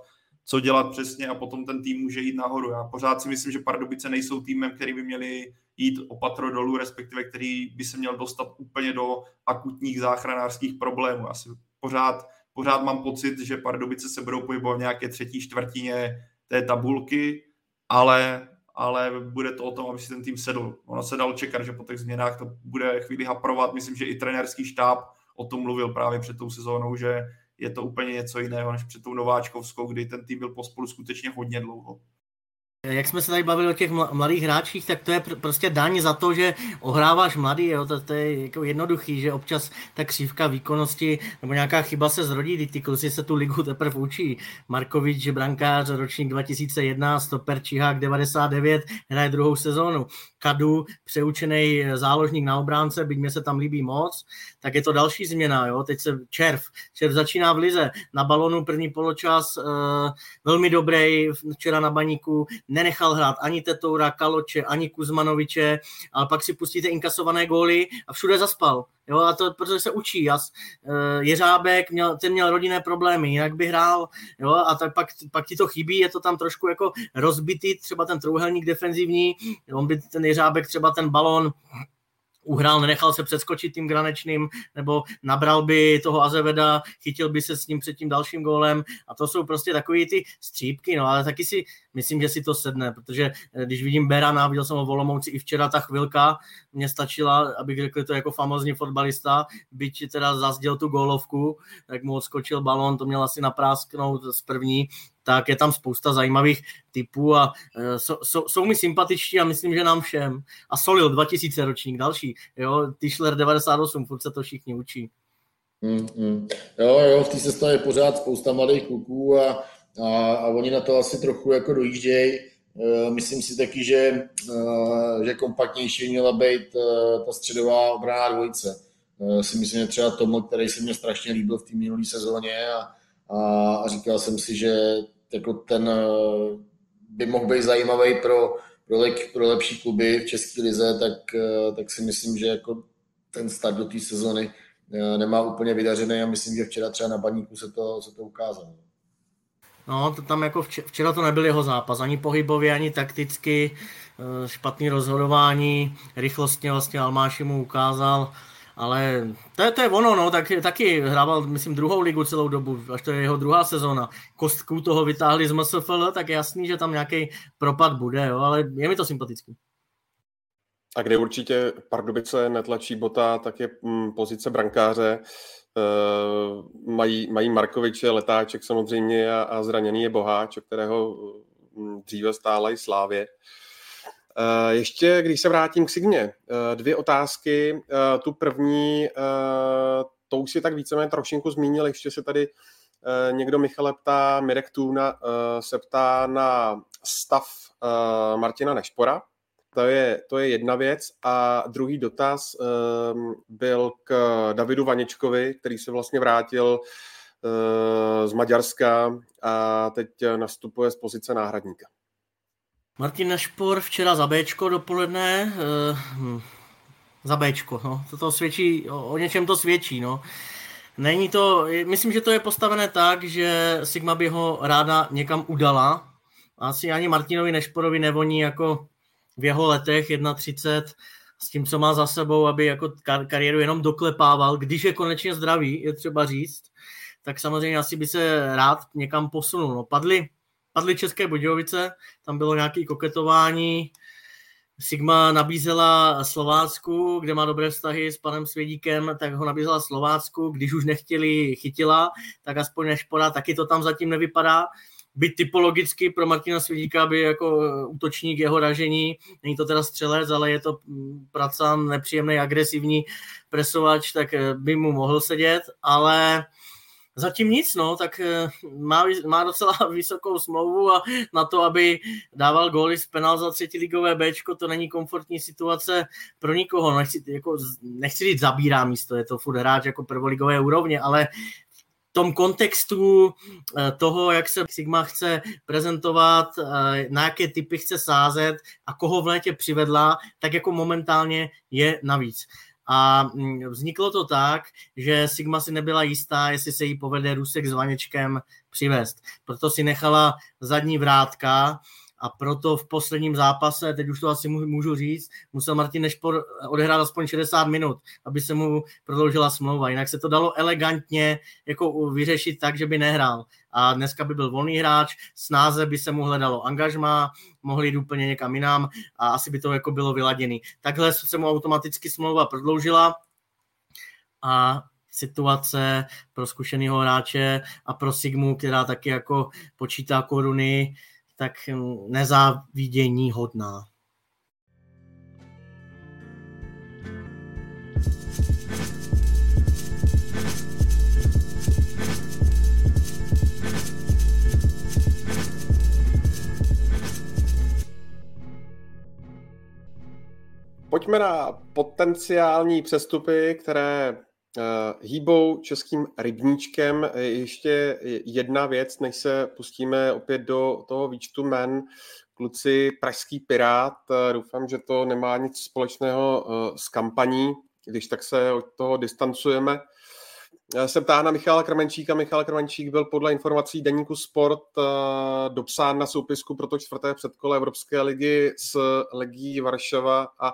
co dělat přesně a potom ten tým může jít nahoru. Já pořád si myslím, že Pardubice nejsou týmem, který by měli jít opatro dolů, respektive který by se měl dostat úplně do akutních záchranářských problémů. Asi pořád, pořád mám pocit, že Pardubice se budou pohybovat v nějaké třetí čtvrtině té tabulky, ale ale bude to o tom, aby si ten tým sedl. Ono se dalo čekat, že po těch změnách to bude chvíli haprovat. Myslím, že i trenerský štáb o tom mluvil právě před tou sezónou, že je to úplně něco jiného než před tou nováčkovskou, kdy ten tým byl pospolu skutečně hodně dlouho. Jak jsme se tady bavili o těch mladých hráčích, tak to je pr- prostě daň za to, že ohráváš mladý, jo? To, to je jako jednoduchý, že občas ta křívka výkonnosti nebo nějaká chyba se zrodí, ty, ty kluci se tu ligu teprve učí. Markovič, brankář, ročník 2001, stoper Čihák 99, hraje druhou sezónu. Kadu, přeučený záložník na obránce, byť mě se tam líbí moc, tak je to další změna, jo? teď se Červ, Červ začíná v lize, na balonu první poločas, uh, velmi dobrý, včera na baníku, nenechal hrát ani Tetoura, Kaloče, ani Kuzmanoviče, ale pak si pustíte inkasované góly a všude zaspal. Jo, a to protože se učí. Jas, uh, Jeřábek, měl, ten měl rodinné problémy, jinak by hrál, jo, a tak pak, pak ti to chybí, je to tam trošku jako rozbitý, třeba ten trouhelník defenzivní, on by ten Jeřábek třeba ten balon uhrál, nenechal se přeskočit tím Granečným, nebo nabral by toho Azeveda, chytil by se s ním před tím dalším gólem. A to jsou prostě takové ty střípky, no ale taky si myslím, že si to sedne, protože eh, když vidím Berana, viděl jsem ho Volomouci i včera, ta chvilka mě stačila, abych řekl to jako famozní fotbalista, byť teda zazděl tu gólovku, tak mu odskočil balon, to měl asi naprásknout z první, tak je tam spousta zajímavých typů a jsou, e, jsou, jsou mi sympatičtí a myslím, že nám všem. A Solil 2000 ročník, další, jo, Tischler 98, furt se to všichni učí. Mm, mm. Jo, jo, v té sestavě je pořád spousta mladých kluků a, a, a oni na to asi trochu jako dojíždějí. E, myslím si taky, že, e, že kompaktnější měla být ta středová obraná dvojice. Si myslím, že třeba Tomo, který se mě strašně líbil v té minulé sezóně a, a, a říkal jsem si, že jako ten eh, by mohl být zajímavý pro, pro, lep, pro lepší kluby v České lize, tak, eh, tak si myslím, že jako ten start do té sezony eh, nemá úplně vydařený a myslím, že včera třeba na baníku se to, se to ukázalo. No, to tam jako včera, včera to nebyl jeho zápas, ani pohybově, ani takticky, špatný rozhodování, rychlostně vlastně Almáši mu ukázal, ale to je, to je ono, no, tak, taky hrával, myslím, druhou ligu celou dobu, až to je jeho druhá sezóna. Kostku toho vytáhli z MSFL, tak je jasný, že tam nějaký propad bude, jo, ale je mi to sympatický. A kde určitě Pardubice netlačí bota, tak je mm, pozice brankáře. E, mají, mají Markoviče, Letáček samozřejmě a, a zraněný je Boháč, o kterého mm, dříve stála i Slávě. Eh, ještě, když se vrátím k Signě, eh, dvě otázky. Eh, tu první, to už si tak víceméně trošinku zmínil, ještě se tady někdo Michale ptá, Mirek Tůna se ptá na stav Martina Nešpora. To je, to je jedna věc. A druhý dotaz byl k Davidu Vaničkovi, který se vlastně vrátil z Maďarska a teď nastupuje z pozice náhradníka. Martin Nešpor včera za Bčko dopoledne. Eh, hm, za Bčko. No. To, to svědčí, o, o něčem to svědčí. No. Není to, myslím, že to je postavené tak, že Sigma by ho ráda někam udala. Asi ani Martinovi Nešporovi nevoní jako v jeho letech 31 s tím, co má za sebou, aby jako kar- kariéru jenom doklepával, když je konečně zdravý, je třeba říct, tak samozřejmě asi by se rád někam posunul. No, padly, padly České Budějovice, tam bylo nějaké koketování, Sigma nabízela Slovácku, kde má dobré vztahy s panem Svědíkem, tak ho nabízela Slovácku, když už nechtěli chytila, tak aspoň Nešpora, taky to tam zatím nevypadá. Byť typologicky pro Martina Svědíka by jako útočník jeho ražení, není to teda střelec, ale je to pracan, nepříjemný, agresivní presovač, tak by mu mohl sedět, ale Zatím nic, no, tak eh, má, má docela vysokou smlouvu a na to, aby dával góly z penál za třetí ligové Bčko, to není komfortní situace pro nikoho. Nechci, jako, nechci říct zabírá místo, je to furt hráč jako prvoligové úrovně, ale v tom kontextu eh, toho, jak se Sigma chce prezentovat, eh, na jaké typy chce sázet a koho v létě přivedla, tak jako momentálně je navíc. A mm, vzniklo to tak, že Sigma si nebyla jistá, jestli se jí povede Rusek s Vanečkem přivést. Proto si nechala zadní vrátka a proto v posledním zápase, teď už to asi můžu říct, musel Martin Nešpor odehrát aspoň 60 minut, aby se mu prodloužila smlouva. Jinak se to dalo elegantně jako vyřešit tak, že by nehrál. A dneska by byl volný hráč, snáze by se mu hledalo angažma, mohli jít úplně někam jinam a asi by to jako bylo vyladěný. Takhle se mu automaticky smlouva prodloužila a situace pro zkušeného hráče a pro Sigmu, která taky jako počítá koruny, tak nezávidění hodná. Pojďme na potenciální přestupy, které hýbou českým rybníčkem ještě jedna věc, než se pustíme opět do toho výčtu men. Kluci Pražský Pirát, uh, doufám, že to nemá nic společného uh, s kampaní, když tak se od toho distancujeme. Se ptá na Michala Krmenčíka. Michal Krmenčík byl podle informací Deníku Sport dopsán na soupisku pro to čtvrté předkole Evropské ligy s Legí Varšava a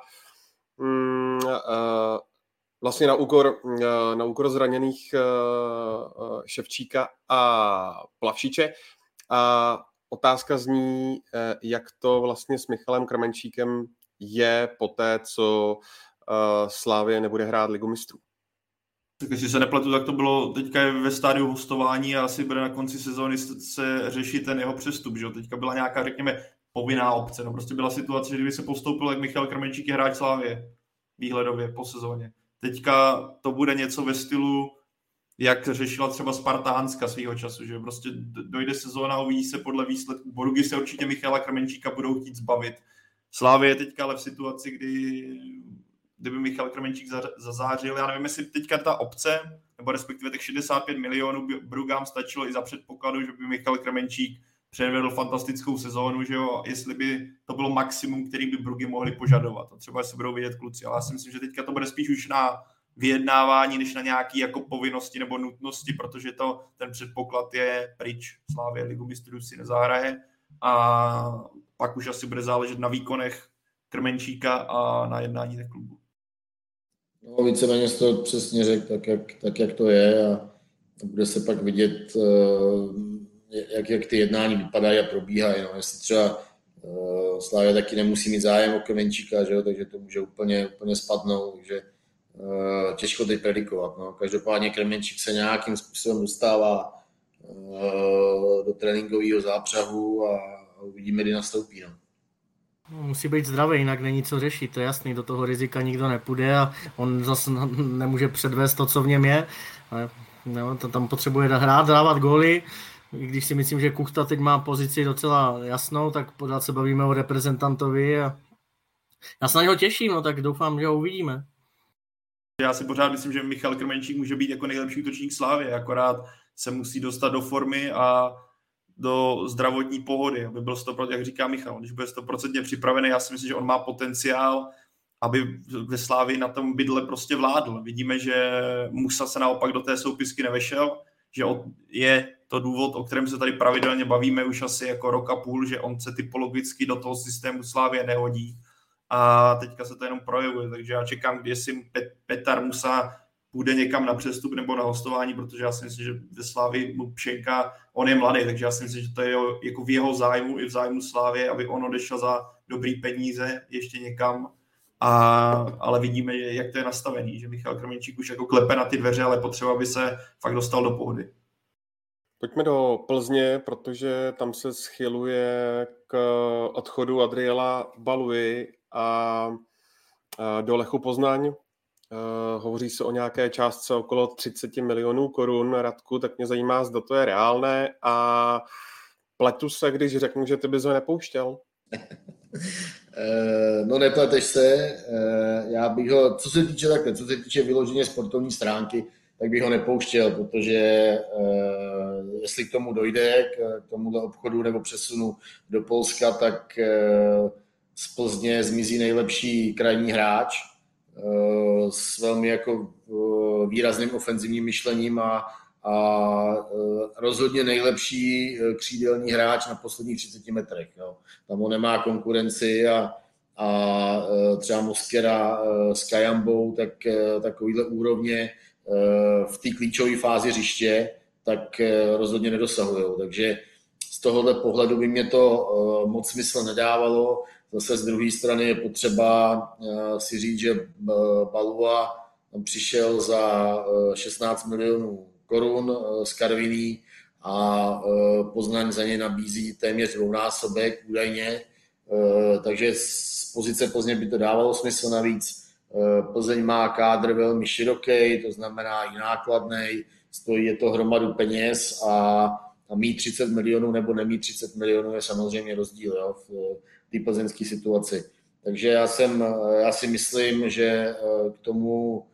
mm, vlastně na úkor, eh, na úkor zraněných eh, eh, Ševčíka a Plavšiče. A otázka zní, jak to vlastně s Michalem Krmenčíkem je po té, co Slávě nebude hrát ligu mistrů. Tak jestli se nepletu, tak to bylo teďka je ve stádiu hostování a asi bude na konci sezóny se řešit ten jeho přestup. Že? Teďka byla nějaká, řekněme, povinná obce. No prostě byla situace, že kdyby se postoupil, jak Michal Krmenčík je hráč Slávě výhledově po sezóně. Teďka to bude něco ve stylu, jak řešila třeba Spartánska svého času, že prostě dojde sezóna uvidí se podle výsledků. Borugy se určitě Michala Krmenčíka budou chtít zbavit. Slávě je teďka ale v situaci, kdy kdyby Michal Krmenčík zazářil, já nevím, jestli teďka ta obce, nebo respektive těch 65 milionů Brugám stačilo i za předpokladu, že by Michal Krmenčík předvedl fantastickou sezónu, že jo, jestli by to bylo maximum, který by Brugy mohli požadovat. A třeba se budou vidět kluci, ale já si myslím, že teďka to bude spíš už na vyjednávání, než na nějaké jako povinnosti nebo nutnosti, protože to, ten předpoklad je pryč. Slávě ligu mistrů si nezahraje a pak už asi bude záležet na výkonech Krmenčíka a na jednání těch klubů. No, víceméně to přesně řekl, tak jak, tak jak to je a bude se pak vidět, uh jak, jak ty jednání vypadají a probíhají. No. Jestli třeba uh, Slávia taky nemusí mít zájem o Kemenčíka, že jo, takže to může úplně, úplně spadnout, takže uh, těžko teď predikovat. No. Každopádně Kremenčík se nějakým způsobem dostává uh, do tréninkového zápřahu a, uvidíme, kdy nastoupí. No. no. Musí být zdravý, jinak není co řešit, to je jasný, do toho rizika nikdo nepůjde a on zase nemůže předvést to, co v něm je. No, to tam potřebuje hrát, dávat góly, i když si myslím, že Kuchta teď má pozici docela jasnou, tak pořád se bavíme o reprezentantovi a já se na něho těším, no tak doufám, že ho uvidíme. Já si pořád myslím, že Michal Krmenčík může být jako nejlepší útočník Slávy, akorát se musí dostat do formy a do zdravotní pohody, aby byl 100%, jak říká Michal, když bude 100% připravený, já si myslím, že on má potenciál aby ve Slávi na tom bydle prostě vládl. Vidíme, že Musa se naopak do té soupisky nevešel, že je to důvod, o kterém se tady pravidelně bavíme už asi jako rok a půl, že on se typologicky do toho systému Slávě nehodí a teďka se to jenom projevuje, takže já čekám, kdy si Petar Musa půjde někam na přestup nebo na hostování, protože já si myslím, že ve Slávě mu Pšenka, on je mladý, takže já si myslím, že to je jako v jeho zájmu i v zájmu Slávě, aby on odešel za dobrý peníze ještě někam, a, ale vidíme, jak to je nastavený, že Michal Krmenčík už jako klepe na ty dveře, ale potřeba by se fakt dostal do pohody. Pojďme do Plzně, protože tam se schyluje k odchodu Adriela Baluy a do Lechu Poznaň. Hovoří se o nějaké částce okolo 30 milionů korun. Radku, tak mě zajímá, zda to je reálné a pletu se, když řeknu, že ty bys ho nepouštěl. Eh, no nepleteš se, eh, já bych ho, co se týče takhle, co se týče vyloženě sportovní stránky, tak bych ho nepouštěl, protože eh, jestli k tomu dojde, k tomuhle obchodu nebo přesunu do Polska, tak z Plzně zmizí nejlepší krajní hráč s velmi jako výrazným ofenzivním myšlením a, a rozhodně nejlepší křídelní hráč na posledních 30 metrech. Jo. Tam on nemá konkurenci a, a třeba Moskera s Kajambou, tak takovýhle úrovně v té klíčové fázi hřiště, tak rozhodně nedosahují. Takže z tohohle pohledu by mě to moc smysl nedávalo. Zase z druhé strany je potřeba si říct, že Balua přišel za 16 milionů korun z Karviní a Poznaň za ně nabízí téměř dvounásobek údajně, takže z pozice Plzně by to dávalo smysl navíc. Plzeň má kádr velmi široký, to znamená i nákladný, stojí je to hromadu peněz a, a mít 30 milionů nebo nemít 30 milionů je samozřejmě rozdíl jo, v té plzeňské situaci. Takže já, jsem, já si myslím, že k tomu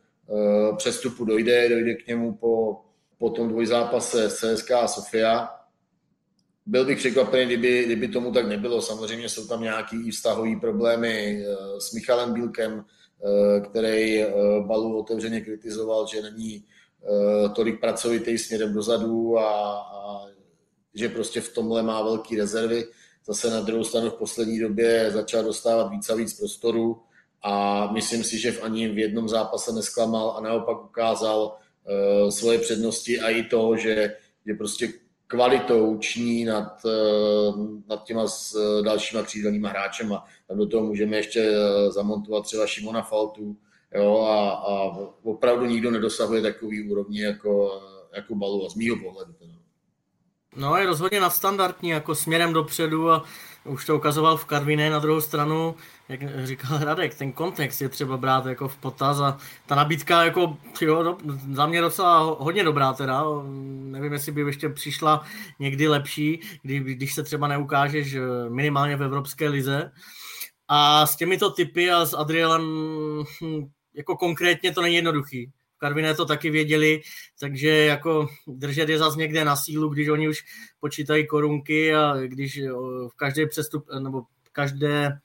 přestupu dojde, dojde k němu po, po tom dvojzápase CSK a Sofia. Byl bych překvapený, kdyby, kdyby tomu tak nebylo. Samozřejmě jsou tam nějaký vztahové problémy s Michalem Bílkem, Eh, který eh, Balu otevřeně kritizoval, že není eh, tolik pracovitý směrem dozadu a, a že prostě v tomhle má velké rezervy. Zase na druhou stranu v poslední době začal dostávat víc a víc prostoru a myslím si, že v ani v jednom zápase nesklamal a naopak ukázal svoje přednosti a i to, že, že prostě kvalitou ční nad, nad těma s dalšíma křídelníma hráčema tak do toho můžeme ještě eh, zamontovat třeba Šimona Faltu, jo, a, a opravdu nikdo nedosahuje takový úrovni jako, jako Balu, a z mýho pohledu. No je rozhodně nadstandardní, jako směrem dopředu a už to ukazoval v Karviné na druhou stranu, jak říkal Radek, ten kontext je třeba brát jako v potaz a ta nabídka jako, jo, do, za mě docela hodně dobrá teda, nevím, jestli by ještě přišla někdy lepší, kdy, když se třeba neukážeš eh, minimálně v Evropské lize, a s těmito typy a s Adrielem hm, jako konkrétně to není jednoduchý. Karviné to taky věděli, takže jako držet je zase někde na sílu, když oni už počítají korunky a když v každé přestup, nebo v každé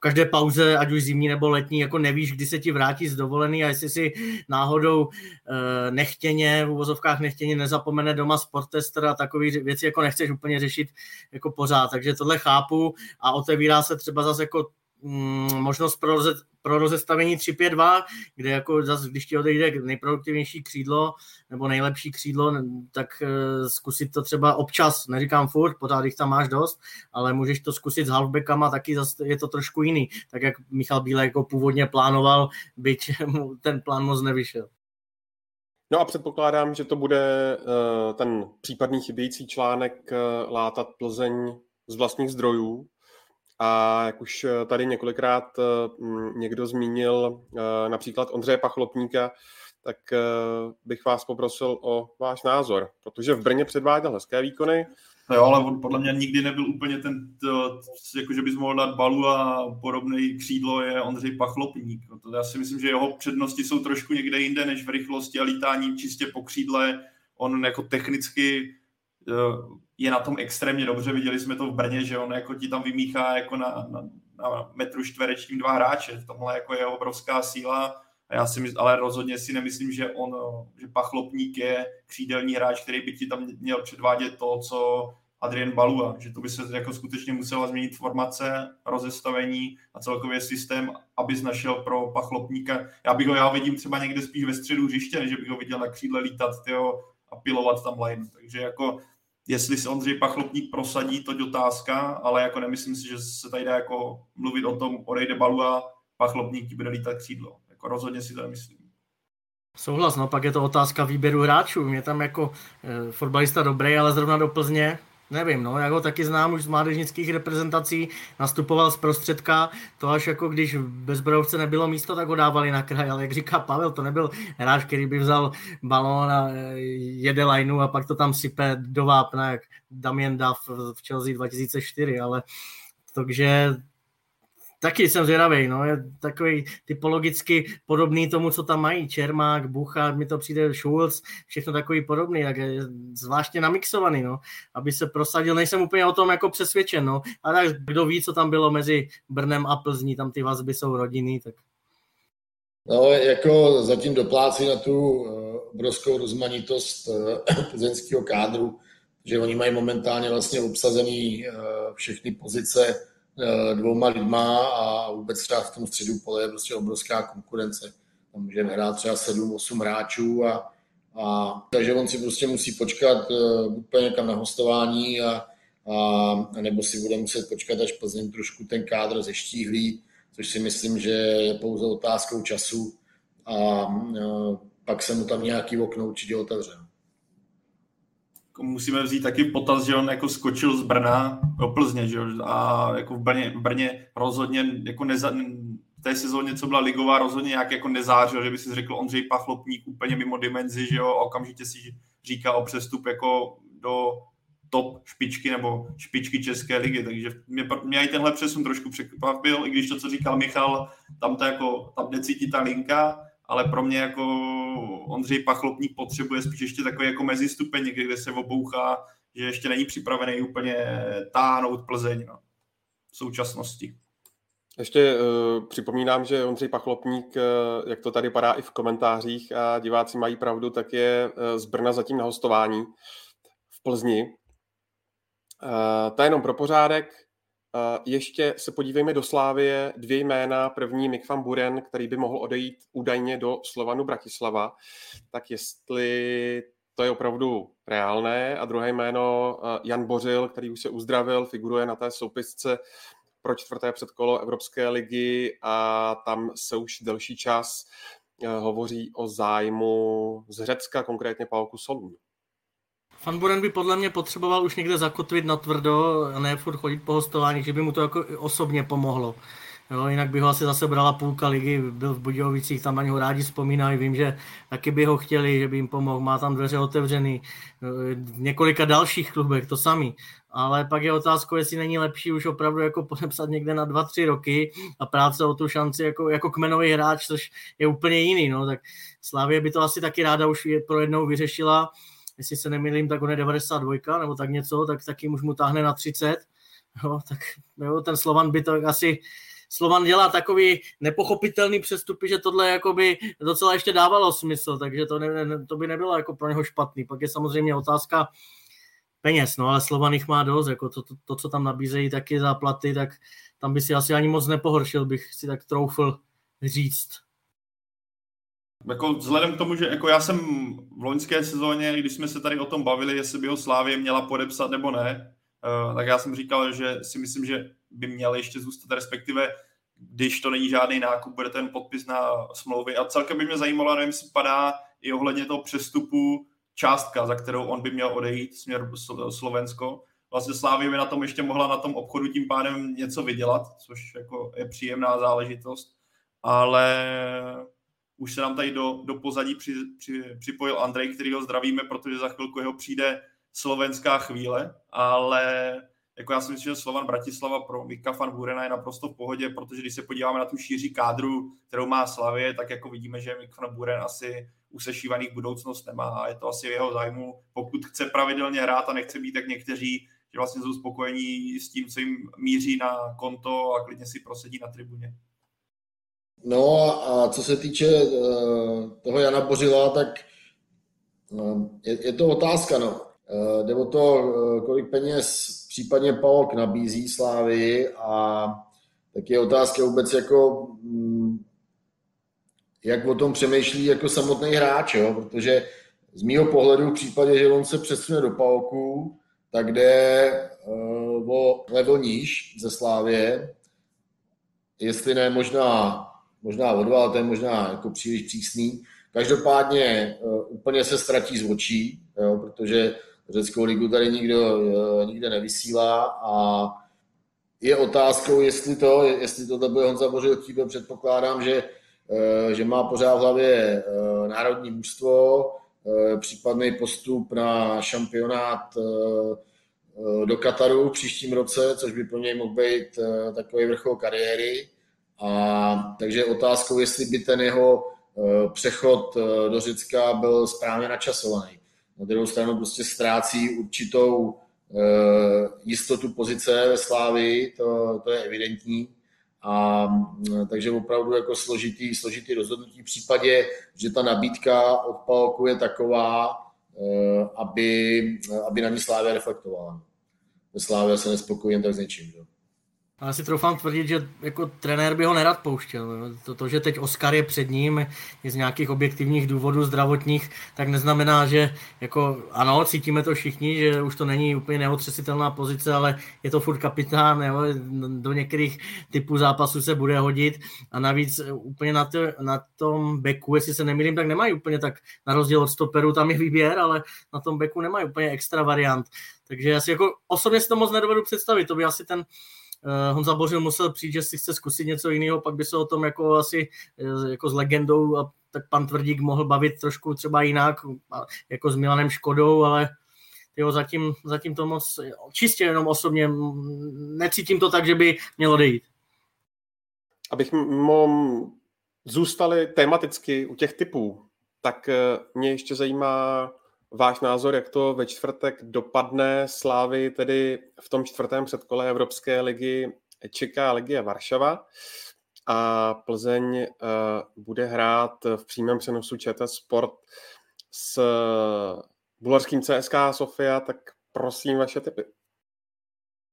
v každé pauze, ať už zimní nebo letní, jako nevíš, kdy se ti vrátí z dovolený a jestli si náhodou e, nechtěně, v uvozovkách nechtěně nezapomene doma sportester a takové věci jako nechceš úplně řešit jako pořád. Takže tohle chápu a otevírá se třeba zase jako mm, možnost pro, pro rozestavení 3-5-2, kde jako zase, když ti odejde nejproduktivnější křídlo nebo nejlepší křídlo, tak uh, zkusit to třeba občas, neříkám furt, pořád jich tam máš dost, ale můžeš to zkusit s halfbackama, taky zase je to trošku jiný, tak jak Michal Bílek jako původně plánoval, byť mu ten plán moc nevyšel. No a předpokládám, že to bude uh, ten případný chybějící článek uh, látat Plzeň z vlastních zdrojů, a jak už eh, tady několikrát eh, někdo zmínil, eh, například Ondřeje Pachlopníka, tak bych vás poprosil o váš názor, protože v Brně předváděl hezké výkony. No jo, ale on podle mě nikdy nebyl úplně ten, jako že bys mohl dát balu a podobný křídlo je Ondřej Pachlopník. No to já si myslím, že jeho přednosti jsou trošku někde jinde než v rychlosti a lítání čistě po křídle. On jako technicky je na tom extrémně dobře, viděli jsme to v Brně, že on jako ti tam vymíchá jako na, na, na metru čtverečním dva hráče. V tomhle jako je obrovská síla. A já si mysl, ale rozhodně si nemyslím, že on, že Pachlopník je křídelní hráč, který by ti tam měl předvádět to, co Adrian Balua, že to by se jako skutečně musela změnit formace, rozestavení a celkově systém, aby našel pro Pachlopníka. Já bych ho, já vidím třeba někde spíš ve středu hřiště, než bych ho viděl na křídle lítat tyjo, a pilovat tam line. Takže jako jestli se Ondřej Pachlopník prosadí, to je otázka, ale jako nemyslím si, že se tady dá jako mluvit o tom, odejde Balua, Pachlopník ti bude lítat křídlo. Jako rozhodně si to nemyslím. Souhlas, no pak je to otázka výběru hráčů. Mě tam jako e, fotbalista dobrý, ale zrovna do Plzně Nevím, no, já ho taky znám už z mládežnických reprezentací, nastupoval z prostředka, to až jako když bez brovce nebylo místo, tak ho dávali na kraj, ale jak říká Pavel, to nebyl hráč, který by vzal balón a e, jede lineu a pak to tam sype do vápna, jak Damien Duff v Chelsea 2004, ale takže Taky jsem zvědavý, no, je takový typologicky podobný tomu, co tam mají, Čermák, Bucha, mi to přijde Schulz, všechno takový podobný, tak je zvláštně namixovaný, no, aby se prosadil, nejsem úplně o tom jako přesvědčen, no, a tak kdo ví, co tam bylo mezi Brnem a Plzní, tam ty vazby jsou rodiny, tak No, jako zatím doplácí na tu eh, obrovskou rozmanitost eh, plzeňského kádru, že oni mají momentálně vlastně obsazený eh, všechny pozice dvouma lidma a vůbec třeba v tom středu pole je prostě obrovská konkurence. Tam může hrát třeba 7-8 hráčů a, a takže on si prostě musí počkat úplně někam na hostování a, a, a nebo si bude muset počkat, až Plzeň trošku ten kádr zeštíhlí, což si myslím, že je pouze otázkou času a, a eh, pak se mu tam nějaký okno určitě otevře musíme vzít taky potaz, že on jako skočil z Brna do Plzně, že a jako v Brně, v Brně rozhodně jako neza, v té sezóně, co byla ligová, rozhodně nějak jako nezářil, že by si řekl Ondřej Pachlopník úplně mimo dimenzi, že jo, a okamžitě si říká o přestup jako do top špičky nebo špičky České ligy, takže mě, mě i tenhle přesun trošku překvapil, i když to, co říkal Michal, tam to jako, tam necítí ta linka, ale pro mě jako Ondřej Pachlopník potřebuje spíš ještě takový jako mezistupeň, někde, kde se obouchá, že ještě není připravený úplně táhnout Plzeň no, v současnosti. Ještě uh, připomínám, že Ondřej Pachlopník, uh, jak to tady padá i v komentářích a diváci mají pravdu, tak je uh, z Brna zatím na hostování v Plzni. Uh, to je jenom pro pořádek. Ještě se podívejme do Slávie. Dvě jména. První Mick van Buren, který by mohl odejít údajně do Slovanu Bratislava. Tak jestli to je opravdu reálné. A druhé jméno Jan Bořil, který už se uzdravil, figuruje na té soupisce pro čtvrté předkolo Evropské ligy a tam se už delší čas hovoří o zájmu z Řecka, konkrétně Palku Solún. Fanburen by podle mě potřeboval už někde zakotvit na tvrdo a ne furt chodit po hostování, že by mu to jako osobně pomohlo. Jo, jinak by ho asi zase brala půlka ligy, byl v Budějovicích, tam ani ho rádi vzpomínají, vím, že taky by ho chtěli, že by jim pomohl, má tam dveře otevřený, v několika dalších klubech to samý. Ale pak je otázka, jestli není lepší už opravdu jako podepsat někde na dva, tři roky a práce o tu šanci jako, jako kmenový hráč, což je úplně jiný. No. Tak Slávě by to asi taky ráda už pro jednou vyřešila jestli se nemýlím, tak on je 92 nebo tak něco, tak taky už mu táhne na 30. Jo, tak jo, ten Slovan by to asi Slovan dělá takový nepochopitelný přestupy, že tohle jakoby docela ještě dávalo smysl, takže to, ne, to by nebylo jako pro něho špatný. Pak je samozřejmě otázka peněz, no ale Slovan jich má dost, jako to, to, to, co tam nabízejí taky za platy, tak tam by si asi ani moc nepohoršil, bych si tak troufl říct. Jako vzhledem k tomu, že jako já jsem v loňské sezóně, když jsme se tady o tom bavili, jestli by ho Slávě měla podepsat nebo ne, uh, tak já jsem říkal, že si myslím, že by měl ještě zůstat, respektive když to není žádný nákup, bude ten podpis na smlouvy. A celkem by mě zajímalo, nevím, jestli padá i ohledně toho přestupu částka, za kterou on by měl odejít směr Slovensko. Vlastně Slávě by na tom ještě mohla na tom obchodu tím pádem něco vydělat, což jako je příjemná záležitost. Ale už se nám tady do, do pozadí při, při, připojil Andrej, který ho zdravíme, protože za chvilku jeho přijde slovenská chvíle, ale jako já si myslím, že Slovan Bratislava pro Mika van Burena je naprosto v pohodě, protože když se podíváme na tu šíří kádru, kterou má Slavě, tak jako vidíme, že Mik van Buren asi usešívaný budoucnost nemá a je to asi v jeho zájmu, pokud chce pravidelně hrát a nechce být tak někteří, že vlastně jsou spokojení s tím, co jim míří na konto a klidně si prosedí na tribuně. No a co se týče uh, toho Jana Bořila, tak uh, je, je to otázka, no. Uh, jde o to, kolik peněz případně Paok nabízí Slávy a tak je otázka vůbec jako, um, jak o tom přemýšlí jako samotný hráč, jo? protože z mýho pohledu v případě, že on se přesune do Paoku, tak jde o level níž ze Slávě, jestli ne možná možná o dva, ale to je možná jako příliš přísný. Každopádně uh, úplně se ztratí z očí, jo, protože řeckou ligu tady nikdo uh, nikde nevysílá a je otázkou, jestli to, jestli to bude Honza Bořil chtít, předpokládám, že, uh, že má pořád v hlavě národní mužstvo, případný postup na šampionát do Kataru v příštím roce, což by pro něj mohl být takový vrchol kariéry. A takže otázkou, jestli by ten jeho eh, přechod eh, do Řecka byl správně načasovaný. Na druhou stranu prostě ztrácí určitou eh, jistotu pozice ve Slávii, to, to je evidentní. A takže opravdu jako složitý, složitý rozhodnutí v případě, že ta nabídka od Palku je taková, aby, aby na ní Slávě reflektovala. Ve Slávě se nespokojí tak s něčím. Že? Ale si troufám tvrdit, že jako trenér by ho nerad pouštěl. To, to, že teď Oscar je před ním je z nějakých objektivních důvodů zdravotních, tak neznamená, že jako ano, cítíme to všichni, že už to není úplně neotřesitelná pozice, ale je to furt kapitán, jo, do některých typů zápasů se bude hodit a navíc úplně na, to, na tom beku, jestli se nemýlím, tak nemají úplně tak, na rozdíl od stoperu, tam je výběr, ale na tom beku nemají úplně extra variant. Takže já si jako osobně si to moc nedovedu představit, to by asi ten Honza Bořil musel přijít, že si chce zkusit něco jiného, pak by se o tom jako asi uh, jako s legendou a tak pan Tvrdík mohl bavit trošku třeba jinak, jako s Milanem Škodou, ale jo, zatím, zatím to moc, čistě jenom osobně, necítím to tak, že by mělo dejít. Abych mohl zůstali tematicky u těch typů, tak eh, mě ještě zajímá váš názor, jak to ve čtvrtek dopadne Slávy, tedy v tom čtvrtém předkole Evropské ligy čeká Legie Varšava a Plzeň uh, bude hrát v přímém přenosu ČT Sport s bulharským CSK Sofia, tak prosím vaše tipy.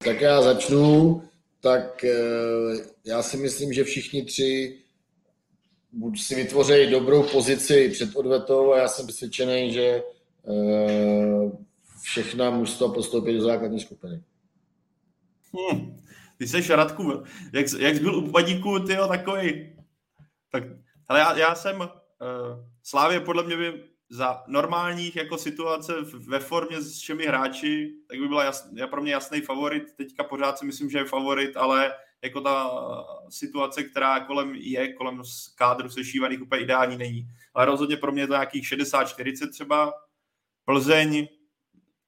Tak já začnu. Tak uh, já si myslím, že všichni tři buď si vytvoří dobrou pozici před odvetou a já jsem přesvědčený, že Eh, všechna mužstva postoupit do základní skupiny. Hmm. Ty jsi Radku, jak, jak jsi byl u Padíku, ty takový. Tak, ale já, já jsem, uh, Slávě podle mě by za normálních jako situace ve formě s všemi hráči, tak by byla jas, já pro mě jasný favorit. Teďka pořád si myslím, že je favorit, ale jako ta situace, která kolem je, kolem kádru sešívaných úplně ideální není. Ale rozhodně pro mě je to nějakých 60-40 třeba, Plzeň,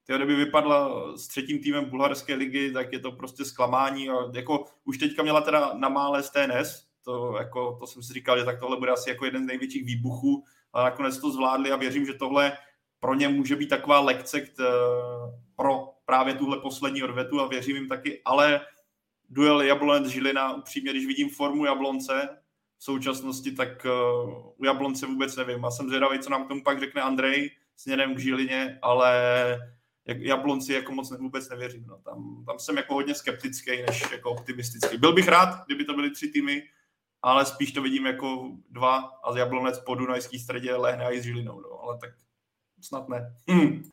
ty kdyby vypadla s třetím týmem bulharské ligy, tak je to prostě zklamání. A jako už teďka měla teda na mále z TNS, to, jako, to jsem si říkal, že tak tohle bude asi jako jeden z největších výbuchů, a nakonec to zvládli a věřím, že tohle pro ně může být taková lekce k t, pro právě tuhle poslední odvetu a věřím jim taky, ale duel Jablonec Žilina, upřímně, když vidím formu Jablonce v současnosti, tak uh, u Jablonce vůbec nevím. A jsem zvědavý, co nám k tomu pak řekne Andrej, směrem k Žilině, ale jak Jablonci jako moc vůbec nevěřím. No. Tam, tam jsem jako hodně skeptický, než jako optimistický. Byl bych rád, kdyby to byly tři týmy, ale spíš to vidím jako dva a z Jablonec po Dunajský středě lehne i s Žilinou, no. ale tak snad ne. Hm.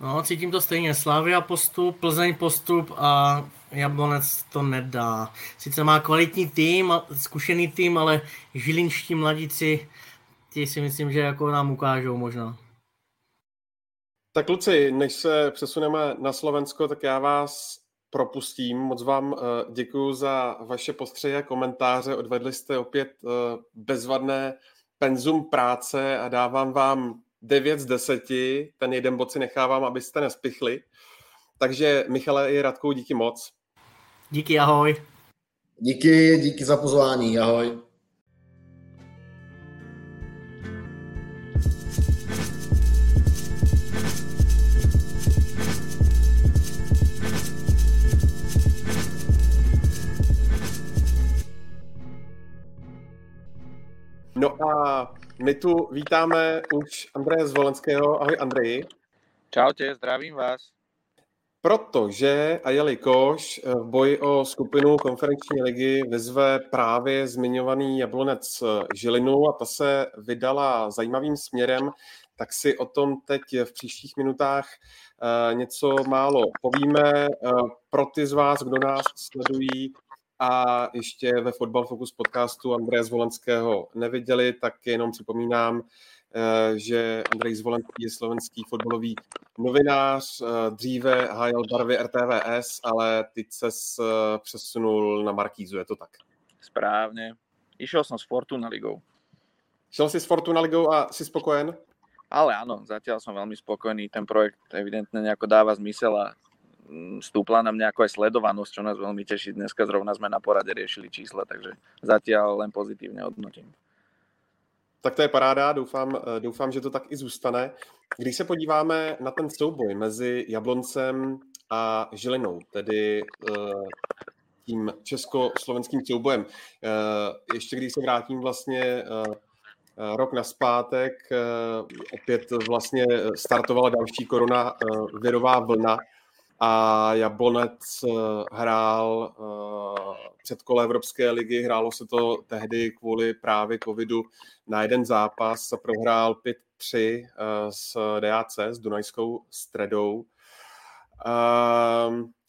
No, cítím to stejně. Slavia postup, Plzeň postup a Jablonec to nedá. Sice má kvalitní tým, zkušený tým, ale žilinští mladíci, ti si myslím, že jako nám ukážou možná. Tak kluci, než se přesuneme na Slovensko, tak já vás propustím. Moc vám eh, děkuji za vaše postřehy a komentáře. Odvedli jste opět eh, bezvadné penzum práce a dávám vám 9 z 10. Ten jeden bod si nechávám, abyste nespichli. Takže Michale i Radkou díky moc. Díky, ahoj. Díky, díky za pozvání, ahoj. No a my tu vítáme už Andreje Zvolenského. Ahoj Andreji. Čaute, zdravím vás. Protože a jelikož v boji o skupinu konferenční ligy vyzve právě zmiňovaný Jablonec Žilinu a ta se vydala zajímavým směrem, tak si o tom teď v příštích minutách eh, něco málo povíme. Eh, pro ty z vás, kdo nás sledují a ještě ve Football Focus podcastu Andreje Zvolenského neviděli, tak jenom připomínám, eh, že Andrej Zvolenský je slovenský fotbalový novinář, dříve hájel barvy RTVS, ale teď se přesunul na Markízu, je to tak? Správně. Išel jsem s Fortuna ligou. Šel jsi s Fortuna ligou a jsi spokojen? Ale áno, zatiaľ som veľmi spokojný. Ten projekt evidentne nejako dáva zmysel a stúpla nám nejako aj sledovanosť, čo nás veľmi teší. Dneska zrovna sme na porade riešili čísla, takže zatiaľ len pozitívne hodnotím. Tak to je paráda, doufám, eh, doufám, že to tak i zůstane. Když se podíváme na ten souboj mezi Jabloncem a Žilinou, tedy uh, tím česko-slovenským soubojem, uh, ještě když se vrátím vlastně Eh, rok naspátek eh, opět vlastně startovala další korona eh, virová vlna a Jablonec hrál kole Evropské ligy, hrálo se to tehdy kvůli právě covidu na jeden zápas prohrál 5-3 s DAC, s Dunajskou stredou.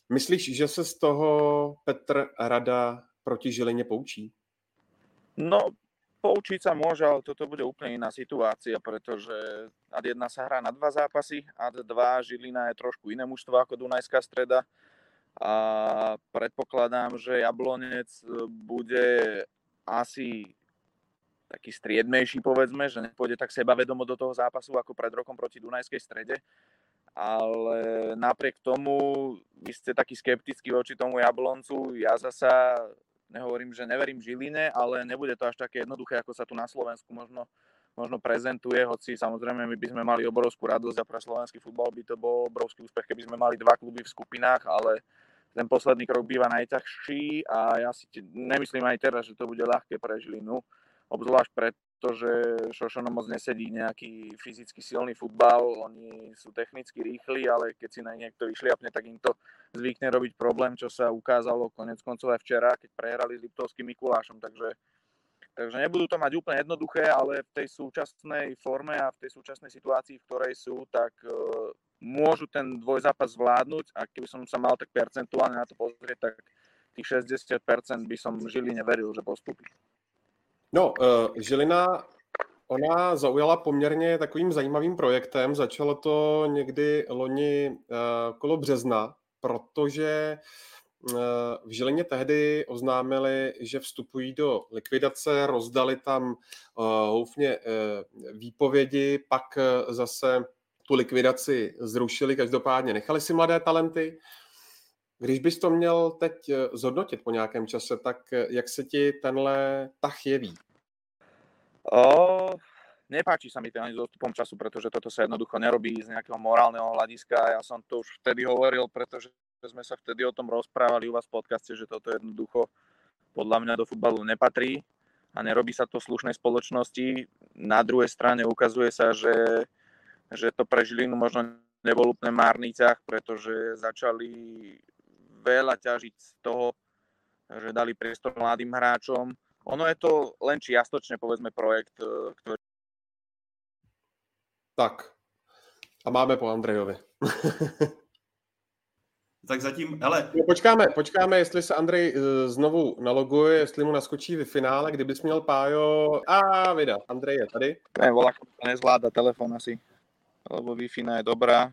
Myslíš, že se z toho Petr Rada proti Žilině poučí? No, poučiť sa môže, ale toto bude úplne iná situácia, pretože AD1 sa hrá na dva zápasy, AD2 Žilina je trošku iné mužstvo ako Dunajská streda. A predpokladám, že Jablonec bude asi taký striedmejší, povedzme, že nepôjde tak sebavedomo do toho zápasu ako pred rokom proti Dunajskej strede, ale napriek tomu vy ste taký skeptický voči tomu Jabloncu, ja zasa nehovorím, že neverím Žiline, ale nebude to až také jednoduché, ako sa tu na Slovensku možno, možno prezentuje, hoci samozrejme my by sme mali obrovskú radosť a pre slovenský futbal by to bol obrovský úspech, keby sme mali dva kluby v skupinách, ale ten posledný krok býva najťažší a ja si nemyslím aj teraz, že to bude ľahké pre Žilinu, obzvlášť preto, že Šošono moc nesedí nejaký fyzicky silný futbal, oni sú technicky rýchli, ale keď si na niekto vyšliapne, tak im to zvykne robiť problém, čo sa ukázalo konec koncov aj včera, keď prehrali s Liptovským Mikulášom, takže, takže nebudú to mať úplne jednoduché, ale v tej súčasnej forme a v tej súčasnej situácii, v ktorej sú, tak uh, môžu ten dvojzápas zvládnuť a keby som sa mal tak percentuálne na to pozrieť, tak tých 60% by som Žiline veril, že postupí. No, uh, Žilina Ona zaujala poměrně takovým zajímavým projektem. Začalo to někdy loni uh, kolo března, protože eh, v Žilině tehdy oznámili, že vstupují do likvidace, rozdali tam eh, houfně eh, výpovědi, pak zase tu likvidaci zrušili, každopádně nechali si mladé talenty. Když bys to měl teď zhodnotit po nějakém čase, tak jak se ti tenhle tah jeví? O, nepáči sa mi to ani s odstupom času, pretože toto sa jednoducho nerobí z nejakého morálneho hľadiska. Ja som to už vtedy hovoril, pretože sme sa vtedy o tom rozprávali u vás v podcaste, že toto jednoducho podľa mňa do futbalu nepatrí a nerobí sa to v slušnej spoločnosti. Na druhej strane ukazuje sa, že, že to pre Žilinu možno nebol úplne márny ťah, pretože začali veľa ťažiť z toho, že dali priestor mladým hráčom. Ono je to len čiastočne, povedzme, projekt, e, ktorý... Tak. A máme po Andrejovi. Tak zatím, hele. No, počkáme, počkáme, jestli se Andrej uh, znovu naloguje, jestli mu naskočí v finále, kdybys měl Pájo... A vida, Andrej je tady. Ne, volá, nezvláda telefon asi, lebo wi je dobrá.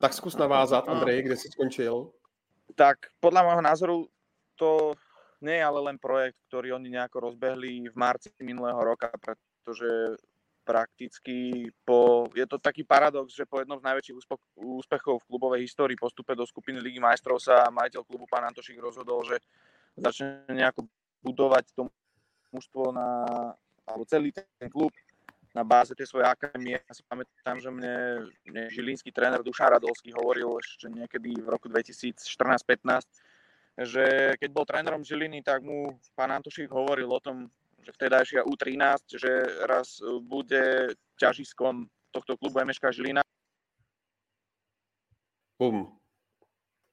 Tak zkus navázat, Andrej, kde jsi skončil? Tak podľa môjho názoru to nie je ale len projekt, ktorý oni nejako rozbehli v marci minulého roka, pretože prakticky po, je to taký paradox, že po jednom z najväčších úspechov v klubovej histórii postupe do skupiny Ligy majstrov sa majiteľ klubu pán Antošik rozhodol, že začne nejako budovať to mužstvo na, alebo celý ten klub na báze tej svojej akadémie. Ja si pamätám, že mne, žilínsky tréner Dušan Radolský hovoril ešte niekedy v roku 2014-15, že keď bol trénerom Žiliny, tak mu pán Antošik hovoril o tom, vtedajšia U13, že raz bude ťažiskom tohto klubu MŠK Žilina. Bum.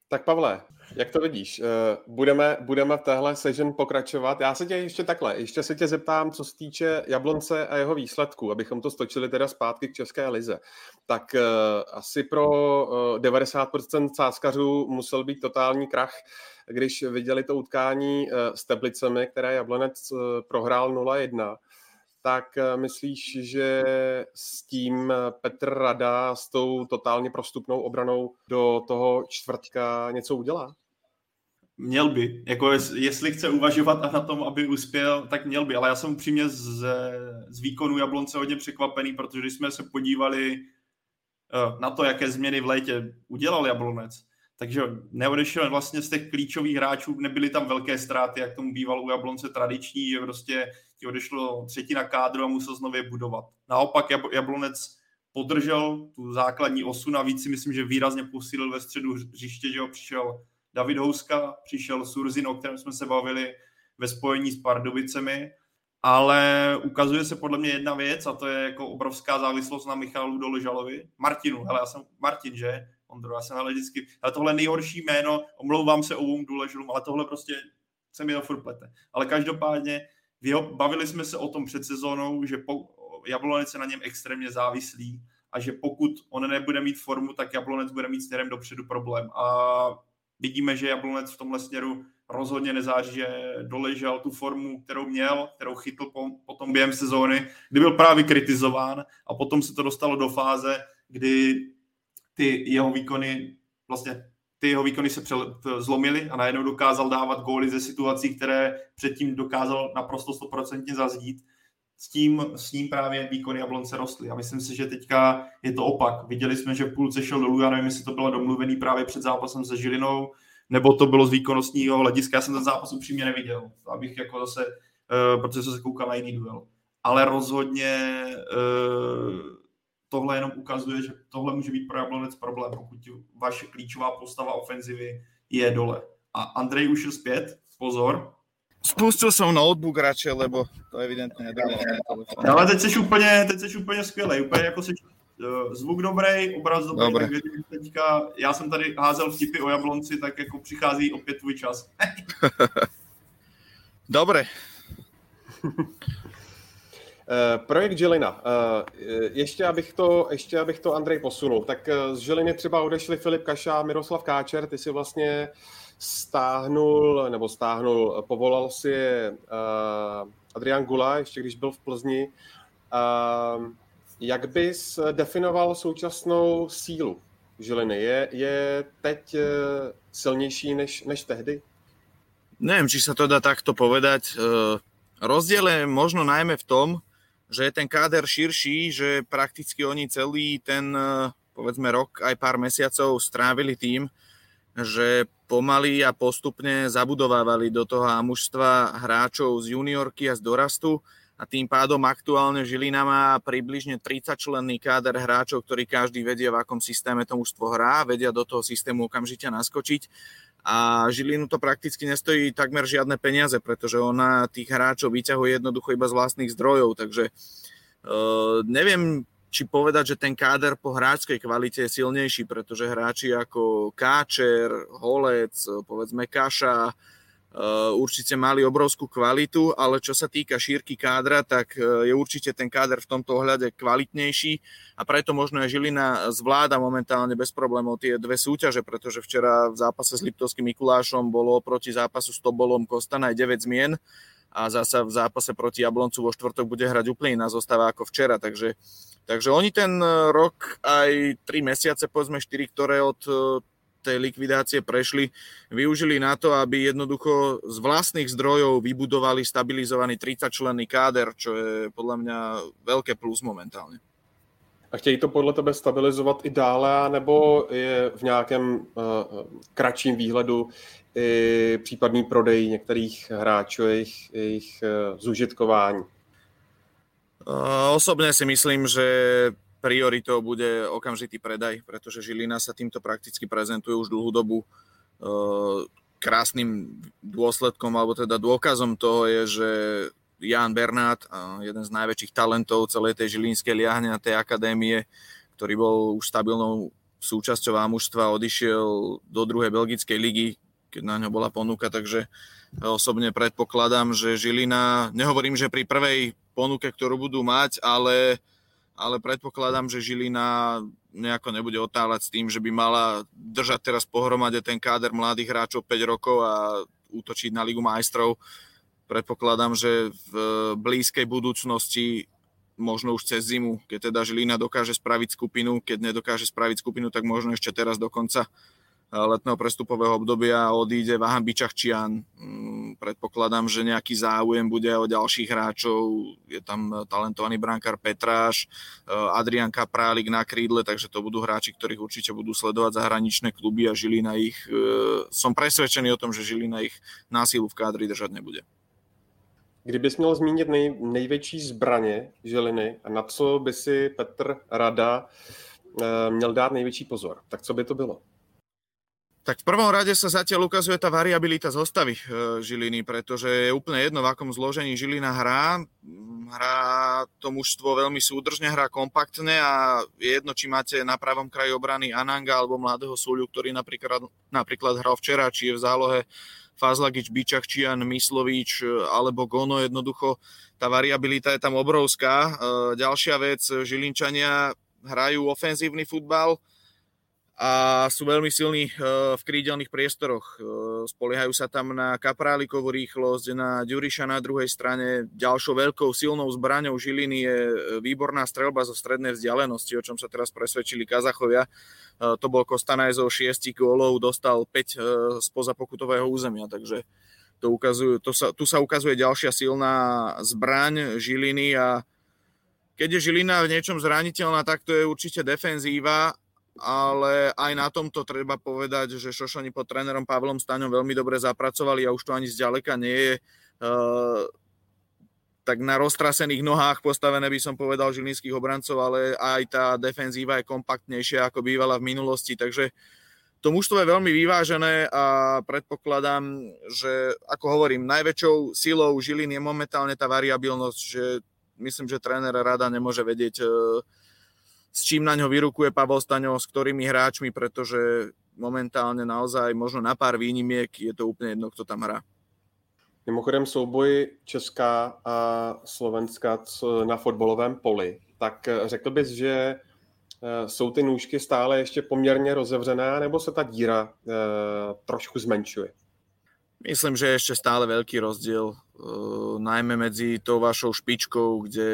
Tak Pavle, jak to vidíš? Eh, budeme, budeme v téhle session pokračovat. Já se tě ještě takhle, ještě se tě zeptám, co se týče Jablonce a jeho výsledků, abychom to stočili teda zpátky k České lize. Tak uh, asi pro uh, 90% sáskařů musel být totální krach, když viděli to utkání s Teplicemi, které Jablonec prohrál 0-1 tak eh, myslíš, že s tím eh, Petr Rada s tou totálně prostupnou obranou do toho čtvrtka něco udělá? Měl by. Jako jestli chce uvažovat na tom, aby uspěl, tak měl by. Ale já jsem upřímně z, z výkonu Jablonce hodně překvapený, protože když jsme se podívali eh, na to, jaké změny v létě udělal Jablonec, takže neodešel vlastně z těch klíčových hráčů, nebyly tam velké ztráty, jak tomu bývalo u Jablonce tradiční, že prostě ti odešlo třetina kádru a musel znovu je budovat. Naopak Jablonec podržel tu základní osu, navíc si myslím, že výrazně posílil ve středu hřiště, že ho přišel David Houska, přišel Surzin, o kterém jsme se bavili ve spojení s Pardubicemi, ale ukazuje se podle mě jedna věc a to je jako obrovská závislost na Michalu Doležalovi. Martinu, ale já jsem Martin, že? Ondro, já jsem ale vždycky, ale tohle nejhorší jméno, omlouvám se obou důležilům, ale tohle prostě se mi to furt plete. Ale každopádně bavili jsme se o tom před sezónou, že po, Jablonec je na něm extrémně závislý a že pokud on nebude mít formu, tak Jablonec bude mít směrem dopředu problém. A vidíme, že Jablonec v tomhle směru rozhodně nezáří, že doležel tu formu, kterou měl, kterou chytl po, potom během sezóny, kdy byl právě kritizován a potom se to dostalo do fáze, kdy ty jeho výkony, vlastně ty jeho výkony se zlomily a najednou dokázal dávat góly ze situací, které předtím dokázal naprosto stoprocentně zazdít. S tím, s ním právě výkony Jablonce rostly. A myslím si, že teďka je to opak. Viděli jsme, že v půlce šel dolů, já nevím, jestli to bylo domluvený právě před zápasem se Žilinou, nebo to bylo z výkonnostního hlediska. Já jsem ten zápas upřímně neviděl, abych jako zase, uh, protože jsem se koukal na jiný duel. Ale rozhodně uh, tohle jenom ukazuje, že tohle může být pro Jablonec problém, pokud vaše klíčová postava ofenzivy je dole. A Andrej už je zpět, pozor. Spustil jsem notebook radši, lebo to evidentně nedá. No, ale teď jsi úplně, teď jsi úplně skvělý, úplně jako jsi uh, zvuk dobrý, obraz dobrý, Dobre. teďka, já jsem tady házel vtipy o Jablonci, tak jako přichází opět tvůj čas. Dobre. Eh, projekt Žilina. Eh, ještě abych, to, ještě abych to Andrej posunul. Tak eh, z Žiliny třeba odešli Filip Kaša a Miroslav Káčer. Ty si vlastně stáhnul, nebo stáhnul, povolal si Adrian Gula, ještě když byl v Plzni. Jak bys definoval současnou sílu Žiliny? Je, je teď silnější než, než tehdy? Neviem, či sa to dá takto povedať. Rozdiel je možno najmä v tom, že je ten káder širší, že prakticky oni celý ten, eh, povedzme, rok aj pár mesiacov strávili tým, že pomaly a postupne zabudovávali do toho mužstva hráčov z juniorky a z dorastu a tým pádom aktuálne Žilina má približne 30 členný káder hráčov, ktorí každý vedia, v akom systéme to mužstvo hrá, vedia do toho systému okamžite naskočiť. A Žilinu to prakticky nestojí takmer žiadne peniaze, pretože ona tých hráčov vyťahuje jednoducho iba z vlastných zdrojov, takže uh, neviem, či povedať, že ten káder po hráčskej kvalite je silnejší, pretože hráči ako Káčer, Holec, povedzme Kaša, Eh, určite mali obrovskú kvalitu, ale čo sa týka šírky kádra, tak eh, je určite ten káder v tomto ohľade kvalitnejší. A preto možno aj Žilina zvláda momentálne bez problémov tie dve súťaže, pretože včera v zápase s Liptovským Mikulášom bolo proti zápasu s Tobolom Kostana aj 9 zmien. A zasa v zápase proti Jabloncu vo štvrtok bude hrať úplne iná zostava ako včera, takže Takže oni ten eh, rok aj 3 mesiace, povedzme 4, ktoré od tej likvidácie prešli, využili na to, aby jednoducho z vlastných zdrojov vybudovali stabilizovaný 30-členný káder, čo je podľa mňa veľké plus momentálne. A chtějí to podle tebe stabilizovat i dále, nebo je v nějakém uh, kratším výhledu i případný prodej některých hráčů, jejich, jejich uh, zužitkování? Uh, osobne si myslím, že prioritou bude okamžitý predaj, pretože Žilina sa týmto prakticky prezentuje už dlhú dobu. E, krásnym dôsledkom, alebo teda dôkazom toho je, že Jan Bernát, jeden z najväčších talentov celej tej žilínskej liahne na tej akadémie, ktorý bol už stabilnou súčasťou mužstva, odišiel do druhej belgickej ligy, keď na ňo bola ponuka, takže osobne predpokladám, že Žilina, nehovorím, že pri prvej ponuke, ktorú budú mať, ale, ale predpokladám, že Žilina nejako nebude otáľať s tým, že by mala držať teraz pohromade ten káder mladých hráčov 5 rokov a útočiť na Ligu majstrov. Predpokladám, že v blízkej budúcnosti možno už cez zimu, keď teda Žilina dokáže spraviť skupinu, keď nedokáže spraviť skupinu, tak možno ešte teraz dokonca letného prestupového obdobia odíde Vahan Bičachčian. Mm, predpokladám, že nejaký záujem bude o ďalších hráčov. Je tam talentovaný brankár Petráš, eh, Adrian Kaprálik na krídle, takže to budú hráči, ktorých určite budú sledovať zahraničné kluby a Žilina ich... Eh, som presvedčený o tom, že Žilina ich násilu v kádri držať nebude. Kdybys měl zmínit nej, největší zbraně Žiliny a na co by si Petr Rada měl dát největší pozor, tak co by to bylo? Tak v prvom rade sa zatiaľ ukazuje tá variabilita zostavy e, Žiliny, pretože je úplne jedno, v akom zložení Žilina hrá. Hrá to mužstvo veľmi súdržne, hrá kompaktne a je jedno, či máte na pravom kraji obrany Ananga alebo mladého Súľu, ktorý napríklad, napríklad hral včera, či je v zálohe Fazlagič, Bičachčian, Myslovič alebo Gono jednoducho. Tá variabilita je tam obrovská. E, ďalšia vec, Žilinčania hrajú ofenzívny futbal, a sú veľmi silní eh, v krídelných priestoroch. Eh, spoliehajú sa tam na Kaprálikovú rýchlosť, na Ďuriša na druhej strane. Ďalšou veľkou silnou zbraňou Žiliny je eh, výborná strelba zo strednej vzdialenosti, o čom sa teraz presvedčili Kazachovia. To bol Kostanaj zo 6 gólov, dostal 5 spoza pokutového územia, takže to ukazujú, to sa, tu sa ukazuje ďalšia silná zbraň Žiliny a keď je Žilina v niečom zraniteľná, tak to je určite defenzíva ale aj na tomto treba povedať, že Šošani pod trénerom Pavlom Staňom veľmi dobre zapracovali a už to ani zďaleka nie je uh, tak na roztrasených nohách postavené by som povedal žilinských obrancov, ale aj tá defenzíva je kompaktnejšia ako bývala v minulosti, takže to mužstvo je veľmi vyvážené a predpokladám, že ako hovorím, najväčšou silou Žilín je momentálne tá variabilnosť, že myslím, že tréner rada nemôže vedieť uh, s čím na ňo vyrukuje Pavel Staňo, s ktorými hráčmi, pretože momentálne naozaj možno na pár výnimiek je to úplne jedno, kto tam hrá. Mimochodem souboj Česká a Slovenska na fotbalovém poli, tak eh, řekl bys, že eh, jsou ty nůžky stále ještě poměrně rozevřené, nebo se ta díra e, trošku zmenšuje? Myslím, že je ešte stále veľký rozdiel, e, najmä medzi tou vašou špičkou, kde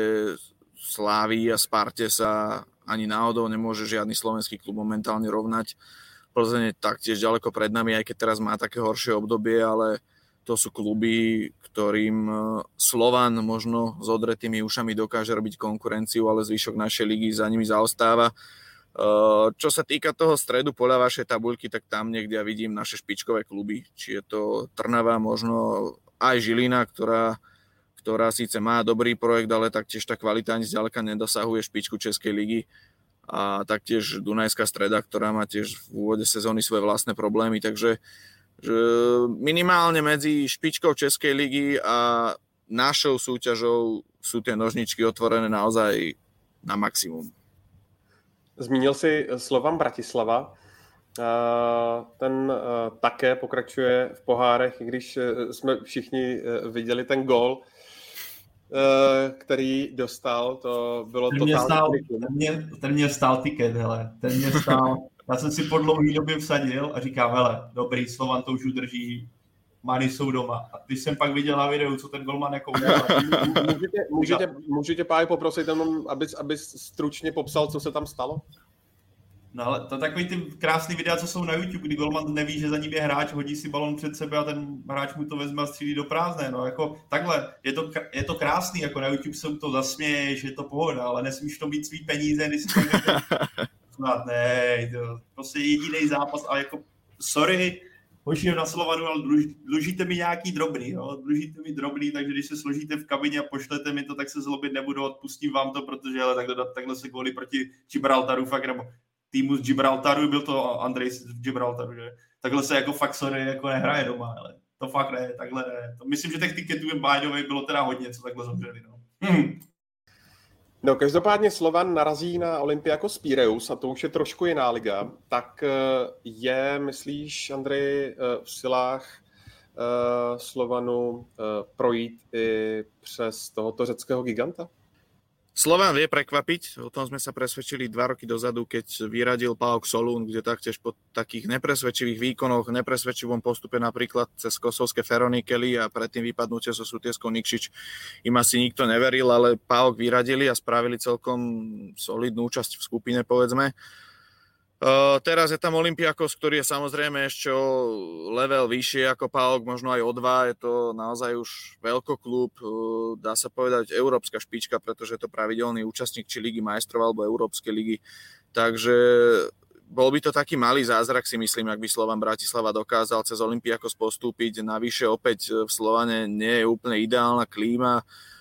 Sláví a Sparte sa ani náhodou nemôže žiadny slovenský klub momentálne rovnať. Plzeň je taktiež ďaleko pred nami, aj keď teraz má také horšie obdobie, ale to sú kluby, ktorým e, Slovan možno s odretými ušami dokáže robiť konkurenciu, ale zvyšok našej ligy za nimi zaostáva. E, čo sa týka toho stredu podľa vašej tabuľky, tak tam niekde ja vidím naše špičkové kluby. Či je to Trnava, možno aj Žilina, ktorá, ktorá síce má dobrý projekt, ale taktiež tá kvalita ani zďaleka nedosahuje špičku Českej ligy a taktiež Dunajská streda, ktorá má tiež v úvode sezóny svoje vlastné problémy, takže že minimálne medzi špičkou Českej ligy a našou súťažou sú tie nožničky otvorené naozaj na maximum. Zmínil si Slovan Bratislava. Ten také pokračuje v pohárech, když jsme všichni viděli ten gol který dostal, to bylo ten mě stál, ten, mě, ten mě stál tiket, hele. Ten mě stál, já jsem si po dlouhé době vsadil a říkám, hele, dobrý, Slovan to už udrží, Many jsou doma. A když jsem pak viděl na videu, co ten golman jako udělal. můžete, můžete, můžete páj poprosit jenom, abys, abys stručně popsal, co se tam stalo? No ale to takový ty krásný videa, co jsou na YouTube, kdy golman neví, že za ním je hráč, hodí si balon před sebe a ten hráč mu to vezme a střílí do prázdné. No jako takhle, je to, je to krásný, jako na YouTube se to zasměje, že je to pohoda, ale nesmíš to být svý peníze, když si to snad ne, to prostě jediný zápas a jako sorry, hoši na Slovanu, ale dlužíte mi nějaký drobný, jo? dlužíte mi drobný, takže když se složíte v kabině a pošlete mi to, tak se zlobit nebudu, odpustím vám to, protože ale takhle, takhle se kvůli proti Gibraltaru fakt, nebo týmu z Gibraltaru, byl to Andrej z Gibraltaru, že takhle se jako fakt sorry, jako nehraje doma, ale to fakt ne, takhle ne. To myslím, že těch tiketů by bylo teda hodně, co takhle zavřeli. No. Hm. No, každopádně Slovan narazí na Olympiakos Pireus a to už je trošku jiná liga. Tak eh, je, myslíš, Andrej, eh, v silách uh, Slovanu projít i přes tohoto řeckého giganta? Slovan vie prekvapiť, o tom sme sa presvedčili dva roky dozadu, keď vyradil Paok Solún, kde taktiež po takých nepresvedčivých výkonoch, nepresvedčivom postupe napríklad cez kosovské Feronikely a predtým vypadnutie so Sutieskou Nikšič im asi nikto neveril, ale Paok vyradili a spravili celkom solidnú účasť v skupine, povedzme. Uh, teraz je tam Olympiakos, ktorý je samozrejme ešte o level vyššie ako PAOK, možno aj o dva. Je to naozaj už veľkoklub, uh, dá sa povedať európska špička, pretože je to pravidelný účastník či Ligy majstrov alebo Európskej ligy. Takže bol by to taký malý zázrak, si myslím, ak by Slovan Bratislava dokázal cez Olympiakos postúpiť. Navyše opäť v Slovane nie je úplne ideálna klíma. Uh,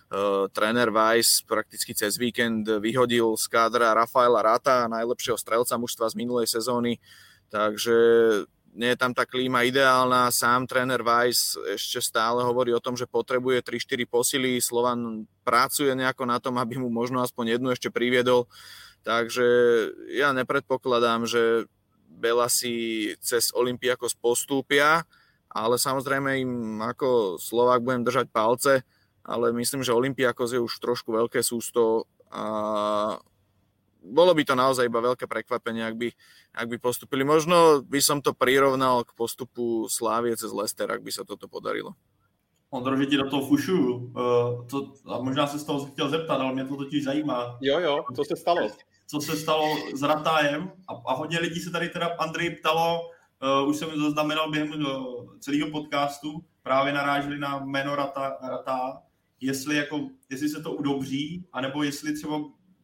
tréner Weiss prakticky cez víkend vyhodil z kádra Rafaela Rata, najlepšieho strelca mužstva z minulej sezóny, takže nie je tam tá klíma ideálna. Sám tréner Weiss ešte stále hovorí o tom, že potrebuje 3-4 posily. Slovan pracuje nejako na tom, aby mu možno aspoň jednu ešte priviedol. Takže ja nepredpokladám, že Belasi cez Olympiakos postúpia, ale samozrejme im ako Slovák budem držať palce ale myslím, že Olympiakos je už trošku veľké sústo a bolo by to naozaj iba veľké prekvapenie, ak by, ak by postupili. Možno by som to prirovnal k postupu Slávie cez Leicester, ak by sa toto podarilo. Ondro, že ti do toho fušu. Uh, to, a možná se z toho chtěl zeptat, ale mě to totiž zajímá. Jo, jo, co se stalo? Co se stalo s Ratájem a, a hodně lidí se tady teda Andrej ptalo, uh, už jsem zaznamenal během uh, celého podcastu, právě naráželi na jméno Rata, Rata jestli, jako, jestli se to udobří, anebo jestli třeba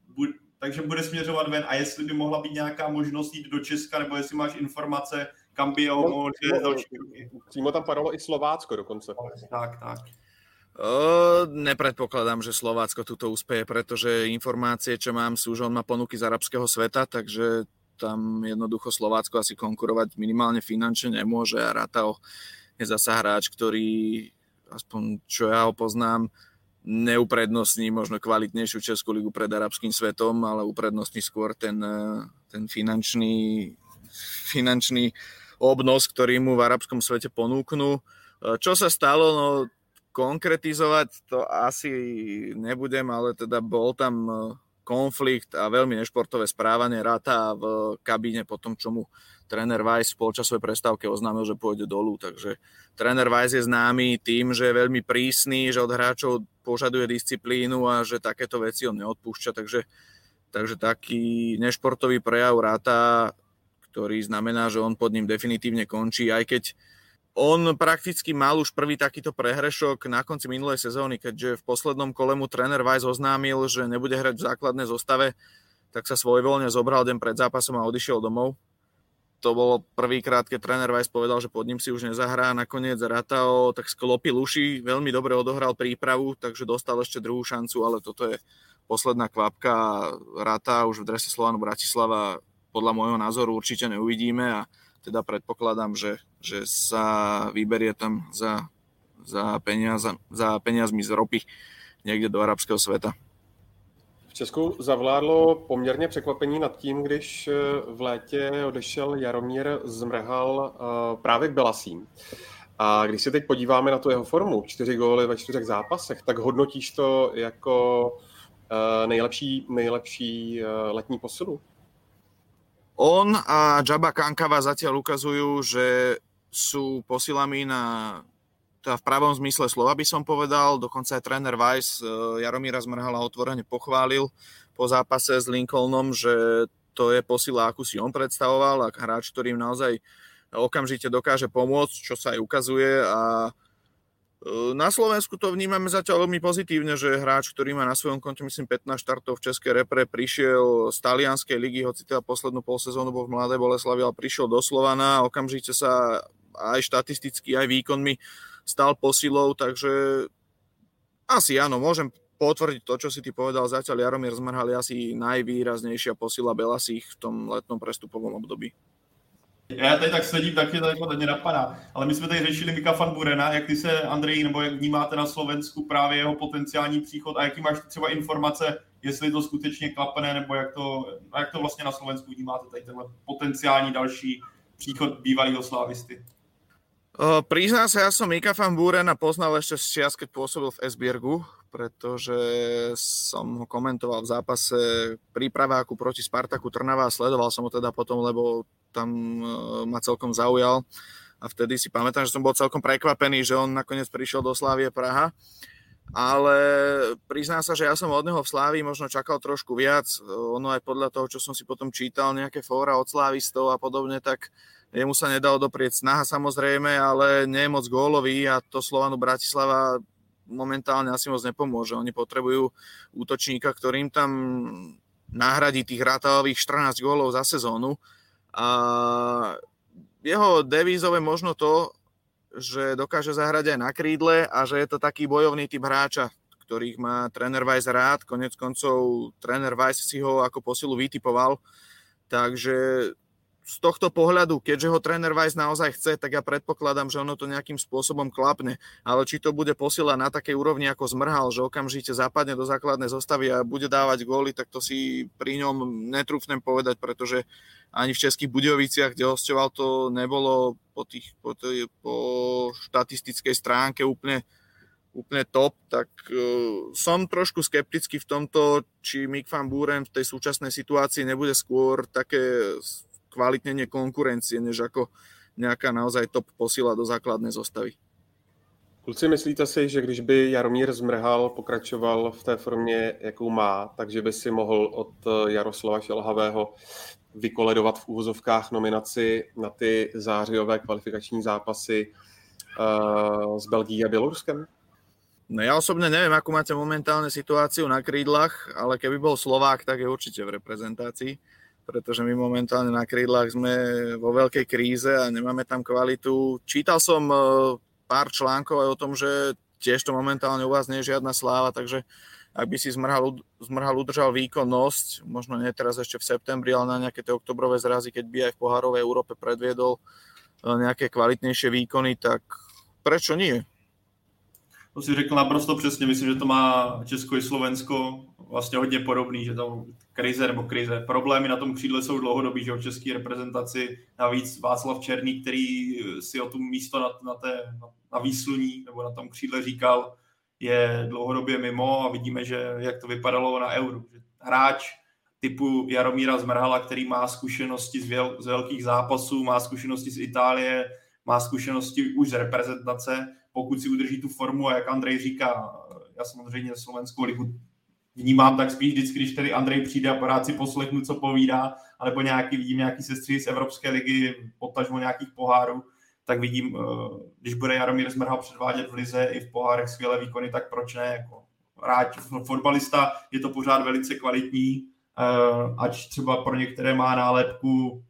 bude, takže bude směřovat ven a jestli by mohla být nějaká možnost jít do Česka, nebo jestli máš informace, kam by ho no, mohl no, další. Přímo tam padalo i Slovácko dokonce. Tak, tak. O, nepredpokladám, že Slovácko tuto úspeje, pretože informácie, čo mám, sú, že on má ponuky z arabského sveta, takže tam jednoducho Slovácko asi konkurovať minimálne finančne nemôže a Ratao je zasa hráč, ktorý aspoň čo ja ho poznám, neuprednostní možno kvalitnejšiu Českú ligu pred arabským svetom, ale uprednostní skôr ten, eh, ten finančný, finančný obnos, ktorý mu v arabskom svete ponúknú. Eh, čo sa stalo? No, konkretizovať to asi nebudem, ale teda bol tam eh, konflikt a veľmi nešportové správanie Rata v kabíne po tom, čo mu tréner Weiss v polčasovej prestávke oznámil, že pôjde dolu, takže tréner Weiss je známy tým, že je veľmi prísny, že od hráčov požaduje disciplínu a že takéto veci on neodpúšťa, takže, takže taký nešportový prejav Rata, ktorý znamená, že on pod ním definitívne končí, aj keď on prakticky mal už prvý takýto prehrešok na konci minulej sezóny, keďže v poslednom kole mu tréner Weiss oznámil, že nebude hrať v základnej zostave, tak sa svojvoľne zobral deň pred zápasom a odišiel domov to bolo prvýkrát, keď tréner Weiss povedal, že pod ním si už nezahrá. Nakoniec Ratao tak sklopil uši, veľmi dobre odohral prípravu, takže dostal ešte druhú šancu, ale toto je posledná kvapka. Rata už v drese Slovanu Bratislava podľa môjho názoru určite neuvidíme a teda predpokladám, že, že sa vyberie tam za, za, peniaz, za peniazmi z ropy niekde do arabského sveta. Česku zavládlo poměrně překvapení nad tím, když eh, v létě odešel Jaromír Zmrhal eh, právě k Belasím. A když se teď podíváme na tu jeho formu, čtyři góly ve čtyřech zápasech, tak hodnotíš to jako eh, nejlepší, nejlepší letní posilu? On a Jabba Kankava zatiaľ ukazujú, že sú posilami na teda v pravom zmysle slova by som povedal, dokonca aj tréner Weiss e, Jaromíra Zmrhala otvorene pochválil po zápase s Lincolnom, že to je posila, akú si on predstavoval a hráč, ktorým naozaj okamžite dokáže pomôcť, čo sa aj ukazuje. A e, na Slovensku to vnímame zatiaľ veľmi pozitívne, že hráč, ktorý má na svojom konte, myslím, 15 štartov v Českej repre, prišiel z talianskej ligy, hoci teda poslednú polsezónu bol v Mladej Boleslavi, ale prišiel do Slovana. A okamžite sa aj štatisticky, aj výkonmi stal posilou, takže asi áno, môžem potvrdiť to, čo si ty povedal. Zatiaľ Jaromír Zmrhal je asi najvýraznejšia posila Belasích v tom letnom prestupovom období. Já tady tak sedím, tak mě to mě napadá. Ale my jsme tady řešili Mika van Burena, jak ty se, Andrej, nebo jak vnímáte na Slovensku právě jeho potenciální příchod a jaký máš třeba informace, jestli to skutečně klapne, nebo jak to, jak to vlastně na Slovensku vnímáte tady tenhle potenciální další příchod bývalého slávisty? Uh, priznám sa, ja som Mika van Burena poznal ešte z čias, keď pôsobil v Esbjergu, pretože som ho komentoval v zápase prípraváku proti Spartaku Trnava a sledoval som ho teda potom, lebo tam uh, ma celkom zaujal a vtedy si pamätám, že som bol celkom prekvapený, že on nakoniec prišiel do Slávie Praha. Ale priznám sa, že ja som od neho v Slávii možno čakal trošku viac. Ono aj podľa toho, čo som si potom čítal, nejaké fóra od slávistov a podobne, tak Jemu sa nedalo doprieť snaha samozrejme, ale nie je moc gólový a to Slovanu Bratislava momentálne asi moc nepomôže. Oni potrebujú útočníka, ktorým tam nahradí tých rátalových 14 gólov za sezónu. A jeho devízov je možno to, že dokáže zahrať aj na krídle a že je to taký bojovný typ hráča, ktorých má tréner Weiss rád. Konec koncov tréner Weiss si ho ako posilu vytipoval. Takže z tohto pohľadu, keďže ho tréner Weiss naozaj chce, tak ja predpokladám, že ono to nejakým spôsobom klapne. Ale či to bude posiela na takej úrovni ako zmrhal, že okamžite zapadne do základnej zostavy a bude dávať góly, tak to si pri ňom netrúfnem povedať, pretože ani v Českých Budoviciach, kde hostoval, to nebolo po, tých, po, tých, po štatistickej stránke úplne, úplne top, tak uh, som trošku skeptický v tomto, či Mick van Buren v tej súčasnej situácii nebude skôr také kvalitnenie konkurencie, než ako nějaká naozaj top posila do základné zostavy. Kluci, myslíte si, že když by Jaromír Zmrhal pokračoval v té formě, jakou má, takže by si mohl od Jaroslava Šelhavého vykoledovat v úvozovkách nominaci na ty zářijové kvalifikační zápasy uh, s Belgií a Běloruskem? No ja osobne neviem, akú máte momentálne situáciu na krídlach, ale keby bol Slovák, tak je určite v reprezentácii pretože my momentálne na krídlach sme vo veľkej kríze a nemáme tam kvalitu. Čítal som e, pár článkov aj o tom, že tiež to momentálne u vás nie je žiadna sláva, takže ak by si zmrhal, zmrhal udržal výkonnosť, možno nie teraz ešte v septembri, ale na nejaké tie oktobrové zrazy, keď by aj v pohárovej Európe predviedol e, nejaké kvalitnejšie výkony, tak prečo nie? To si řekl naprosto přesně, myslím, že to má Česko i Slovensko vlastně hodně podobný, že tam krize nebo krize. Problémy na tom křídle jsou dlouhodobý, že v české reprezentaci navíc Václav Černý, který si o tom místo na, na, té, na, na výsluní nebo na tom křídle říkal, je dlouhodobě mimo a vidíme, že jak to vypadalo na Euro. Hráč typu Jaromíra Zmrhala, který má zkušenosti z, věl, z velkých zápasů, má zkušenosti z Itálie, má zkušenosti už z reprezentace, pokud si udrží tu formu a jak Andrej říká, já samozřejmě Slovenskou ligu vnímám tak spíš vždycky, když tady Andrej přijde a pořád si poslechnu, co povídá, anebo nějaký, vidím nějaký sestří z Evropské ligy, potažmo nějakých pohárů, tak vidím, eh, když bude Jaromír Zmrha předvádět v lize i v pohárech skvělé výkony, tak proč ne? Jako hráč, fotbalista je to pořád velice kvalitní, eh, ať třeba pro některé má nálepku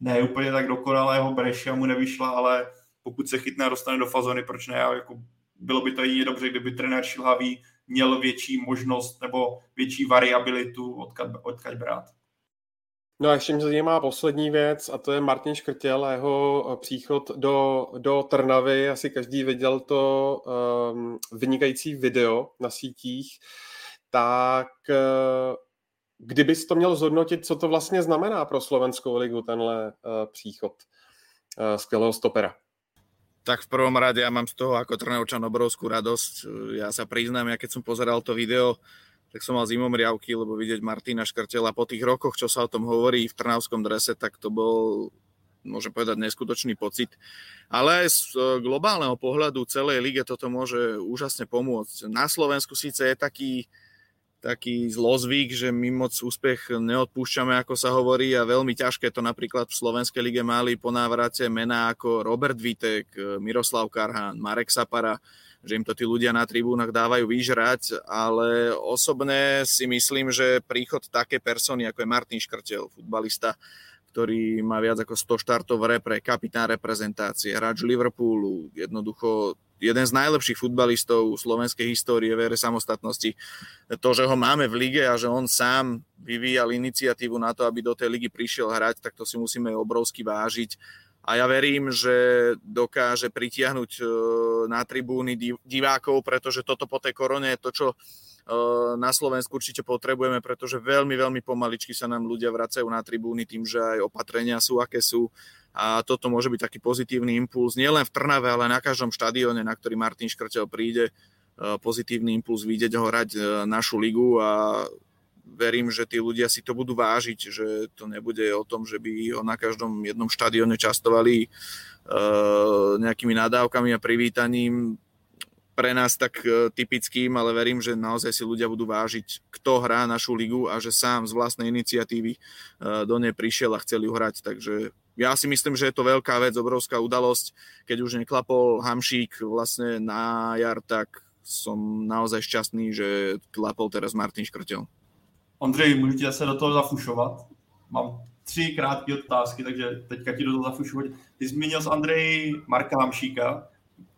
ne úplně tak dokonalého Breša mu nevyšla, ale pokud se chytne a dostane do fazony, proč ne? Jako bylo by to jedině dobře, kdyby trenér Šilhavý měl větší možnost nebo větší variabilitu odkud, odkud brát. No a ještě mě zajímá poslední věc a to je Martin Škrtěl a jeho eh, příchod do, do Trnavy. Asi každý viděl to um, vynikající video na sítích. Tak uh, kdybys to měl zhodnotit, co to vlastně znamená pro Slovenskou ligu, tenhle uh, příchod uh, skvělého stopera? Tak v prvom rade ja mám z toho ako Trnavčan obrovskú radosť. Ja sa priznám, ja keď som pozeral to video, tak som mal zimom riavky, lebo vidieť Martina Škrtela po tých rokoch, čo sa o tom hovorí v trnavskom drese, tak to bol, môžem povedať, neskutočný pocit. Ale aj z e, globálneho pohľadu celej lige toto môže úžasne pomôcť. Na Slovensku síce je taký taký zlozvyk, že my moc úspech neodpúšťame, ako sa hovorí a veľmi ťažké to napríklad v Slovenskej lige mali po návrate mená ako Robert Vitek, Miroslav Karhan, Marek Sapara, že im to tí ľudia na tribúnach dávajú vyžrať, ale osobne si myslím, že príchod také persony, ako je Martin Škrtel, futbalista, ktorý má viac ako 100 štartov v repre, kapitán reprezentácie, hráč Liverpoolu, jednoducho jeden z najlepších futbalistov slovenskej histórie v ére samostatnosti. To, že ho máme v lige a že on sám vyvíjal iniciatívu na to, aby do tej ligy prišiel hrať, tak to si musíme obrovsky vážiť. A ja verím, že dokáže pritiahnuť e, na tribúny divákov, pretože toto po tej korone je to, čo na Slovensku určite potrebujeme, pretože veľmi, veľmi pomaličky sa nám ľudia vracajú na tribúny tým, že aj opatrenia sú, aké sú. A toto môže byť taký pozitívny impuls, nielen v Trnave, ale na každom štadióne, na ktorý Martin Škrtel príde, pozitívny impuls vidieť ho hrať našu ligu a verím, že tí ľudia si to budú vážiť, že to nebude o tom, že by ho na každom jednom štadióne častovali nejakými nadávkami a privítaním pre nás tak e, typickým, ale verím, že naozaj si ľudia budú vážiť, kto hrá našu ligu a že sám z vlastnej iniciatívy e, do nej prišiel a chceli ju hrať. Takže ja si myslím, že je to veľká vec, obrovská udalosť. Keď už neklapol Hamšík vlastne na jar, tak som naozaj šťastný, že klapol teraz Martin Škrtel. Ondřej, můžete se do toho zafušovat? Mám tři krátké otázky, takže teďka ti do toho zafušovat. Ty zmínil s Andrej Marka Hamšíka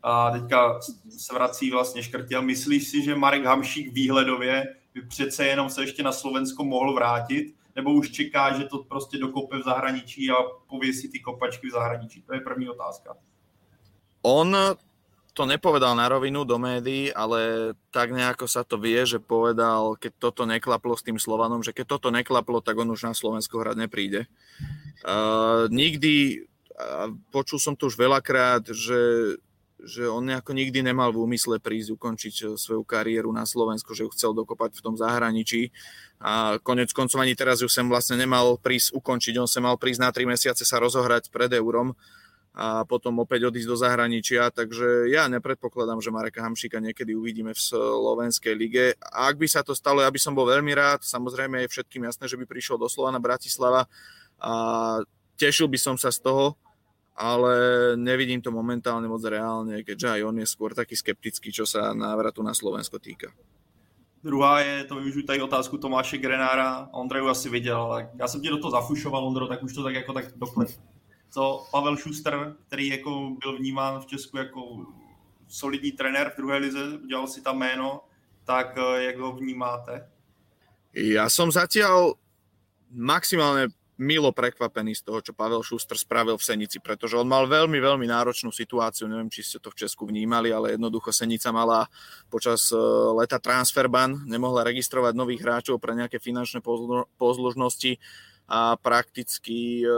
a teďka se vrací vlastně Škrtěl. Myslíš si, že Marek Hamšík výhledově by přece jenom se ještě na Slovensko mohl vrátit? Nebo už čeká, že to prostě dokope v zahraničí a pověsí ty kopačky v zahraničí? To je první otázka. On to nepovedal na rovinu do médií, ale tak nejako sa to vie, že povedal, keď toto neklaplo s tým Slovanom, že keď toto neklaplo, tak on už na Slovensko hrať nepríde. Uh, nikdy, uh, počul som to už veľakrát, že že on nejako nikdy nemal v úmysle prísť ukončiť eh, svoju kariéru na Slovensku, že ju chcel dokopať v tom zahraničí. A konec koncov ani teraz ju sem vlastne nemal prísť ukončiť, on sa mal prísť na tri mesiace sa rozohrať pred eurom a potom opäť odísť do zahraničia, takže ja nepredpokladám, že Mareka Hamšíka niekedy uvidíme v Slovenskej lige. A ak by sa to stalo, ja by som bol veľmi rád, samozrejme je všetkým jasné, že by prišiel do Slovana Bratislava a tešil by som sa z toho, ale nevidím to momentálne moc reálne, keďže aj on je skôr taký skeptický, čo sa návratu na Slovensko týka. Druhá je, to využiju tady otázku Tomáše Grenára, Ondreju asi viděl, ale já jsem tě do toho zafušoval, Ondro, tak už to tak jako tak doplň. Co Pavel Schuster, který jako byl vnímán v Česku jako solidní trenér v druhé lize, udělal si tam jméno, tak eh, jak ho vnímáte? Ja som zatiaľ maximálne milo prekvapený z toho, čo Pavel Šuster spravil v Senici, pretože on mal veľmi, veľmi náročnú situáciu. Neviem, či ste to v Česku vnímali, ale jednoducho Senica mala počas e, leta transferban, nemohla registrovať nových hráčov pre nejaké finančné pozložnosti a prakticky e,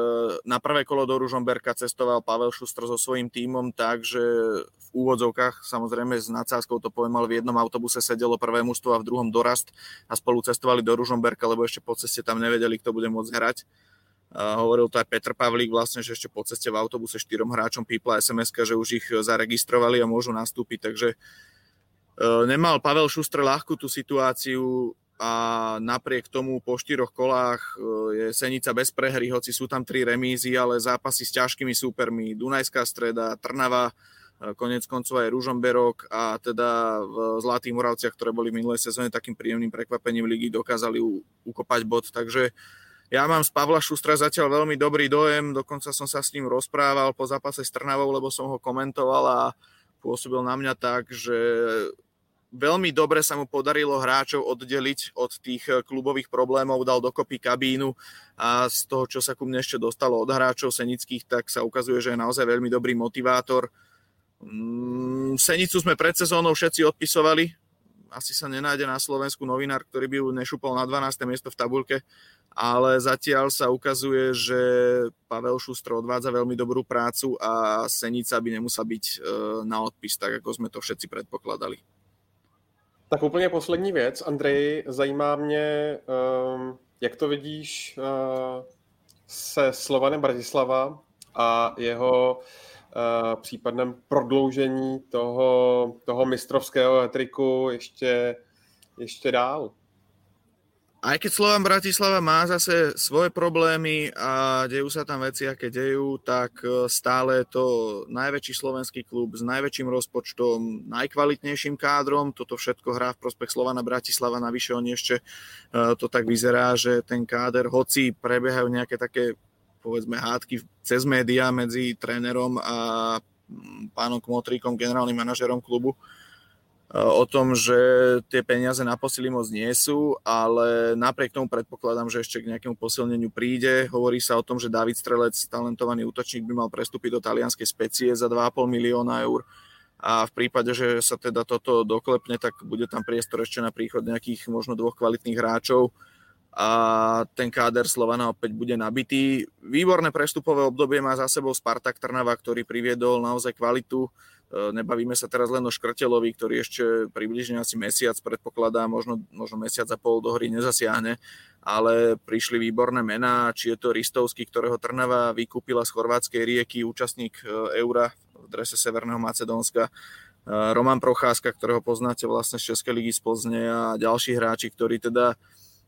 na prvé kolo do Ružomberka cestoval Pavel Šuster so svojím tímom tak, že v úvodzovkách, samozrejme s nadsázkou to poviem, ale v jednom autobuse sedelo prvé mužstvo a v druhom dorast a spolu cestovali do Ružomberka, lebo ešte po ceste tam nevedeli, kto bude môcť hrať hovoril to aj Petr Pavlík vlastne, že ešte po ceste v autobuse štyrom hráčom pípla sms že už ich zaregistrovali a môžu nastúpiť, takže e, nemal Pavel Šustr ľahkú tú situáciu a napriek tomu po štyroch kolách e, je Senica bez prehry, hoci sú tam tri remízy, ale zápasy s ťažkými súpermi, Dunajská streda, Trnava, e, konec koncov aj Ružomberok a teda v Zlatých Moravciach, ktoré boli v minulej sezóne takým príjemným prekvapením ligy, dokázali ukopať bod, takže ja mám z Pavla Šustra zatiaľ veľmi dobrý dojem, dokonca som sa s ním rozprával po zápase s Trnavou, lebo som ho komentoval a pôsobil na mňa tak, že veľmi dobre sa mu podarilo hráčov oddeliť od tých klubových problémov, dal dokopy kabínu a z toho, čo sa ku mne ešte dostalo od hráčov senických, tak sa ukazuje, že je naozaj veľmi dobrý motivátor. Mm, Senicu sme pred sezónou všetci odpisovali, asi sa nenájde na Slovensku novinár, ktorý by ju nešupol na 12. miesto v tabulke ale zatiaľ sa ukazuje, že Pavel Šustro odvádza veľmi dobrú prácu a Senica by nemusela byť e, na odpis, tak ako sme to všetci predpokladali. Tak úplně poslední věc, Andrej, zajímá mě, um, jak to vidíš uh, se Slovanem Bratislava a jeho uh, případném prodloužení toho, toho mistrovského triku ještě, ještě dál aj keď Slovan Bratislava má zase svoje problémy a dejú sa tam veci, aké dejú, tak e, stále to najväčší slovenský klub s najväčším rozpočtom, najkvalitnejším kádrom. Toto všetko hrá v prospech Slovana Bratislava. Navyše oni ešte e, to tak vyzerá, že ten káder, hoci prebiehajú nejaké také povedzme hádky cez médiá medzi trénerom a pánom Kmotríkom, generálnym manažerom klubu, o tom, že tie peniaze na posily moc nie sú, ale napriek tomu predpokladám, že ešte k nejakému posilneniu príde. Hovorí sa o tom, že David Strelec, talentovaný útočník, by mal prestúpiť do talianskej specie za 2,5 milióna eur a v prípade, že sa teda toto doklepne, tak bude tam priestor ešte na príchod nejakých možno dvoch kvalitných hráčov a ten káder Slovana opäť bude nabitý. Výborné prestupové obdobie má za sebou Spartak Trnava, ktorý priviedol naozaj kvalitu E, nebavíme sa teraz len o Škrtelovi, ktorý ešte približne asi mesiac predpokladá, možno, možno mesiac a pol do hry nezasiahne, ale prišli výborné mená, či je to Ristovský, ktorého Trnava vykúpila z chorvátskej rieky, účastník e, Eura v drese Severného Macedónska, e, Roman Procházka, ktorého poznáte vlastne z Českej ligy z Plzne a ďalší hráči, ktorí teda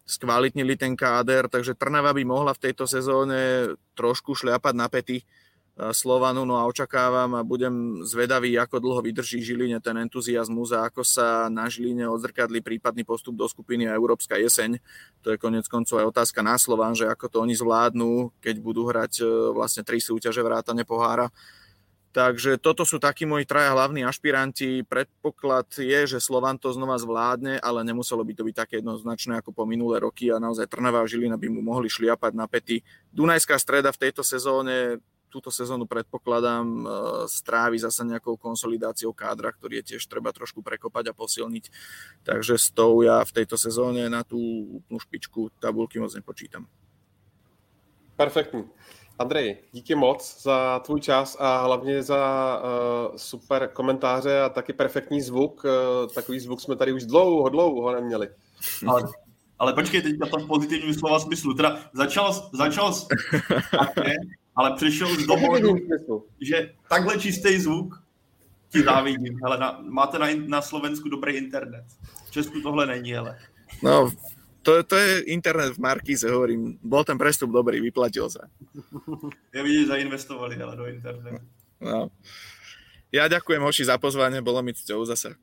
skvalitnili ten káder, takže Trnava by mohla v tejto sezóne trošku šľapať na pety Slovanu, no a očakávam a budem zvedavý, ako dlho vydrží Žiline ten entuziasmus a ako sa na Žiline odzrkadli prípadný postup do skupiny a Európska jeseň. To je konec koncov aj otázka na Slovan, že ako to oni zvládnu, keď budú hrať e, vlastne tri súťaže vrátane pohára. Takže toto sú takí moji traja hlavní ašpiranti. Predpoklad je, že Slovan to znova zvládne, ale nemuselo by to byť také jednoznačné ako po minulé roky a naozaj Trnava a Žilina by mu mohli šliapať na pety. Dunajská streda v tejto sezóne túto sezónu predpokladám e, strávi zase nejakou konsolidáciou kádra, ktorý je tiež treba trošku prekopať a posilniť. Takže s tou ja v tejto sezóne na tú úplnú špičku tabulky moc nepočítam. Perfektní. Andrej, díky moc za tvůj čas a hlavně za uh, super komentáře a taky perfektní zvuk. Uh, takový zvuk jsme tady už dlouho, dlouho neměli. Ale, ale počkej, teďka to v pozitivním slova smyslu. Teda začal, začal ale přišel z dohodu, že takhle čistý zvuk ti závidím. Hele, na, máte na, na Slovensku dobrý internet. V Česku tohle není, ale. No, to, to je internet v Markíze, hovorím. Bol ten prestup dobrý, vyplatil sa. Ja vidím, zainvestovali ale do internetu. No. Ja ďakujem, hoši, za pozvanie, bolo mi cťou zase.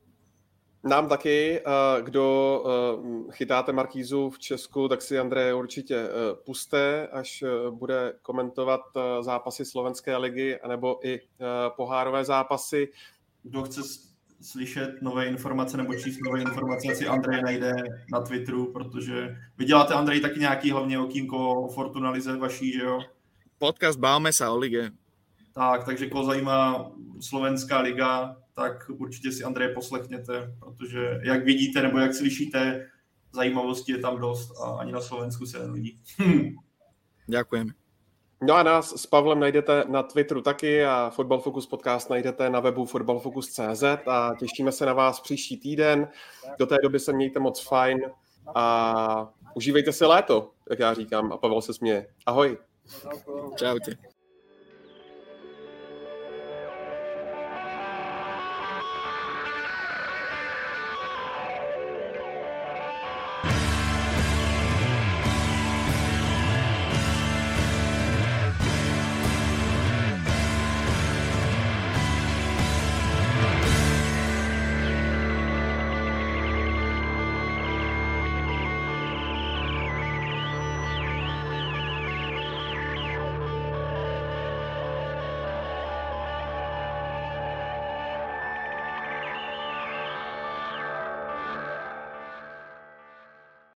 Nám taky, eh, kdo eh, chytáte Markízu v Česku, tak si Andreje určitě eh, puste, až bude komentovat zápasy slovenské ligy, nebo i pohárové zápasy. Kdo chce slyšet nové informace nebo číst nové informace, si Andrej najde na Twitteru, protože vy děláte, Andrej, taky nějaký hlavně okýnko Fortuna Lize vaší, že jo? Podcast Báme sa o lige. Tak, takže koho zajímá Slovenská liga, tak určitě si Andreje poslechněte, protože jak vidíte nebo jak slyšíte, zajímavosti je tam dost a ani na Slovensku se nenudí. Děkujeme. No a nás s Pavlem najdete na Twitteru taky a Football Focus podcast najdete na webu footballfocus.cz a těšíme se na vás příští týden. Do té doby se mějte moc fajn a užívejte si léto, jak já říkám a Pavel se směje. Ahoj. Čaute.